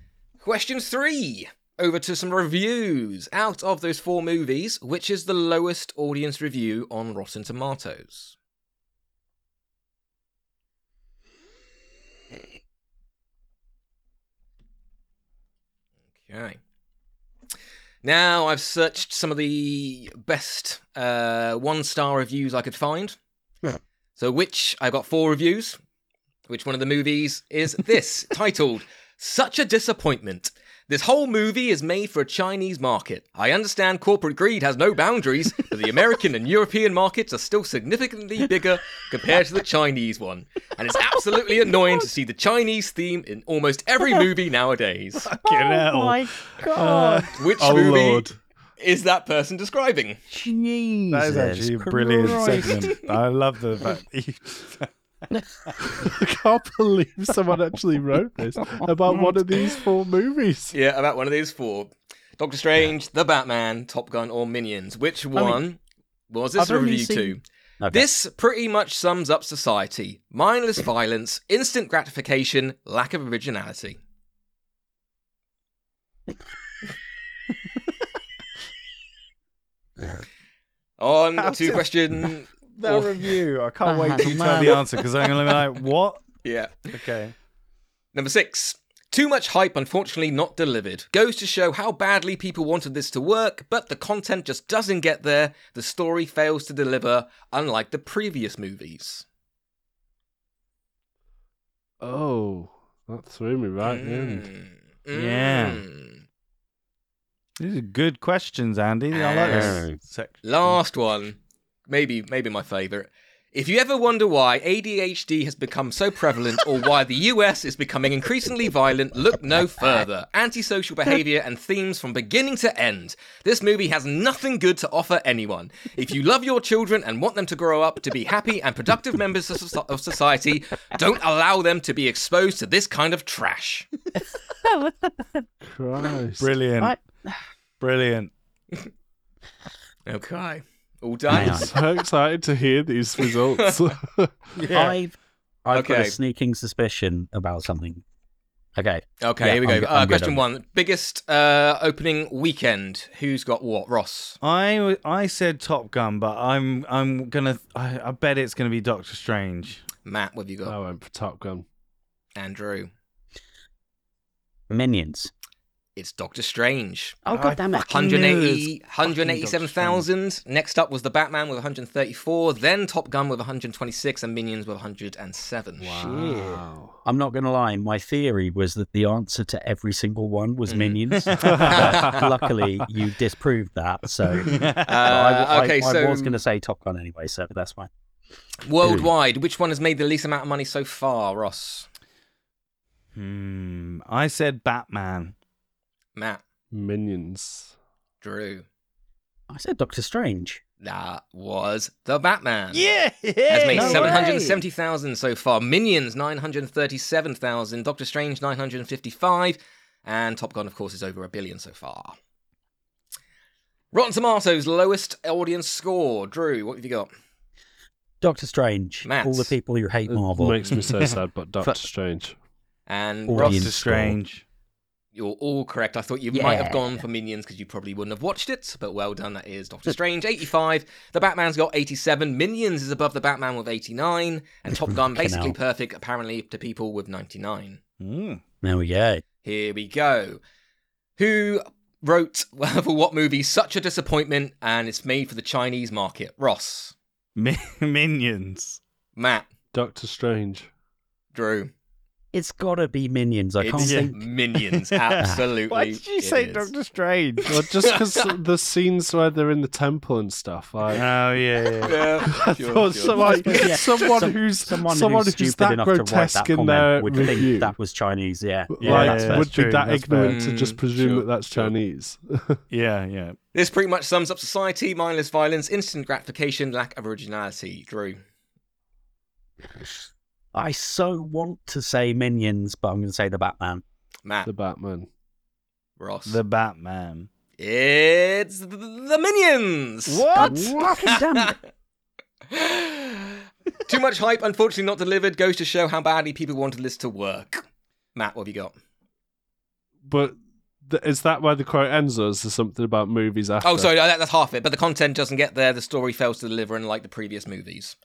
Question three. Over to some reviews. Out of those four movies, which is the lowest audience review on Rotten Tomatoes? Okay. Now I've searched some of the best uh, one star reviews I could find. Yeah. So, which I got four reviews. Which one of the movies is this? (laughs) titled Such a Disappointment. This whole movie is made for a Chinese market. I understand corporate greed has no boundaries, but the American and European markets are still significantly bigger compared to the Chinese one. And it's absolutely annoying to see the Chinese theme in almost every movie nowadays. (laughs) Fucking oh hell. Oh my uh, god! Which oh, movie Lord. is that person describing? Jesus That is actually a brilliant Christ. segment. I love the fact that you. (laughs) I can't believe someone actually wrote this about one of these four movies. Yeah, about one of these four. Doctor Strange, The Batman, Top Gun, or Minions. Which one was this I've a review seen- to? Okay. This pretty much sums up society mindless violence, instant gratification, lack of originality. (laughs) On How to question. (laughs) That review. I can't Oh, wait till you tell the answer because I'm going to be like, what? Yeah. Okay. Number six. Too much hype, unfortunately, not delivered. Goes to show how badly people wanted this to work, but the content just doesn't get there. The story fails to deliver, unlike the previous movies. Oh, that threw me right in. Mm. Yeah. Mm. These are good questions, Andy. I like this section. Last one. Maybe maybe my favourite. If you ever wonder why ADHD has become so prevalent or why the (laughs) US is becoming increasingly violent, look no further. Antisocial behavior and themes from beginning to end. This movie has nothing good to offer anyone. If you love your children and want them to grow up to be happy and productive members of society, don't allow them to be exposed to this kind of trash. Christ. Brilliant. I- Brilliant. (laughs) Okay. All Hang done. on. so excited to hear these (laughs) results. (laughs) I've I've got a sneaking suspicion about something. Okay. Okay, Yeah, here we go. I'm uh, I'm question on one. Biggest uh, opening weekend. Who's got what? Ross. I I said Top Gun, but I'm I'm gonna I, I bet it's gonna be Doctor Strange. Matt, what have you got? I went for Top Gun. Andrew. Minions. It's Doctor Strange. Oh I god damn it. fucking 180, 187,000. Next up was the Batman with 134, then Top Gun with 126, and Minions with 107. Wow. I'm not gonna lie, my theory was that the answer to every single one was Mhm. minions. But (laughs) luckily you disproved that. So (laughs) Uh, I, okay, I, so I was gonna say Top Gun anyway, so that's fine. worldwide, which one has made the least amount of money so far, Ross? Hmm. I said Batman. Matt, Minions. Drew. I said Doctor Strange. That was the Batman. Yeah. has made No 770,000 so far. Minions 937,000. Doctor Strange 955, and Top Gun, of course, is over a billion so far. Rotten Tomatoes lowest audience score. Drew, what have you got? Doctor Strange. Matt. All the people who hate It Marvel. makes me so (laughs) sad, but Doctor Strange. And Audience Ross, Doctor score. Strange. You're all correct. I thought you might have gone for Minions because you probably wouldn't have watched it, but well done. That is Doctor Strange 85. The Batman's got 87. Minions is above the Batman with 89, and Top Gun basically hell. perfect apparently to people with 99. Hmm. There we go. Here we go. Who wrote (laughs) for what movie such a disappointment and it's made for the Chinese market? Ross, Mi- (laughs) Minions. Matt, Doctor Strange. Drew. It's gotta be minions. I can't it's think (laughs) Minions. (laughs) Absolutely. Why did you it say is. Doctor Strange? Well, just because (laughs) the scenes where they're in the temple and stuff, like. Oh yeah, yeah. Yeah, I sure, thought sure. so, like, Yeah. someone Some- who's someone, someone who's who's stupid that enough to write grotesque that in comment their would review, think that was Chinese. Yeah, yeah, Like, that's fair. would be that that's ignorant fair. to just Mm, presume sure, that that's sure. Chinese. Yeah, yeah. This pretty much sums up society, mindless violence, instant gratification, lack of originality. Drew. I so want to say minions, but I'm going to say the Batman. Matt. the Batman. Ross. The Batman. It's the, the Minions. What? Fucking damn it. (laughs) Too much hype, unfortunately not delivered, goes to show how badly people wanted this to work. Matt, what have you got? But th- is that where the quote ends, or is there something about movies after? Oh, sorry, that, that's half it. But the content doesn't get there. The story fails to deliver, unlike the previous movies.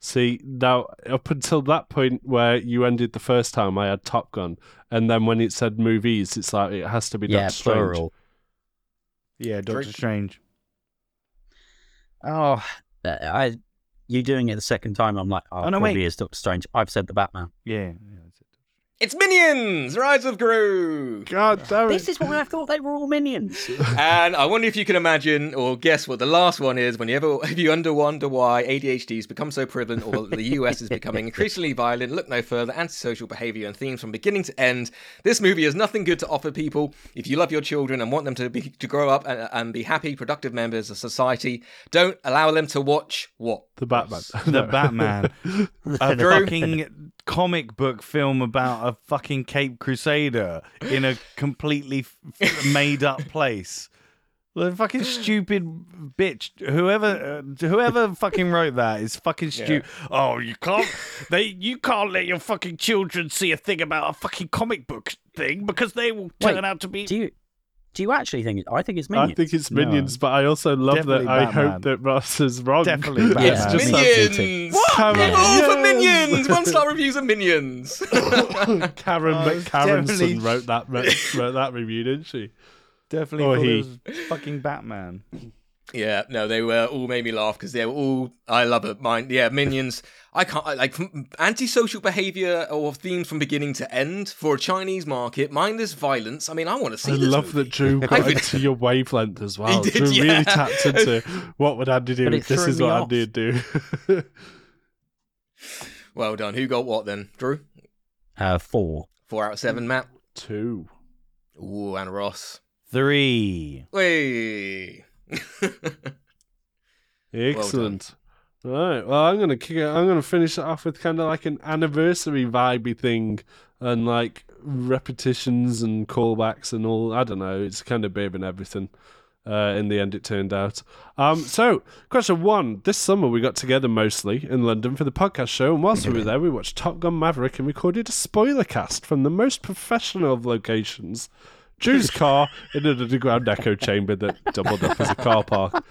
See, now up until that point where you ended the first time, I had Top Gun, and then when it said movies, it's like it has to be Yeah, Doctor Strange. plural. Yeah, Doctor Drake. Strange. Oh, uh, I. You doing it the second time? I'm like, oh, Oh, no, probably wait. is Doctor Strange. I've said the Batman. Yeah. Yeah that's it. It's Minions! Rise of Gru! God damn it! This is why I thought they were all minions. (laughs) and I wonder if you can imagine or guess what the last one is when you ever, if you under wonder why ADHD has become so prevalent or the US is becoming (laughs) increasingly violent, look no further, antisocial behavior and themes from beginning to end. This movie has nothing good to offer people. If you love your children and want them to be to grow up and, and be happy, productive members of society, don't allow them to watch what? the Batman. The Batman. (laughs) A Drew? fucking comic book film about a fucking Cape Crusader in a completely f- (laughs) made up place. The fucking stupid bitch. Whoever, uh, whoever fucking wrote that is fucking stupid. Oh, you can't. They, you can't let your fucking children see a thing about a fucking comic book thing because they will Wait, turn out to be. Do you do you actually think? I think it's Minions. I think it's No. Minions, but I also love Definitely that. I hope that Ross is wrong. Definitely (laughs) It's Batman. Yeah, just me like. Minions! What? Karen, Yes! for Minions! One star reviews of Minions. (laughs) Karen Oh, it's wrote that wrote that review, didn't she? Definitely Or thought he. was fucking Batman. yeah, no, they were all made me laugh because they were all. I love it. Mine, yeah, Minions. I can't I- like from antisocial behavior or themes from beginning to end for a Chinese market. Mindless violence. I mean, I want to see. I this love movie. that Drew (laughs) I got could- into your wavelength as (laughs) well. He did, Drew yeah. really tapped into what would Andy do. But it This is what off. Andy would do. Well done. Who got what then? Drew. Uh, four. Four out of seven. Matt. Two. Ooh, and Ross. Three. Way. (laughs) Excellent. right. Well, I'm gonna kick it. I'm gonna finish it off with kind of like an anniversary vibey thing, and like repetitions and callbacks and all. I don't know. It's kind of bit of an everything. Uh, in the end, it turned out. Um, so, question one: This summer we got together mostly in London for the podcast show, and whilst we were there, we watched Top Gun Maverick and recorded a spoiler cast from the most professional of locations. Drew's car in an underground echo chamber that doubled up as a car park.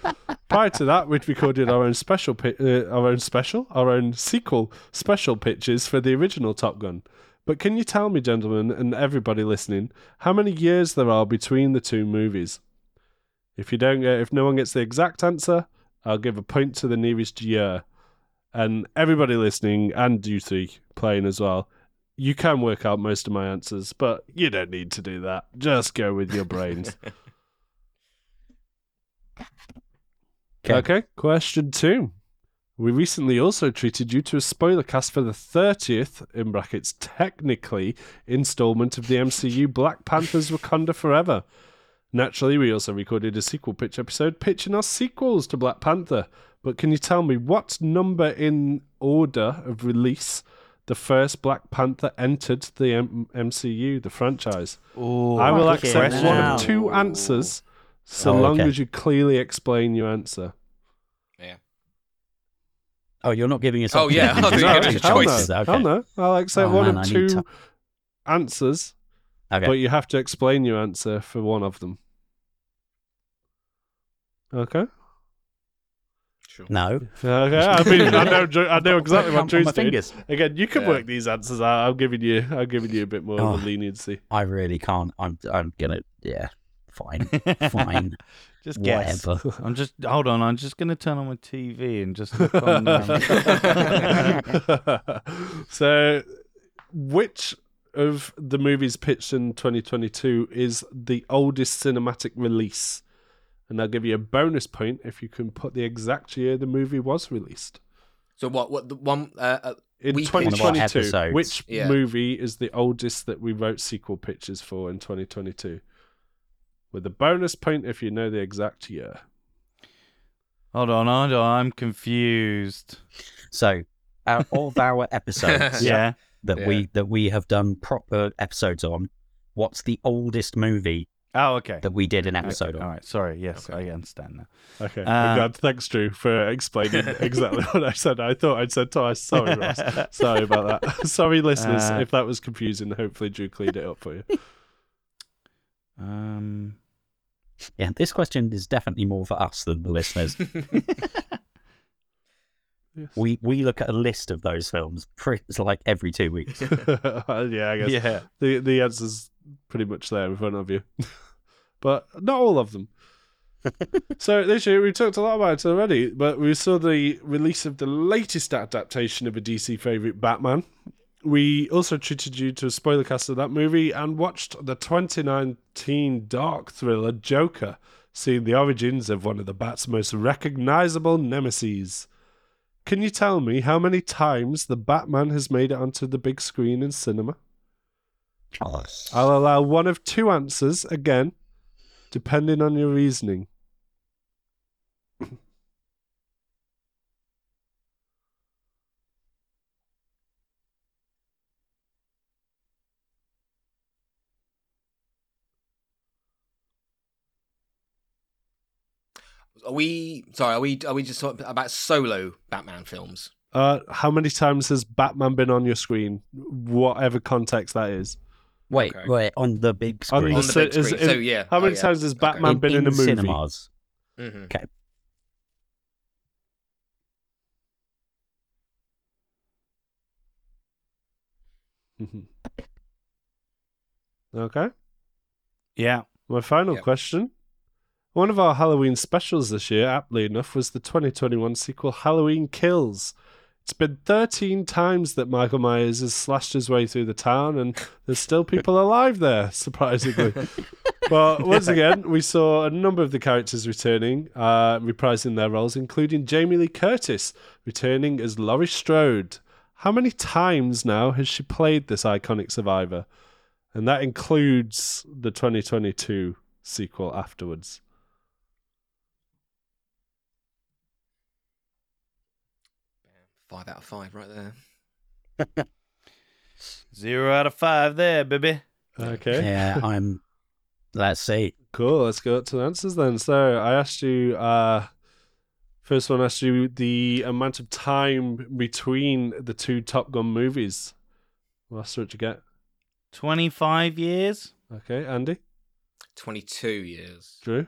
Prior to that, we'd recorded our own special, pi- uh, our own special, our own sequel special pitches for the original Top Gun. But can you tell me, gentlemen, and everybody listening, how many years there are between the two movies? If you don't get, if no one gets the exact answer, I'll give a point to the nearest year. And everybody listening, and you three playing as well, you can work out most of my answers, but you don't need to do that. Just go with your brains. (laughs) Okay. Okay, question two. We recently also treated you to a spoiler cast for the 30th, in brackets, technically, installment of the MCU Black Panther's Wakanda Forever. Naturally, we also recorded a sequel pitch episode pitching our sequels to Black Panther. But can you tell me what number in order of release the first Black Panther entered the M- MCU, the franchise? Oh, I will fucking accept one hell. of two answers so Oh, long okay. as you clearly explain your answer. Yeah. Oh, you're not giving us. Oh, yeah, (laughs) I thought you were No, giving us hell choices. no. Okay. Hell no. I'll accept Oh, one man, of need two to- answers, Okay. but you have to explain your answer for one of them. Okay. Sure. no. Okay. I mean, I know, I know exactly what Count on Drew's my doing. fingers. Again, you can Yeah. work these answers out. I'm giving you, I'm giving you a bit more Oh. of a oh, leniency. I really can't. I'm. I'm gonna. Yeah. Fine. Fine. (laughs) just guess. Whatever. I'm just hold on. I'm just gonna turn on my TV and just look on. (laughs) (laughs) So, which of the movies pitched in 2022 is the oldest cinematic release? And I'll give you a bonus point if you can put the exact year the movie was released. So what? What the one? Uh, uh, In We pitched- One of our 2022, episodes. which Yeah. movie is the oldest that we wrote sequel pitches for in 2022? With a bonus point if you know the exact year. hold on, hold on. I'm confused. So, out of our (laughs) episodes Yeah. That Yeah. we that we have done proper episodes on, what's the oldest movie Oh, okay. that we did an episode Okay, on? All right. Sorry. Yes, I understand now. Okay, Uh, I'm glad. Thanks, Drew, for explaining (laughs) exactly what I said. I thought I'd said twice. Sorry, Ross. (laughs) Sorry about that. (laughs) Sorry, listeners, Uh, if that was confusing. Hopefully, Drew cleared it up for you. Um. Yeah, this question is definitely more for us than the listeners. Yes. we we look at a list of those films pretty, it's like every two weeks. (laughs) yeah, I guess Yeah. the the answer's pretty much there in front of you, (laughs) but not all of them. (laughs) so this year we talked a lot about it already, but we saw the release of the latest adaptation of a DC favorite, Batman. We also treated you to a spoiler cast of that movie and watched the 2019 dark thriller Joker, seeing the origins of one of the Bat's most recognizable nemesis. Can you tell me how many times the Batman has made it onto the big screen in cinema? I'll allow one of two answers again, depending on your reasoning. Are we sorry? Are we are we just talking about solo Batman films? Uh, how many times has Batman been on your screen? Whatever context that is. Wait, Okay. wait, on the big On screen. the On the big is screen. it- so yeah. How Oh, many yeah. times has Okay. Batman been in, a movie? cinemas. Mhm. Mhm. okay. Yeah. My final Yep. question. One of our Halloween specials this year, aptly enough, was the 2021 sequel Halloween Kills. It's been 13 times that Michael Myers has slashed his way through the town, and there's still people alive there, (laughs) surprisingly. (laughs) but once again, we saw a number of the characters returning, uh, reprising their roles, including Jamie Lee Curtis returning as Laurie Strode. How many times now has she played this iconic survivor? And that includes the 2022 sequel afterwards. Five out of five, right there. (laughs) Zero out of five there, baby. Okay. Yeah, (laughs) I'm. Let's see. Cool. Let's go to the answers then. So I asked you, uh, first one asked you the amount of time between the two Top Gun movies. What's what you get? 25 years? Okay, Andy, Twenty-two years. Drew.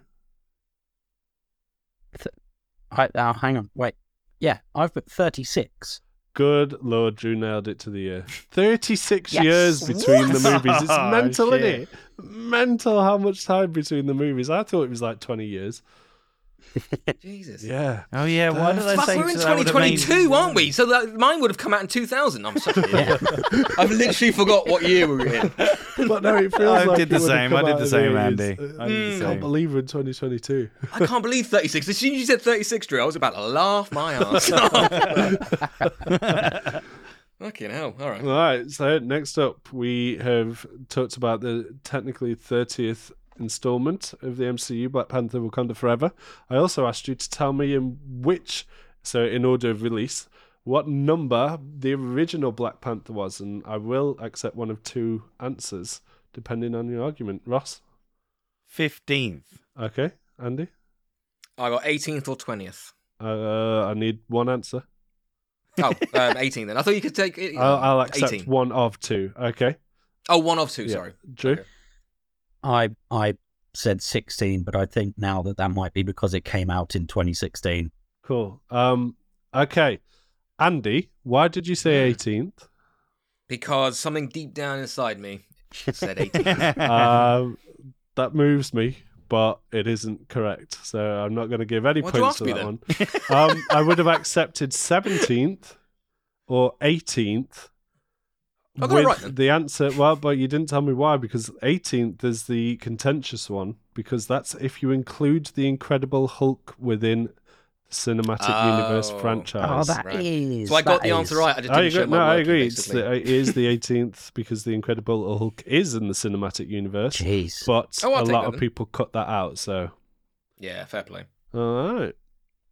I, oh, hang on. Wait. Yeah, I've put 36. Good lord, Drew nailed it to the year. (laughs) 36 Yes. years between the movies. It's (laughs) Oh, mental, isn't shit. it? Mental how much time between the movies. I thought it was like 20 years. (laughs) Jesus. Yeah. Oh, yeah. Why did I Fuck, say we're in so that would've made- 2022, aren't we? So that, mine would have come out in 2000. I'm such (laughs) an. (laughs) I've literally forgot what year we were in. But no, it feels I like did it the would have same. I did out the in same, Andy. Uh, I did I the can't believe we're in 2022. I can't believe 36. As soon as you said 36, Drew, I was about to laugh my ass off. Fucking hell. All right. All right. So next up, we have talked about the technically 30th installment of the MCU, Black Panther: Wakanda Forever. I also asked you to tell me in which, so in order of release, what number the original Black Panther was, and I will accept one of two answers depending on your argument. Ross. 15th. Okay. Andy. I got 18th or 20th. Uh, I need one answer. Oh, um, (laughs) 18 then. I thought you could take it. I'll, I'll accept 18. one of two. Okay. Oh, one of two, Yeah. sorry. Drew. Okay. I I said 16, but I think now that that might be because it came out in 2016. Cool. Um. Okay. Andy, why did you say 18th? Because something deep down inside me said (laughs) 18th. um, that moves me, but it isn't correct. So I'm not going to give any Why'd points to me that one. um, I would have accepted 17th or 18th. I got it right the answer, well, but you didn't tell me why because 18th is the contentious one because that's if you include the Incredible Hulk within the cinematic universe Oh. franchise. Oh, that is. so I got the answer is- right. I just oh, didn't agree. No, I agree. It's the, it is the 18th because the Incredible Hulk is in the cinematic universe, Jeez. but Oh, a lot that of then. people cut that out. So, Yeah, fair play. all right.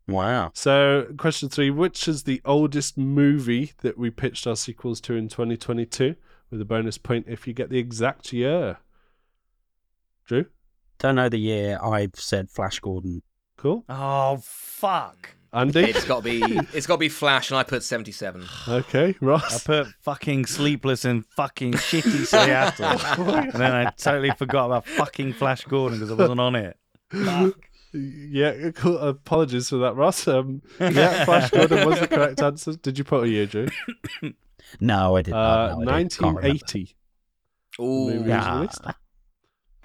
Wow. So, question three: Which is the oldest movie that we pitched our sequels to in 2022? With a bonus point if you get the exact year. Drew, Don't know the year. I've said Flash Gordon. cool. Oh, fuck. Andy, It's got to be. It's got to be Flash, and I put 77. okay. Ross. I put fucking sleepless and fucking shitty Seattle. (laughs) and then I totally forgot about fucking Flash Gordon because I wasn't on it. Yeah. (laughs) Cool. Apologies for that, Ross. Um, yeah, Flash Gordon was the correct answer. Did you put a year, Drew? (coughs) No, I did Uh, not. No, I didn't. Can't remember. 1980. Oh, movie was Yeah.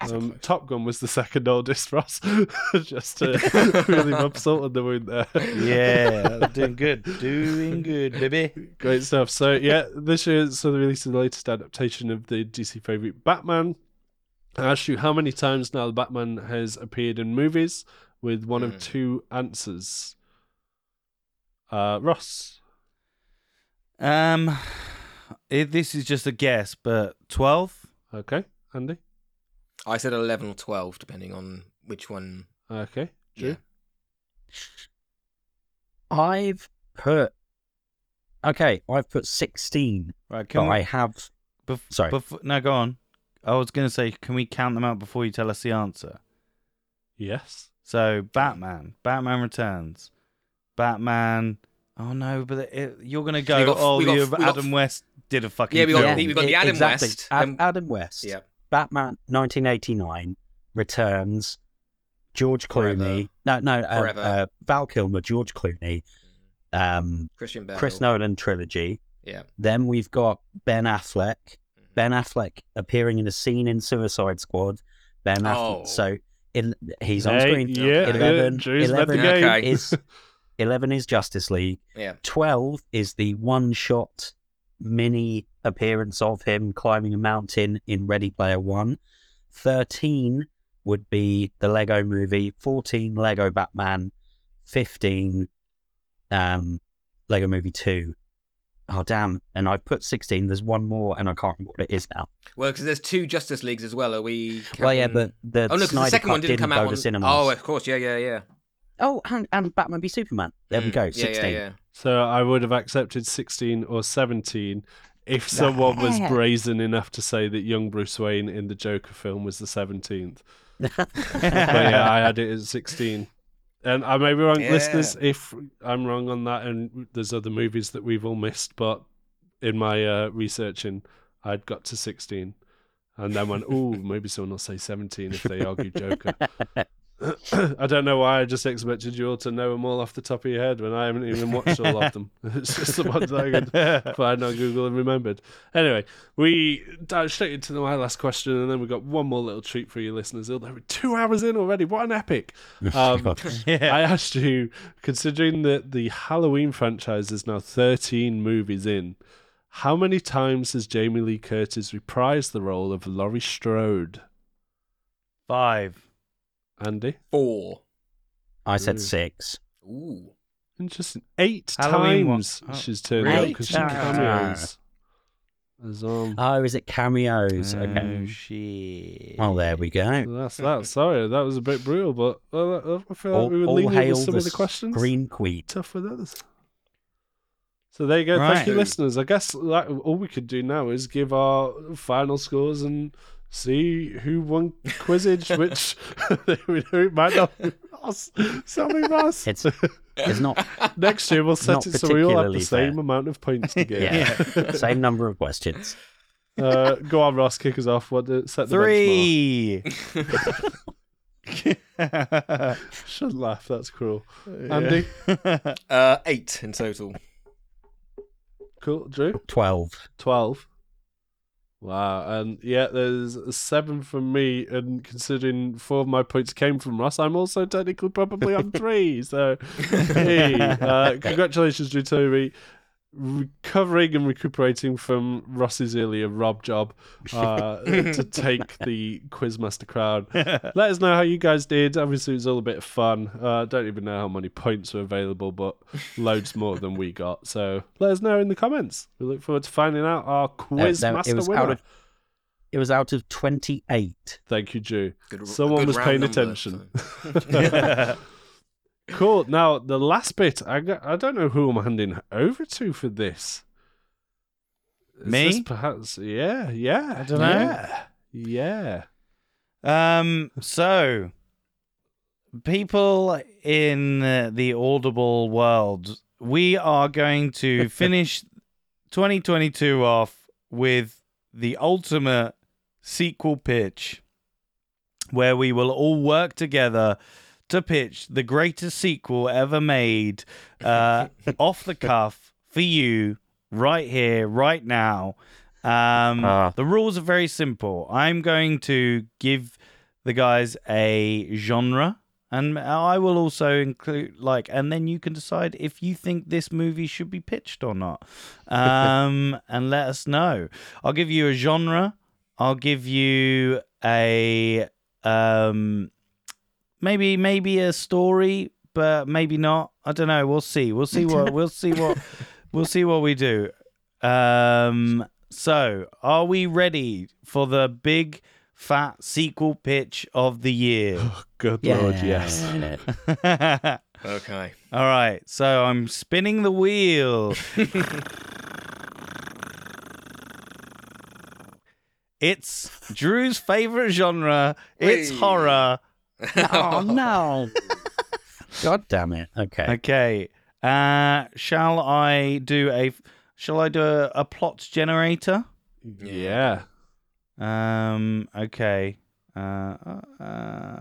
Um. Top Gun was the second oldest, (laughs) Ross. (laughs) Just to really rub salt in the wound there. Yeah, doing good. Doing good, baby. Great stuff. So yeah, this year so they released the latest adaptation of the DC favorite Batman. I asked you how many times now the Batman has appeared in movies with one of Hmm. two answers. Uh, Ross. Um, it, this is just a guess, but 12? Okay, Andy. I said 11 or 12, depending on which one. Okay, Drew. Yeah. I've put. Okay, I've put 16, Right, but can I have. bef- sorry. bef- no, go on. I was going to say, can we count them out before you tell us the answer? Yes. So Batman, Batman Returns, Batman. Oh no, but it, you're gonna go. Got- oh, got- you we got- Adam West did a fucking. Yeah, we got- film. we got the Adam exactly. West, Ad- Adam West. Yeah. Batman 1989 returns. George Clooney. No, no. Uh, Forever. uh, Val Kilmer, George Clooney. Um, Christian Bale. Chris Nolan trilogy. Yeah. Then we've got Ben Affleck. Ben Affleck appearing in a scene in Suicide Squad. Ben Affleck. Oh. So il- he's on Hey, screen. yeah, Eleven. yeah, Drew's met the 11 game. Okay. is eleven is Justice League. Yeah. 12 is the one shot mini appearance of him climbing a mountain in Ready Player One. 13 would be the Lego movie. 14, Lego Batman. 15, um, Lego Movie 2. Oh, damn. And I've put 16. There's one more, and I can't remember what it is now. Well, because there's two Justice Leagues as well. Are we? Well, yeah, but the Oh no, because the second Cut one didn't come out to on. cinemas. Oh, of course, yeah, yeah, yeah. Oh, and, and Batman v Superman. There we Mm, go. 16. Yeah, yeah. So I would have accepted 16 or 17 if someone was brazen enough to say that young Bruce Wayne in the Joker film was the 17th. (laughs) But yeah, I had it at 16. And I may be wrong, Yeah. listeners, if I'm wrong on that, and there's other movies that we've all missed, but in my uh, researching, I'd got to 16. And then went, oh, maybe someone will say 17 if they argue Joker. (laughs) I don't know why I just expected you all to know them all off the top of your head when I haven't even watched all of them. (laughs) It's just the ones I could (laughs) find on Google and remembered. Anyway, we dived straight into my last question, and then we got one more little treat for you listeners. Oh, We're two hours in already. What an epic! (laughs) Um, Yeah. I asked you, considering that the Halloween franchise is now 13 movies in, how many times has Jamie Lee Curtis reprised the role of Laurie Strode? Five. Andy? Four. I said Ooh. six. Ooh. Interesting. Eight Halloween times oh, she's turned up really? because she cameos. As, um, Oh, is it cameos? Oh Okay. shit. Well, there we go. that's that. Sorry, that was a bit brutal, but uh, I feel like All, we were all lenient hail with some the of the questions. Green Queen. Tough with others. So there you go. Right. Thank you, listeners. I guess like, all we could do now is give our final scores and see who won Quizzage, (laughs) which (laughs) we know might not be us. Something us. It's it's not (laughs) Next year we'll set it so we all have the particularly same fair. amount of points to get. yeah, same number of questions. uh, go on, Ross. Kick us off. What the, set the Three. Should laugh. That's cruel. Andy, Uh, eight in total. cool. Drew, Twelve. twelve. Wow, and yeah, there's seven from me, and considering four of my points came from Russ, I'm also technically probably on (laughs) three. So, (laughs) hey, uh, congratulations, Toby, recovering and recuperating from Ross's earlier rob job uh, to (laughs) take the Quizmaster crown. (laughs) Let us know how you guys did. Obviously, it was all a bit of fun. Uh, don't even know how many points were available, but (laughs) loads more than we got. So let us know in the comments. We look forward to finding out our Quizmaster no, it was winner. out of it was out of twenty eight. Thank you, Drew. Good, Someone was round paying number, attention. so. Cool. Now the last bit, I got, I don't know who I'm handing over to for this. Is Me? this perhaps, yeah, yeah. I dunno. Yeah, yeah. Um. So, people in the Audible world, we are going to (laughs) finish 2022 off with the ultimate sequel pitch, where we will all work together to pitch the greatest sequel ever made, uh, (laughs) off the cuff for you, right here, right now. Um, Ah. the rules are very simple. I'm going to give the guys a genre, and I will also include like, and then you can decide if you think this movie should be pitched or not, um, (laughs) and let us know. I'll give you a genre. I'll give you a um, maybe maybe a story, but maybe not. I don't know. We'll see. We'll see what we'll see what (laughs) we'll see what we do. Um, so are we ready for the big fat sequel pitch of the year? (laughs) Oh, Good Yeah, lord, yes. (laughs) Okay. All right. So I'm spinning the wheel. it's Drew's favorite genre. It's Whee! horror. (laughs) oh no! God damn it! Okay. Okay. Uh, shall I do a? Shall I do a, a plot generator? Yeah. Um. Okay. Uh. uh,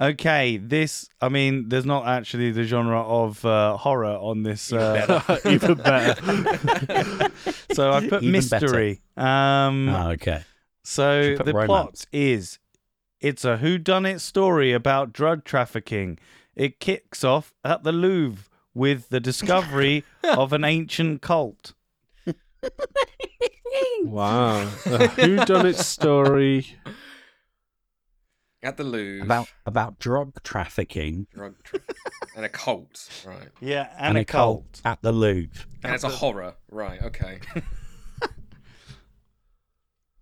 Okay, this. I mean, there's not actually the genre of uh, horror on this. Uh, (laughs) Even better. (laughs) so I put Even mystery. Um, Oh, okay. so Should put the plot is it's a whodunit story about drug trafficking. It kicks off at the Louvre with the discovery (laughs) of an ancient cult. wow. A whodunit story. At the Louvre. About about drug trafficking drug tra- and a cult. Right. Yeah, and, a cult at the Louvre. And it's a horror. Right. Okay. (laughs)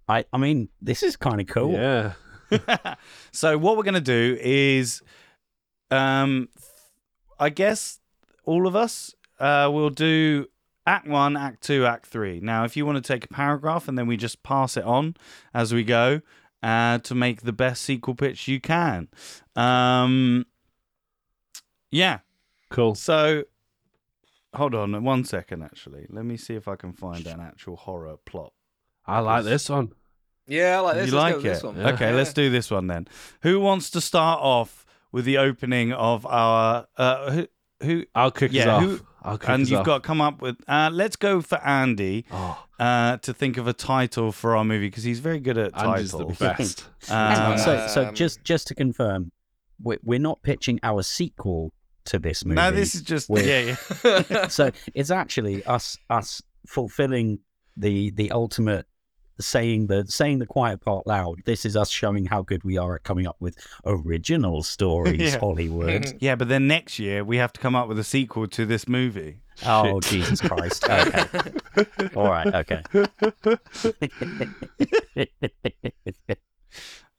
I I mean, this is kind of cool. Yeah. (laughs) so what we're gonna do is, um, I guess all of us uh, will do Act One, Act Two, Act Three. Now, if you want to take a paragraph and then we just pass it on as we go uh, to make the best sequel pitch you can. Um, yeah. Cool. So, hold on one second. Actually, let me see if I can find an actual horror plot. I like this one. Yeah, I like this. you Let's like go with this it? one. Okay, Yeah. let's do this one then. Who wants to start off with the opening of our uh, who? who I'll kick us off. who- I'll and you've off. got to come up with. Uh, let's go for Andy Oh, uh, to think of a title for our movie because he's very good at Andy's titles. the best. (laughs) Um, so so Um, just just to confirm, we're, we're not pitching our sequel to this movie. no, this is just with- yeah, yeah. (laughs) so it's actually us us fulfilling the the ultimate saying the saying the quiet part loud. This is us showing how good we are at coming up with original stories, (laughs) Yeah. Hollywood. (laughs) Yeah, but then next year we have to come up with a sequel to this movie. oh Shit. Jesus Christ! (laughs) Okay, all right, okay.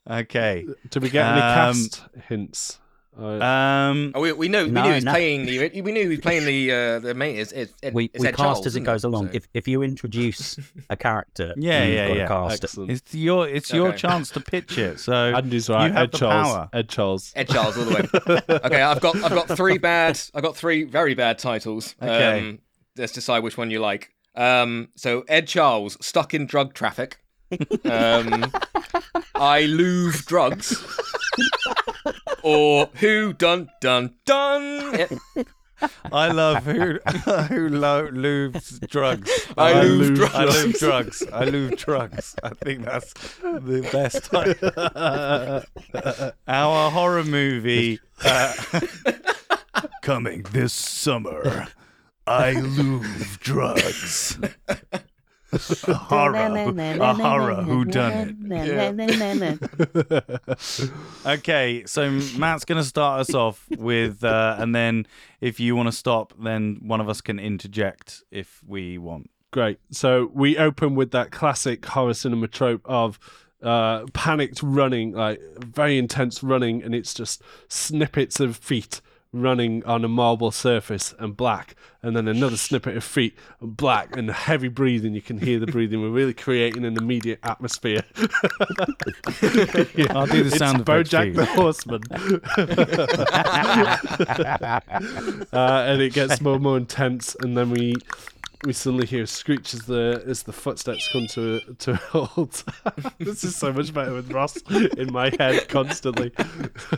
Okay. Do we get any Um, cast hints? Uh, Um. Oh, we, we know we knew he was no. playing the we knew he was playing the uh, the mate is it's, it's we we cast Charles, as it isn't goes along. So- If if you introduce a character, (laughs) Yeah, you've yeah, got to yeah. Cast it. excellent. It's your it's your chance to pitch it. So (laughs) Andy's right. you have Ed the Charles. power. Ed Charles. Ed Charles all the way. okay, I've got I've got three bad I've got three very bad titles. Okay. Um, let's decide which one you like. Um, so Ed Charles stuck in drug traffic. (laughs) Um, I Louvre drugs. Or (laughs) who dun dun dun. Yep. I love who (laughs) who lo- lubes drugs. I I lube lube- I drugs. drugs. I lube drugs. I think that's the best. (laughs) Our horror movie uh, coming this summer. I lube drugs. A horror, a horror who done it. (laughs) Okay, so Matt's going to start us off with, uh, and then if you want to stop, then one of us can interject if we want. Great. So we open with that classic horror cinema trope of uh, panicked running, like very intense running, and it's just snippets of feet running on a marble surface and black, and then another snippet of feet and black and heavy breathing. You can hear the breathing. We're really creating an immediate atmosphere. yeah. (laughs) I'll do the It's sound effects for BoJack the Horseman, (laughs) (laughs) uh, and it gets more and more intense, and then we we suddenly hear a screech as the as the footsteps come to to a halt. (laughs) this is so much better with Ross in my head constantly.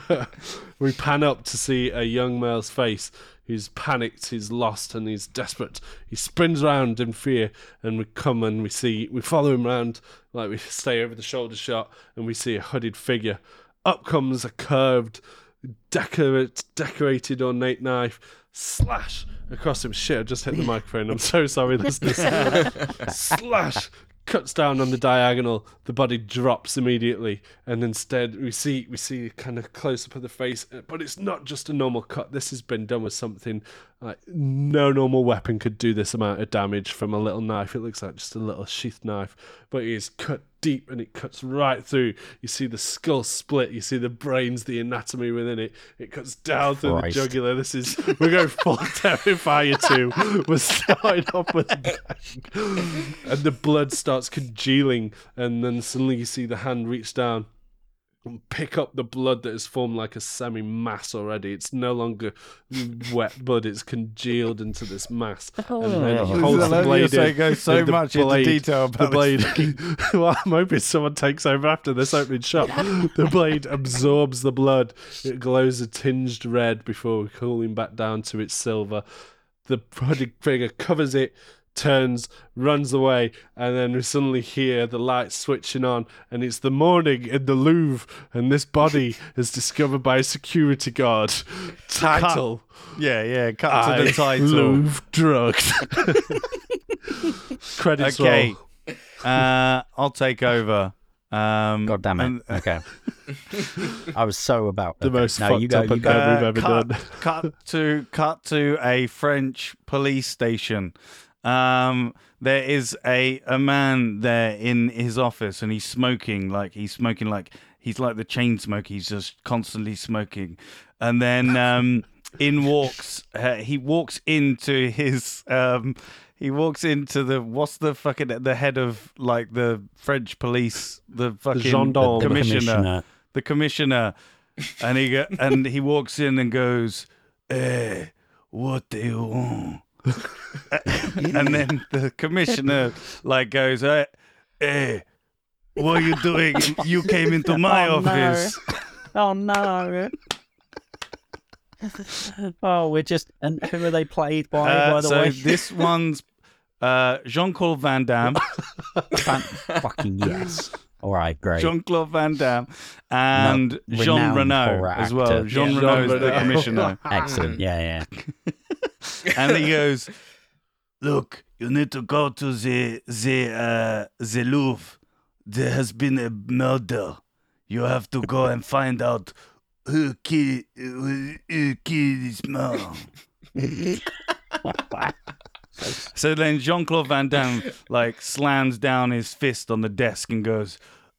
(laughs) we pan up to see a young male's face. He's panicked, he's lost, and he's desperate. He spins around in fear, and we come and we see we follow him around like we stay over the shoulder shot, and we see a hooded figure. Up comes a curved, decorate, decorated ornate knife, slash across him. Shit, I just hit the (laughs) microphone. I'm so sorry, listeners. (laughs) slash cuts down on the diagonal. The body drops immediately, and instead we see we see kind of close up of the face. But it's not just a normal cut. This has been done with something like no normal weapon could do this amount of damage from a little knife. It looks like just a little sheath knife, but it is cut deep and it cuts right through. You see the skull split. You see the brains, the anatomy within it. It cuts down through Christ. the jugular. This is we're going full (laughs) Terrifier two. We're starting off with and the blood starts congealing, and then suddenly you see the hand reach down pick up the blood that has formed like a semi mass already. It's no longer wet (laughs) blood, it's congealed into this mass. and then he Oh. holds the blade in, goes so the much into detail about this blade. (laughs) well, I'm hoping someone takes over after this opening shot. the blade absorbs the blood. It glows a tinged red before cooling back down to its silver. The project figure covers it, turns, runs away, and then we suddenly hear the lights switching on, and it's the morning in the Louvre, and this body (laughs) is discovered by a security guard. Title: Yeah, yeah. Cut I to the title. Louvre drugged. (laughs) Credits Okay. roll. Uh, I'll take over. Um, God damn it. and- (laughs) okay. I was so about The okay, most no, you fucked go, up you go. undead we've ever cut, done. cut to cut to a French police station. Um, there is a a man there in his office, and he's smoking like he's smoking like he's like the chain smoker. He's just constantly smoking, and then um, in walks uh, he walks into his um. He walks into the what's the fucking the head of like the French police the fucking gendarme. The commissioner commissioner. the commissioner, and he go, and he walks in and goes, "Hey, what do you want?" (laughs) and then the commissioner like goes, "Hey, hey what are you doing? (laughs) You came into my Oh, no. office." (laughs) Oh no. oh, we're just and who are they played by? Uh, by the so way, this one's uh, Jean Claude Van Damme. Fan- fucking yes. All right, great. Jean Claude Van Damme and No, Jean renowned Reno horror as well. Jean Yeah. Jean is the commissioner. Excellent. Yeah, yeah. And he (laughs) goes, "Look, you need to go to the the uh, the Louvre. There has been a murder. You have to go and find out who killed who, who killed his mom." (laughs) so then Jean Claude Van Damme like slams down his fist on the desk and goes.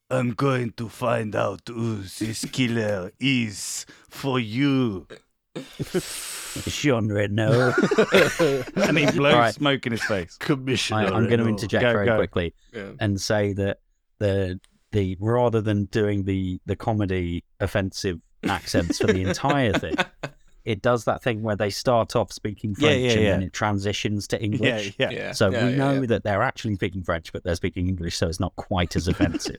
I'm going to find out who this killer is for you. (laughs) Jean Reno. (laughs) And he blows All right. smoke in his face. Commissioner. I, I'm going to interject Go, very go. quickly Yeah. and say that the the rather than doing the the comedy offensive accents for the entire thing, (laughs) it does that thing where they start off speaking Yeah, French yeah, and then it transitions to Yeah, English. yeah. Yeah. So yeah, we yeah, know yeah. that they're actually speaking French, but they're speaking English, so it's not quite as offensive.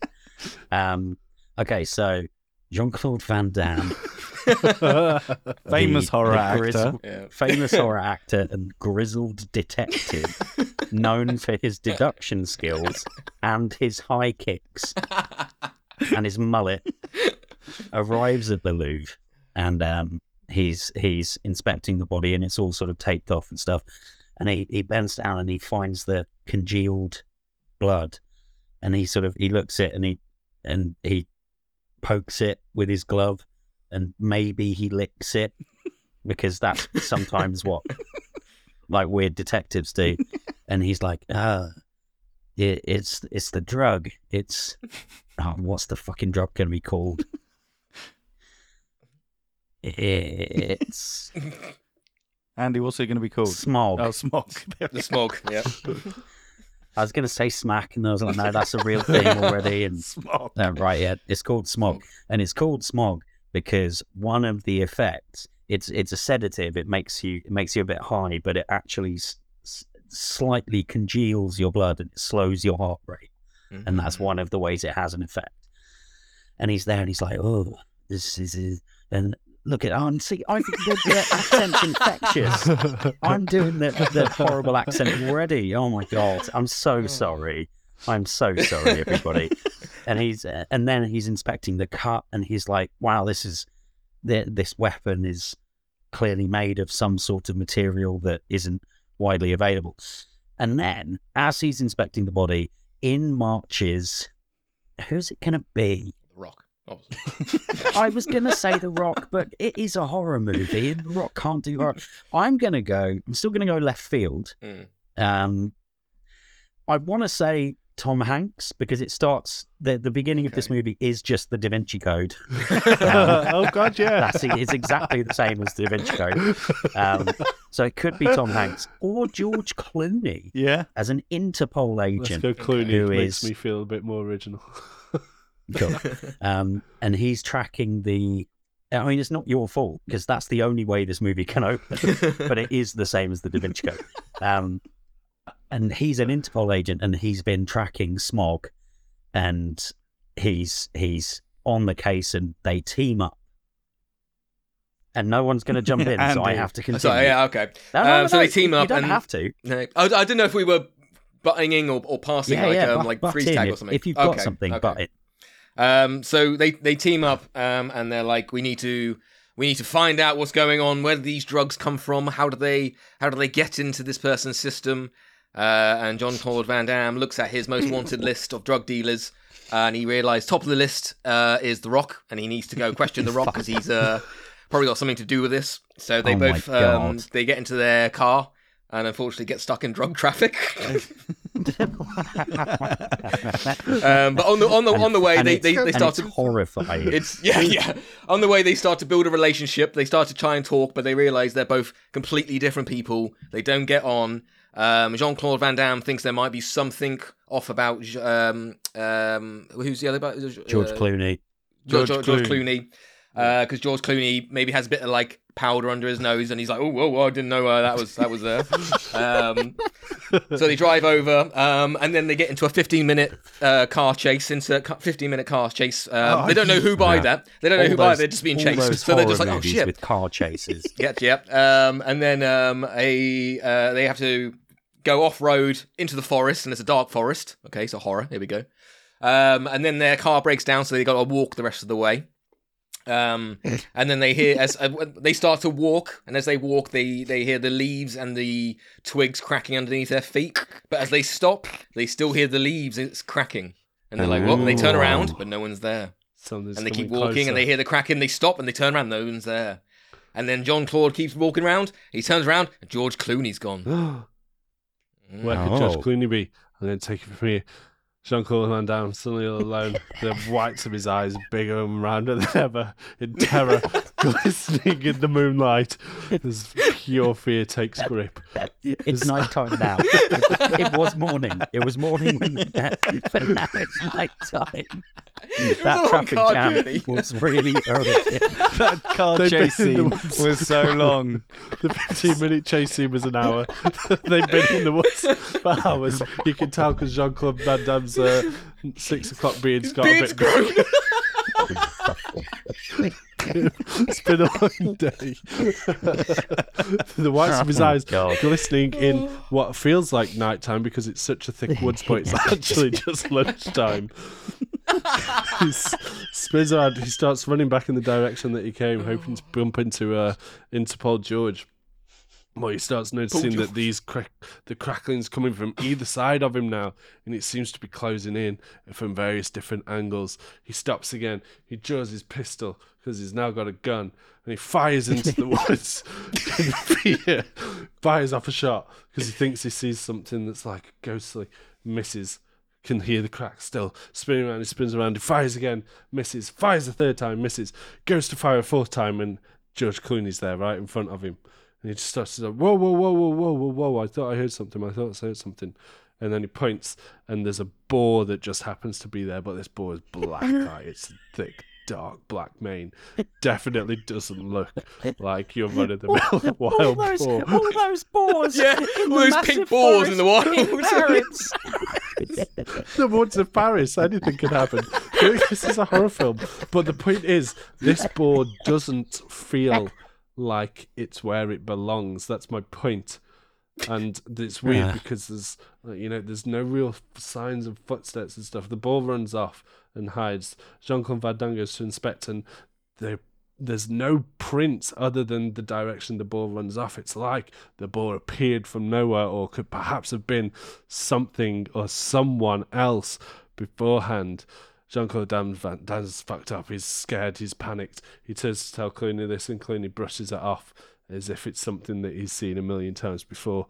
um, okay, so Jean Claude Van Damme, (laughs) Famous the- horror the actor. grizzled- Yeah. famous (laughs) horror actor and grizzled detective, known for his deduction skills and his high kicks and his mullet, arrives at the Louvre and um, he's he's inspecting the body and it's all sort of taped off and stuff. And he, he bends down and he finds the congealed blood and he sort of he looks at it and he and he pokes it with his glove and maybe he licks it because that's sometimes what (laughs) like weird detectives do. And he's like, ah, it, it's it's the drug. It's oh, what's the fucking drug gonna be called? It's (laughs) Andy, what's it going to be called? smog. Oh, smog. (laughs) The smoke. Yeah. I was gonna say smack, and I was like, no, that's a real thing already. And smog. Uh, right, yeah, it's called smog, and it's called smog because one of the effects it's it's a sedative. It makes you it makes you a bit high, but it actually s- slightly congeals your blood and it slows your heart rate, and Mm-hmm. that's one of the ways it has an effect. And he's there, and he's like, oh, this is, is and look at oh, and see, I think the, the accent's infectious. I'm doing the, the horrible accent already. Oh my god, I'm so sorry. I'm so sorry, everybody. And he's uh, and then he's inspecting the cut, and he's like, "Wow, this is this weapon is clearly made of some sort of material that isn't widely available." And then, as he's inspecting the body, in marches, who's it gonna be? The Rock. (laughs) I was gonna say The Rock, but it is a horror movie, and The Rock can't do horror. I'm gonna go. I'm still gonna go left field. Mm. Um, I want to say Tom Hanks because it starts the the beginning of this movie is just the Da Vinci Code. (laughs) oh God, yeah. That's it's exactly the same as the Da Vinci Code. Um, so it could be Tom Hanks or George Clooney Yeah. as an Interpol Let's agent. go Clooney. Who Makes is- me feel a bit more original. (laughs) Cool. Um, and he's tracking the. I mean, it's not your fault because that's the only way this movie can open. but it is the same as the Da Vinci Code. And he's an Interpol agent, and he's been tracking Smog, and he's he's on the case, and they team up. And no one's going to jump (laughs) in, so I have to continue. Sorry, yeah, okay. No, no, Um, no, so they team up. you don't and- have to. No, I, I didn't know if we were butting in or, or passing Yeah, like yeah, um, butt- like butt freeze tag or something. If you've got Okay, something, okay. but it. Um, so they they team up um, and they're like, we need to we need to find out what's going on. Where do these drugs come from? How do they how do they get into this person's system? Uh, and John Claude Van Damme looks at his most wanted (coughs) list of drug dealers, and he realized top of the list uh, is The Rock, and he needs to go question The Rock because he's uh, (laughs) probably got something to do with this. So they Oh both um, they get into their car and unfortunately get stuck in drug traffic. (laughs) um, but on the on the on the way they, they, they start it's to horrifying. it's yeah, (laughs) yeah. On the way, they start to build a relationship. They start to try and talk, but they realize they're both completely different people. They don't get on. Um, Jean Claude Van Damme thinks there might be something off about um, um, who's the other guy? George Uh, Clooney. George, George George, Clooney. Clooney. Because George Clooney maybe has a bit of like powder under his nose, and he's like, "Oh, whoa, whoa I didn't know uh, that was that was there." (laughs) um, so they drive over, um, and then they get into a 15-minute uh, car chase. Into 15-minute car chase. Um, Oh, they don't know who by yeah. that. They don't know All who by. They're just being chased. So they're just like, "Oh shit!" with car chases. (laughs) Yep, yep. Um, and then um, a uh, they have to go off road into the forest, and it's a dark forest. Okay, so horror. Here we go. Um, and then their car breaks down, so they got to walk the rest of the way. Um, (laughs) and then they hear as uh, they start to walk, and as they walk, they they hear the leaves and the twigs cracking underneath their feet. But as they stop, they still hear the leaves it's cracking, and they're like, "Well," they turn around, but no one's there Something's and they keep walking closer. and they hear the cracking they stop and they turn around no one's there and then john claude keeps walking around he turns around and george clooney's gone (gasps) (gasps) Where could George Oh. Clooney be? I'm going to take it from here. Jean Claude Van Damme, suddenly all alone. the whites of his eyes bigger and rounder than ever, in terror, (laughs) glistening in the moonlight as pure fear takes grip. It's night time now. (laughs) It, it was morning. It was morning when but now it's night time. a That traffic jam journey. was really early. (laughs) that car They've chase scene was so long. (laughs) The 15 minute chase scene was an hour. They've been in the woods for hours. You can tell because Jean Claude Van Damme's uh, six o'clock beard's got beard's a bit grown (laughs) It's been a long day. (laughs) the whites of his Oh, eyes God. glistening in what feels like nighttime because it's such a thick woods, but it's (laughs) actually just lunchtime. he spins around. He starts running back in the direction that he came, hoping to bump into uh, Interpol George. Well, he starts noticing that these crack- the cracklings coming from either side of him now, and it seems to be closing in from various different angles. He stops again. He draws his pistol because he's now got a gun, and he fires into the (laughs) woods. (laughs) fires off a shot because he thinks he sees something that's like ghostly. Misses. Can hear the crack still. Spinning around, he spins around, he fires again, misses, fires a third time, misses, goes to fire a fourth time, and George Clooney's there right in front of him. And he just starts to say, Whoa, whoa, whoa, whoa, whoa, whoa, whoa, I thought I heard something, I thought I heard something. And then he points, and there's a boar that just happens to be there, but this boar is black (laughs) eye. It's thick, dark black mane. Definitely doesn't look like your run of the mill (laughs) all wild those, boar. all those boars. (laughs) yeah all those pink balls in the wild in Paris. the woods of Paris. Anything can happen. this is a horror film. But the point is, this boar doesn't feel like it's where it belongs. That's my point. And it's weird Yeah. because there's, you know, there's no real signs of footsteps and stuff. The ball runs off and hides. Jean Damme goes to inspect, and they, there's no prints other than the direction the ball runs off. It's like the ball appeared from nowhere, or could perhaps have been something or someone else beforehand. Jean Claude Van Damme's fucked up. He's scared. He's panicked. He turns to tell Clooney this, and Clooney brushes it off as if it's something that he's seen a million times before.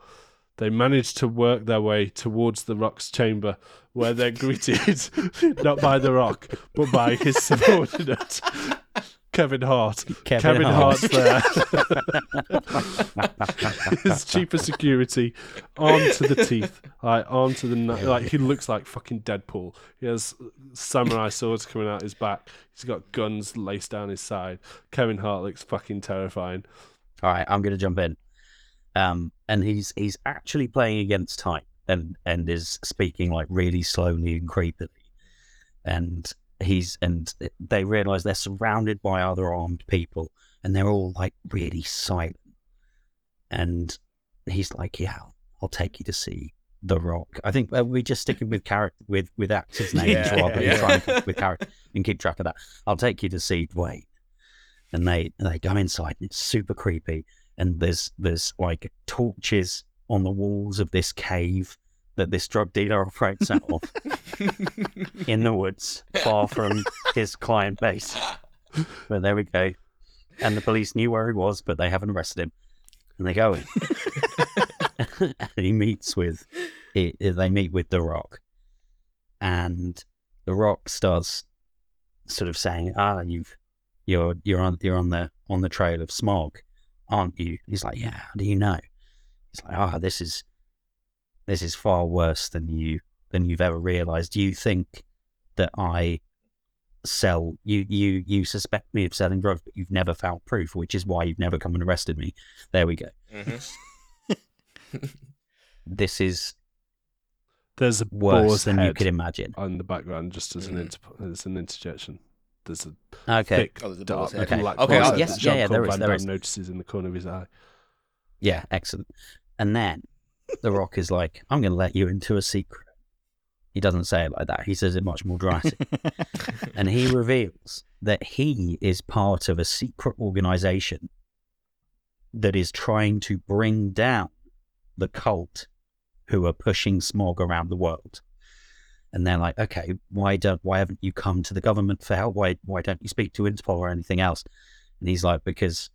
They manage to work their way towards the Rock's chamber, where they're (laughs) greeted (laughs) not by the Rock, but by his (laughs) subordinate, Kevin Hart. Kevin Hart. Hart's there. (laughs) his chief of security, armed to the teeth, like armed to the like he looks like fucking Deadpool. He has samurai swords coming out his back. He's got guns laced down his side. Kevin Hart looks fucking terrifying. All right, I'm going to jump in. Um, and he's he's actually playing against time and and is speaking like really slowly and creepily. And he's and they realize they're surrounded by other armed people and they're all like really silent. And he's like, "Yeah, I'll, I'll take you to see The Rock." I think uh, we're just sticking with character with with actors' (laughs) names Yeah, rather than yeah. trying to with character and keep track of that. I'll take you to see Dwayne and they they go inside and it's super creepy and there's there's like torches on the walls of this cave that this drug dealer operates out of (laughs) in the woods far from his client base but there we go and the police knew where he was but they haven't arrested him and they go in (laughs) and he meets with he, they meet with the rock and the rock starts sort of saying ah you've you're you're on you're on the on the trail of smog, aren't you? He's like, yeah. How do you know? He's like, ah, this is this is far worse than you than you've ever realized. You think that I sell you you you suspect me of selling drugs, but you've never found proof, which is why you've never come and arrested me. There we go. Mhm. (laughs) This is There's a worse boar's than you could imagine. on the background, just as an Mhm. inter- as an interjection. There's a Okay. thick, Oh, there's a dark, head. Okay. black Okay, boar's oh, yes, yeah, yeah, Jean-Claude there is, Van there Damme notices in the corner of his eye. Yeah, excellent. And then The Rock is like, I'm going to let you into a secret. He doesn't say it like that. He says it much more dramatic. (laughs) and he reveals that he is part of a secret organization that is trying to bring down the cult who are pushing smog around the world. And they're like, okay, why don't why haven't you come to the government for help? Why why don't you speak to Interpol or anything else? And he's like, because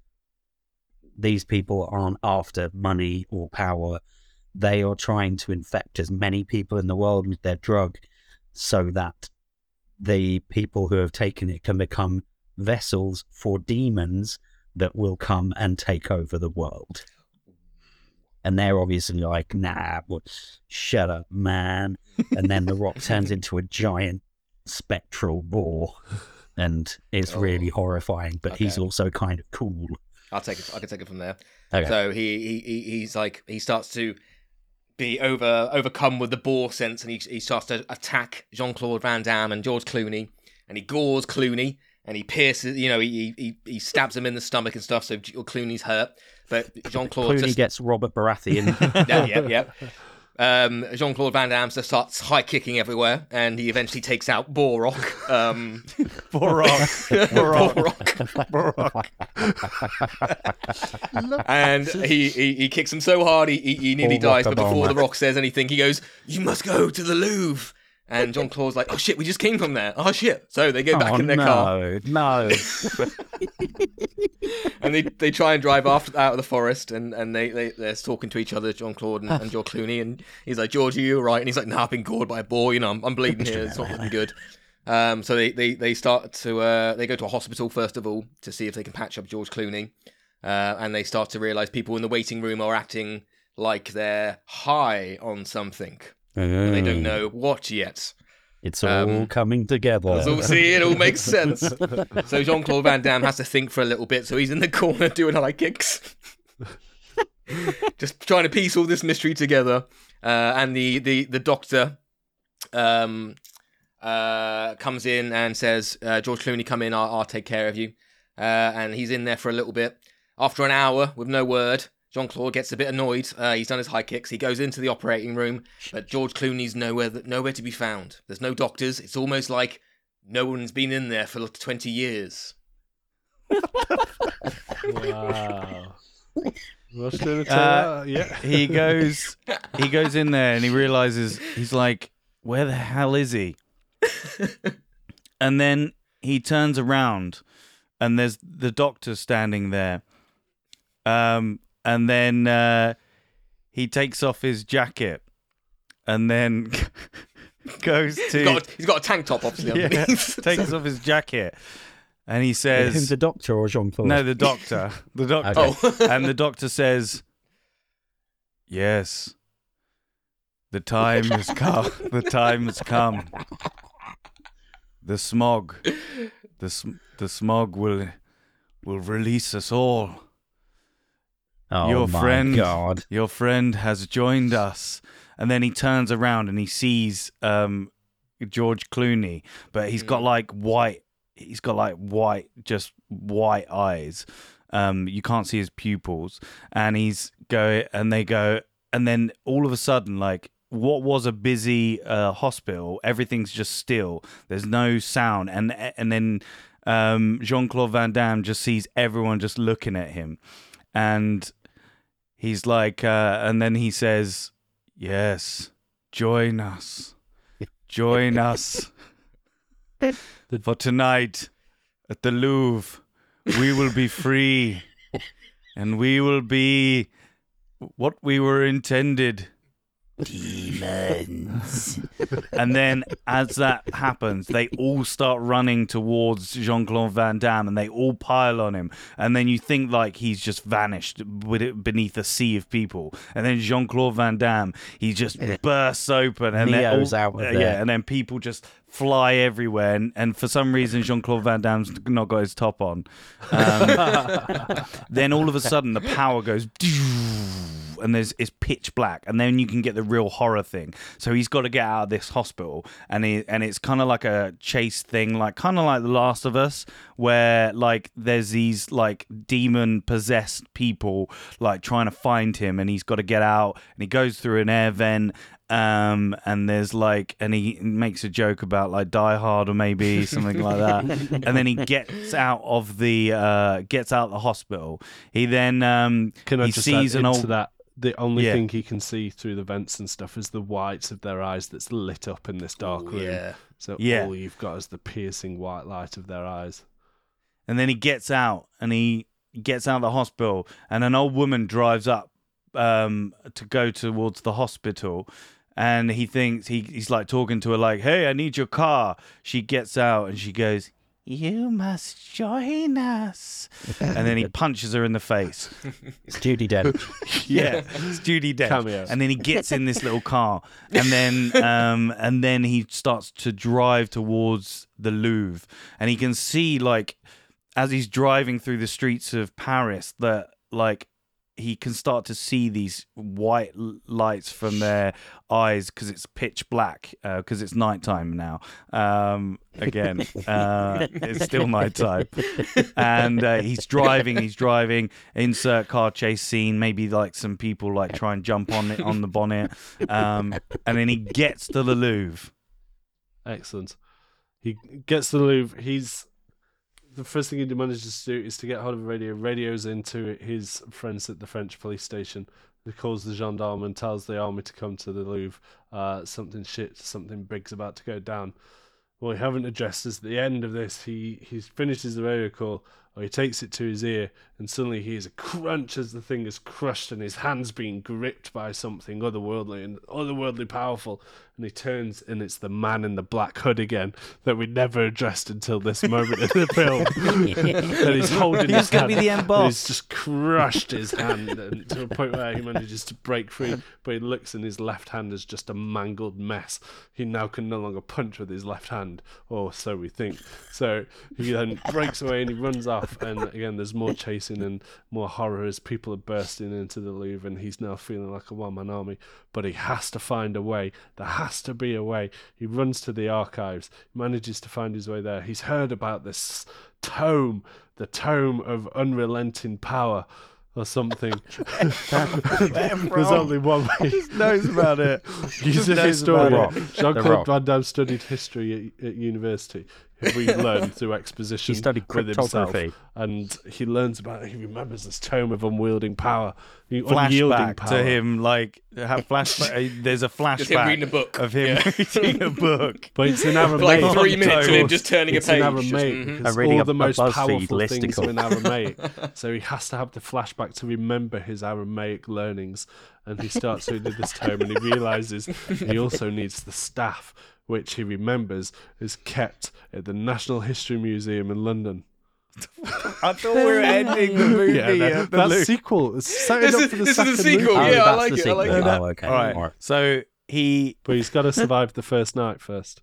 these people aren't after money or power. They are trying to infect as many people in the world with their drug so that the people who have taken it can become vessels for demons that will come and take over the world. And they're obviously like, nah, well, shut up, man. And then the rock turns (laughs) into a giant spectral boar. And it's oh. really Oh. horrifying, but he's also kind of cool. I'll take it. I can take it from there. Okay. So he, he he he's like he starts to be over overcome with the boar sense, and he he starts to attack Jean Claude Van Damme and George Clooney, and he gores Clooney, and he pierces, you know, he he he stabs him in the stomach and stuff. So Clooney's hurt, but Jean Claude Clooney just gets Robert Baratheon. (laughs) yeah, yeah, yeah. Um, Jean Claude Van Damme just starts high kicking everywhere, and he eventually takes out Borok. Um, (laughs) Borok. Borok. and he, he he kicks him so hard he he, he nearly Borok dies. But before the Rock says anything, he goes, "You must go to the Louvre." And John Claude's like, "Oh shit, we just came from there. Oh shit!" So they go back oh, in their car no, no. (laughs) and they, they try and drive after out of the forest, and, and they, they they're talking to each other, John Claude and, and George Clooney, and he's like, "George, are you all right?" And he's like, "No, I've been gored by a boar. You know, I'm, I'm bleeding here. It's not looking good." Um, so they, they, they start to uh, they go to a hospital first of all to see if they can patch up George Clooney, uh, and they start to realize people in the waiting room are acting like they're high on something. And They don't know what yet. It's all Um, coming together. It's all, see, it all makes sense. So Jean Claude Van Damme has to think for a little bit, so he's in the corner (laughs) doing high kicks, (laughs) just trying to piece all this mystery together. Uh, and the the the doctor um, uh, comes in and says, uh, "George Clooney, come in. I'll, I'll take care of you." Uh, and he's in there for a little bit. After an hour with no word, Jean Claude gets a bit annoyed. Uh, he's done his high kicks. He goes into the operating room, but George Clooney's nowhere nowhere to be found. There's no doctors. It's almost like no one's been in there for like 20 years. Wow. What's going to Uh, Yeah. he goes he goes in there and he realizes he's like where the hell is he (laughs) and then he turns around and there's the doctor standing there um and then uh he takes off his jacket and then (laughs) goes to He's got, a, he's got a tank top, obviously, yeah, underneath. (laughs) takes off his jacket and he says Who's the doctor or Jean Claude? no the doctor the (laughs) doctor Okay. oh. and the doctor says yes the time has come the time has come the smog the sm- the smog will will release us all oh your my friend- God. your friend has joined us. And then he turns around and he sees um george clooney but he's got Mm. like white he's got like white just white eyes. Um you can't see his pupils. And he's go and they go and then all of a sudden like what was a busy uh, hospital everything's just still. There's no sound. And and then um jean-claude van damme just sees everyone just looking at him. And he's like uh, and then he says yes join us. Join us. For tonight at the louvre we will be free and we will be what we were intended demons. (laughs) And then as that happens they all start running towards jean-claude van damme and they all pile on him. And then you think like he's just vanished with it beneath a sea of people. And then jean-claude van damme he just bursts open and then Neo's all- out uh, yeah and then people just fly everywhere. And, and for some reason jean-claude van damme's not got his top on. Um, (laughs) then all of a sudden the power goes (laughs) and there's it's pitch black and then you can get the real horror thing. So he's got to get out of this hospital and he and it's kind of like a chase thing like kind of like the last of us where like there's these like demon possessed people like trying to find him and he's got to get out and he goes through an air vent um and there's like and he makes a joke about like die hard or maybe (laughs) something like that and then he gets out of the uh gets out of the hospital he then um Can I he just sees add an into old that? The only Yeah. thing he can see through the vents and stuff is the whites of their eyes that's lit up in this dark room. yeah. So Yeah. all you've got is the piercing white light of their eyes. and then he gets out and he gets out of the hospital and an old woman drives up um to go towards the hospital and he thinks he, he's like talking to her like hey i need your car she gets out and she goes you must join us (laughs) and then he punches her in the face (laughs) It's Judi Dench. (laughs) yeah, it's Judi Dench. Cameo. And then he gets in this little car, and then um, and then he starts to drive towards the Louvre, and he can see like as he's driving through the streets of Paris that like he can start to see these white lights from their eyes because it's pitch black because it's nighttime now. Um, again, uh, it's still nighttime, and uh, he's driving. He's driving. Insert car chase scene. Maybe like some people like try and jump on it on the bonnet, um, and then he gets to the Louvre. Excellent. He gets to the Louvre. He's the first thing he manages to do is to get hold of a radio. Radios into his friends at the French police station. He calls the gendarme and tells the army to come to the Louvre. Uh, something shit, something big's about to go down. What we haven't addressed is at the end of this, he he finishes the radio call, or he takes it to his ear, and suddenly he hears a crunch as the thing is crushed, and his hands being gripped by something otherworldly and otherworldly powerful. And he turns, and it's the man in the black hood again that we never addressed until this moment in the film. (laughs) and he's holding He's his gonna hand. be the end and boss. He's just crushed his hand and to a point where he manages to break free, but he looks and his left hand is just a mangled mess. He now can no longer punch with his left hand, or so we think. So he then breaks away and he runs off. And again, there's more chasing and more horror as people are bursting into the Louvre, and he's now feeling like a one man army. But he has to find a way. There has to be a way. He runs to the archives, manages to find his way there. He's heard about this tome, the tome of unrelenting power. Or something. (laughs) There's only one way. He knows about it. He's a historian. it. Jean Claude Rock. Van Damme studied history at, at university. We learn through exposition He studied with himself, cryptography. and he learns about. He remembers this tome of unwielding power, unyielding Flashback power. to him, like have flashback. uh, There's a flashback (laughs) Just him reading a book. of him Yeah. (laughs) reading a book. But it's in For Aramaic. like three minutes of him It's just turning a it's in page. Aramaic Just, mhm. because reading all a- the most BuzzFeed powerful things are listicle. in Aramaic. (laughs) so he has to have the flashback to remember his Aramaic learnings, and he starts reading this tome, and he realizes he also needs the staff, which he remembers is kept at the National History Museum in London. I thought we were ending the movie. Yeah, that, at the that's loop. sequel. It's setting This up is- for the this is the second sequel, movie. Oh, yeah, I that's like the it, I like sequel. it. Oh, okay. All right. All right. So he But he's got to survive the first night first.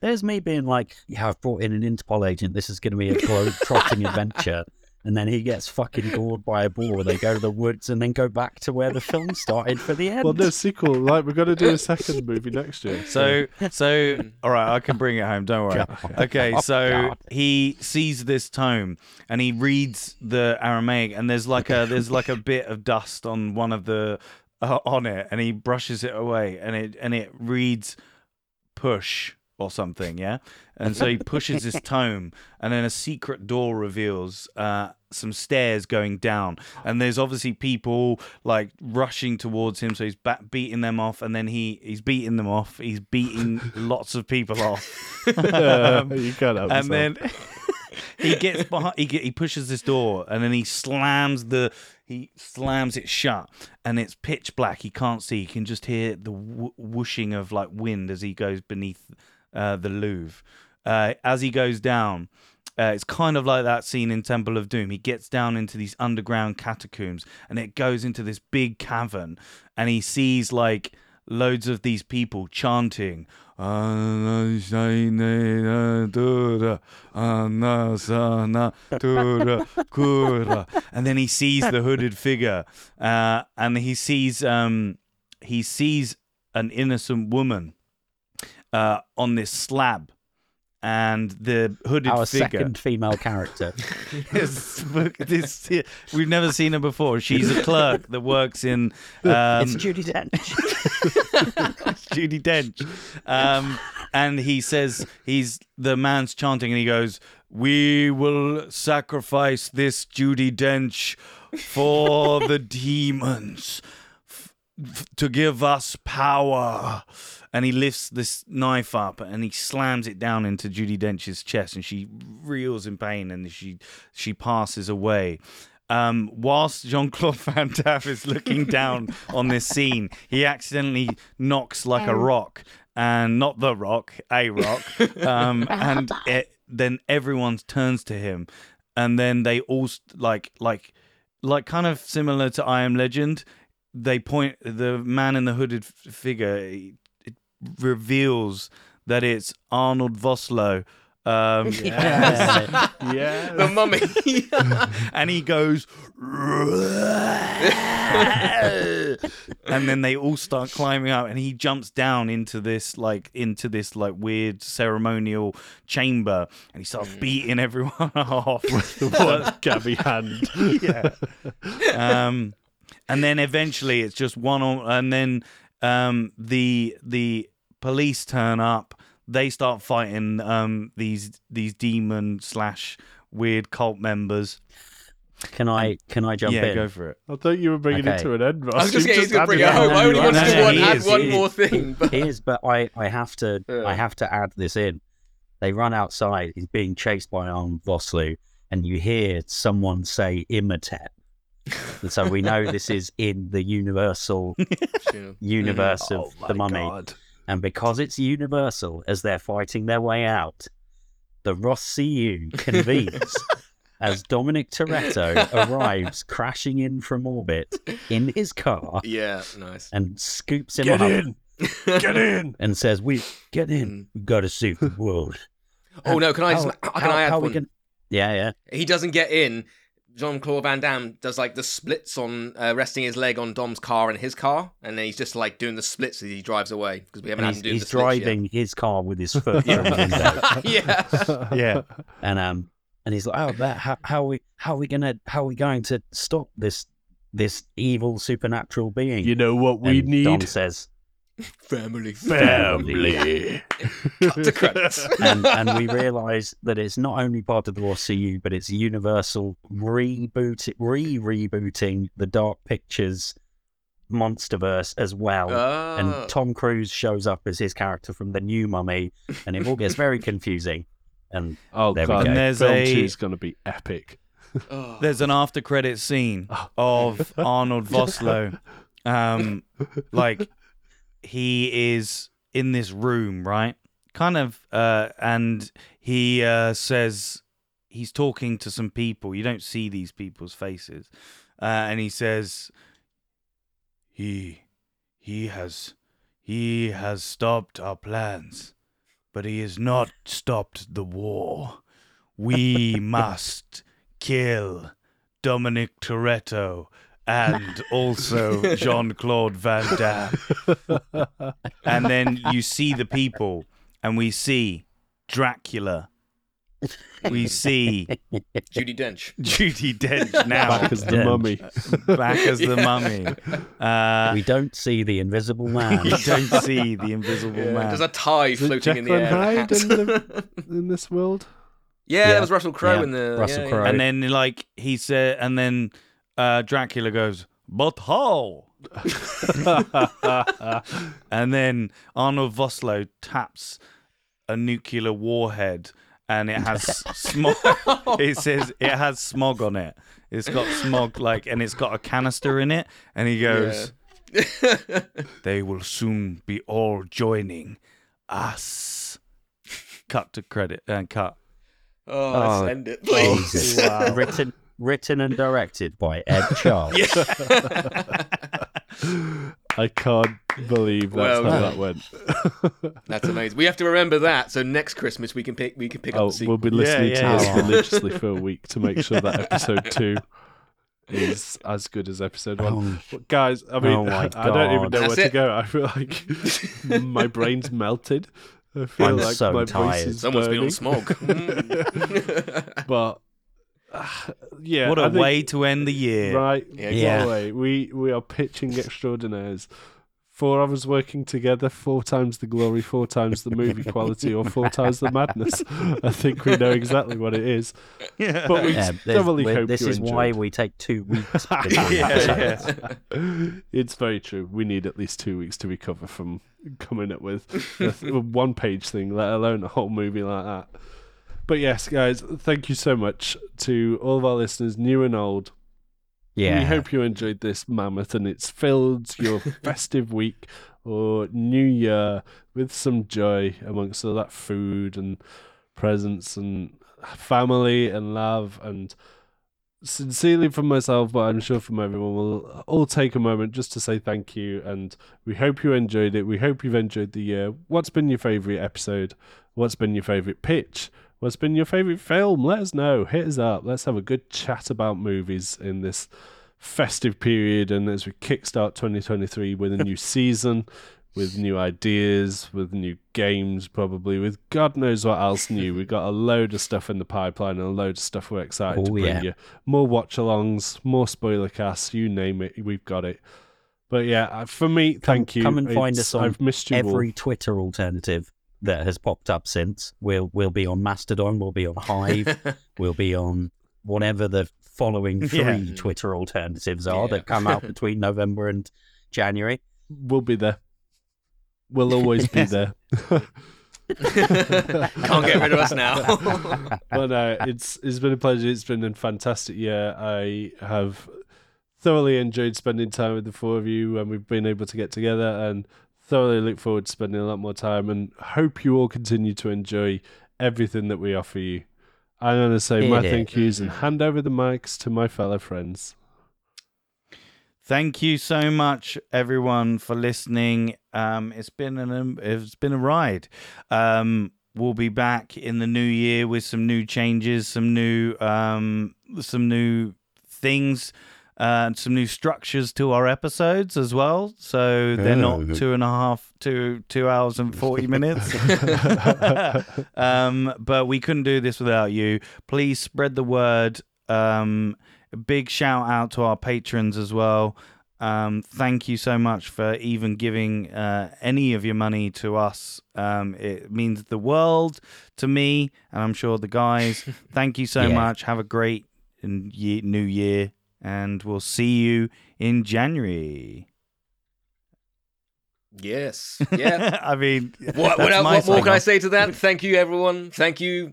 There's me being like, yeah, I've brought in an Interpol agent. This is going to be a globe-trotting (laughs) adventure. And then he gets fucking gored by a boar. They go to the woods and then go back to where the film started for the end. Well, no sequel. Like we're gonna do a second movie next year. So, so, all right, I can bring it home. Don't worry. (laughs) God. Okay, so God. he sees this tome and he reads the Aramaic, and there's like a there's like a bit of dust on one of the uh, on it, and he brushes it away, and it and it reads push or something, yeah. And so he pushes his (laughs) tome, and then a secret door reveals uh, some stairs going down, and there's obviously people like rushing towards him. So he's beating them off, and then he he's beating them off. He's beating (laughs) lots of people off, (laughs) Um, you can't help and yourself. then he gets behind. He get, he pushes this door, and then he slams the he slams it shut, and it's pitch black. He can't see. He can just hear the wh- whooshing of like wind as he goes beneath uh, the Louvre. Uh, as he goes down, uh, it's kind of like that scene in Temple of Doom. He gets down into these underground catacombs, and it goes into this big cavern, and he sees like loads of these people chanting. (laughs) And then he sees the hooded figure, uh, and he sees um, he sees an innocent woman uh, on this slab, and the hooded Our figure. second female character. (laughs) This- this- we've never seen her before. She's a clerk that works in. (laughs) Um, it's Judi Dench. (laughs) Judi Dench. Um, and he says he's the man's chanting, and he goes, "We will sacrifice this Judi Dench for the demons." f- To give us power, and he lifts this knife up and he slams it down into Judi Dench's chest, and she reels in pain, and she she passes away. Um, whilst Jean Claude (laughs) Van Damme is looking (laughs) down on this scene, he accidentally knocks like a rock, and not the rock, a rock, (laughs) um, and it, then everyone turns to him, and then they all like like like kind of similar to I Am Legend. They point the man in the hooded f- figure. It, it reveals that it's Arnold Vosloo. Um, (laughs) Yeah. yeah. The mummy. (laughs) and he goes and then they all start climbing up and he jumps down into this like into this like weird ceremonial chamber and he starts beating everyone (laughs) off What Gabby hand? yeah um and then eventually it's just one on and then um the the police turn up they start fighting um these these demon slash weird cult members Can I can I jump yeah in? go for it I thought you were bringing it to an end, Ross. I was just You've to bring it added home. I only no, wanted to no, one, add is, one more is. thing. But He is, but I, I have to Yeah. I have to add this in. They run outside. He's being chased by Arnold Vosloo, and you hear someone say "Imhotep." And so we know this is in the universal (laughs) universe Oh of my the Mummy, God. And because it's universal, as they're fighting their way out, the Ross CU convenes. (laughs) As Dominic Toretto arrives crashing in from orbit in his car yeah, nice. and scoops him Get up in! Get in! (laughs) and says, "We get in. Mm. We've got to save the world." Oh no, can I just can how- I add how we one? can- Yeah, yeah. He doesn't get in. Jean Claude Van Damme does like the splits on uh, resting his leg on Dom's car and his car, and then he's just like doing the splits as he drives away because we haven't And had he's him do he's the splits yet. driving his car with his foot (laughs) from the (laughs) yeah. (laughs) yeah and um, and he's like, "Oh, that how, how are we how are we gonna how are we going to stop this this evil supernatural being?" You know what we and Dom says, Family. Family. Cut to credits. (laughs) and, and we realise that it's not only part of the RCU, but it's Universal reboot, re-rebooting the Dark Pictures MonsterVerse as well. Ah. And Tom Cruise shows up as his character from the new Mummy, and it all gets very confusing. And Oh There we god, go. And there's film a- two is going to be epic. Oh. There's an after credit scene (laughs) of Arnold Vosloo. Um, like he is in this room, right? Kind of, uh, and he uh, says he's talking to some people. You don't see these people's faces, uh, and he says, "He, he has, he has stopped our plans, but he has not stopped the war. We (laughs) must." kill Dominic Toretto and also (laughs) Jean Claude Van Damme. And then you see the people, and we see Dracula. We see Judi Dench. Judi Dench (laughs) now Back as the Dench. mummy. back as the mummy. Uh, we don't see the Invisible Man. (laughs) you don't see the Invisible Yeah, Man. There's a tie Is it floating in the Jekyll air. and Hyde in, the, in this world? yeah, Yeah. that was Russell Crowe Yeah, in the Russell yeah, Crowe. yeah. and then like he said, and then uh, Dracula goes, "But how?" (laughs) and then Arnold Vosloo taps a nuclear warhead, and it has (laughs) smog. it says it has smog on it. It's got smog, like, and it's got a canister in it. And he goes, (laughs) "They will soon be all joining us." Cut to credit and cut. Oh, Oh, let's end it, please. Jesus. written, written and directed by Ed (laughs) Charles. I can't believe that's Well how that went. (laughs) That's amazing. We have to remember that. So next Christmas we can pick we can pick oh, up the we'll be listening Yeah, to yeah, this religiously for a week to make sure that (laughs) episode two is as good as episode one. But guys, I mean, Oh I don't even know That's where it. to go. I feel like my brain's melted. I feel I'm like so my voice tired. is Someone's been on burning. smog. Mm. But uh, (sighs) yeah, what a think- way to end the year. Right. Yeah, what Yeah. We we are pitching extraordinaires. Four of us working together, four times the glory, four times the movie (laughs) quality, or four times the madness. I think we know exactly what it is. Yeah. But we Yeah, there's- thoroughly we're- hope this you is why we take two (laughs) weeks. (laughs) Yeah, yeah. it's very true. We need at least two weeks to recover from coming up with a, a one-page thing, let alone a whole movie like that. But yes, guys, thank you so much to all of our listeners, new and old. Yeah. We hope you enjoyed this mammoth and it's filled your (laughs) festive week or new year with some joy amongst all that food and presents and family and love and sincerely from myself but I'm sure from everyone we'll all take a moment just to say thank you and we hope you enjoyed it we hope you've enjoyed the year what's been your favorite episode what's been your favorite pitch what's been your favorite film. Let us know. Hit us up. Let's have a good chat about movies in this festive period and as we kickstart 2023 with a new (laughs) season with new ideas with new games probably with god knows what else new. We've got a load of stuff in the pipeline and a load of stuff we're excited Oh, to bring yeah. you. More watch alongs more spoiler casts you name it we've got it. But yeah uh, for me thank you. come and find It's- us on i've missed you Every. Twitter alternative that has popped up since. We'll we'll be on Mastodon. We'll be on Hive. (laughs) we'll be on whatever the following three Yeah. Twitter alternatives are Yeah. that come out (laughs) between November and January. we'll be there we'll always be (laughs) there Can't get rid of us now. but uh, it's it's been a pleasure. It's been a fantastic year. I have thoroughly enjoyed spending time with the four of you, and we've been able to get together, and thoroughly look forward to spending a lot more time. And hope you all continue to enjoy everything that we offer you. I'm going to say my Hit it. thank yous and hand over the mics to my fellow friends. Thank you so much, everyone, for listening. Um, it's been an it's been a ride. Um, we'll be back in the new year with some new changes, some new um, some new things, uh, and some new structures to our episodes as well. So they're Oh. not two and a half, two two hours and forty minutes. (laughs) (laughs) um, but we couldn't do this without you. Please spread the word. Um, big shout out to our patrons as well. Um, thank you so much for even giving uh, any of your money to us. Um, it means the world to me, and I'm sure the guys. (laughs) thank you so Yeah. much. Have a great new year, and we'll see you in January. Yes. (laughs) Yeah. I mean, what, what, what more can I say to that? Thank you, everyone. Thank you,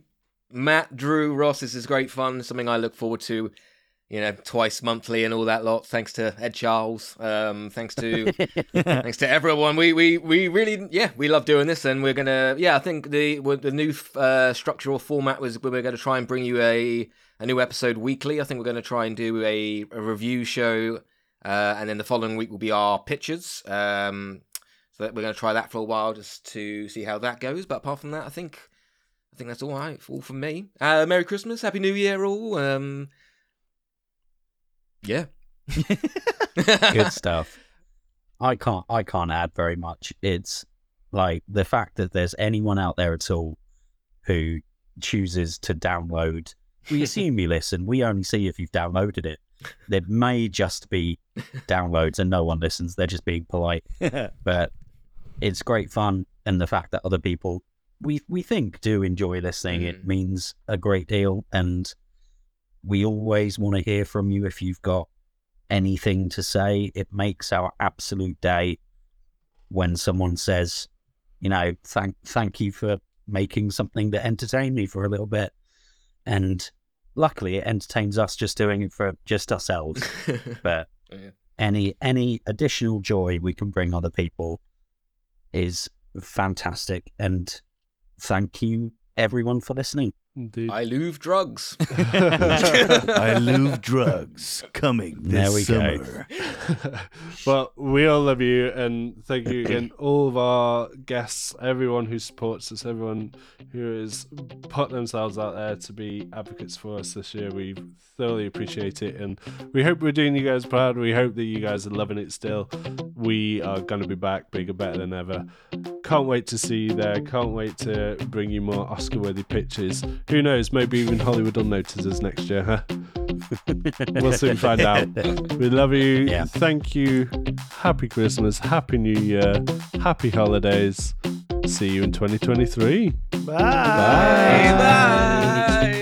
Matt, Drew, Ross. This is great fun. Something I look forward to, you know, twice monthly and all that lot. Thanks to Ed Charles. Um, thanks to (laughs) thanks to everyone. We we we really yeah we love doing this, and we're gonna yeah I think the the new uh, structural format was we're going to try and bring you a a new episode weekly. I think we're going to try and do a, a review show, uh, and then the following week will be our pictures. Um, so we're going to try that for a while just to see how that goes. But apart from that, I think I think that's all right. All from me. Uh, Merry Christmas, Happy New Year, all. Um, yeah. (laughs) Good stuff. I can't I can't add very much. It's like the fact that there's anyone out there at all who chooses to download. We assume you listen. We only see if you've downloaded it. There may just be downloads and no one listens. They're just being polite. (laughs) But it's great fun, and the fact that other people we we think do enjoy listening it Mm. means a great deal. And we always want to hear from you if you've got anything to say. It makes our absolute day when someone says, you know, thank thank you for making something that entertained me for a little bit. And luckily it entertains us just doing it for just ourselves. (laughs) But oh, Yeah. any any additional joy we can bring other people is fantastic. And thank you everyone for listening. Indeed. I love drugs. (laughs) (laughs) I love drugs coming this There we go. summer. (laughs) well, we all love you, and thank you again, (clears throat) all of our guests, everyone who supports us, everyone who has put themselves out there to be advocates for us this year. We thoroughly appreciate it, and we hope we're doing you guys proud. We hope that you guys are loving it still. We are going to be back bigger, better than ever. Can't wait to see you there. Can't wait to bring you more Oscar-worthy pictures. Who knows? Maybe even Hollywood will notice us next year. Huh? (laughs) we'll soon find out. We love you. Yeah. Thank you. Happy Christmas. Happy New Year. Happy holidays. See you in 2023. Bye. Bye. Bye. (laughs)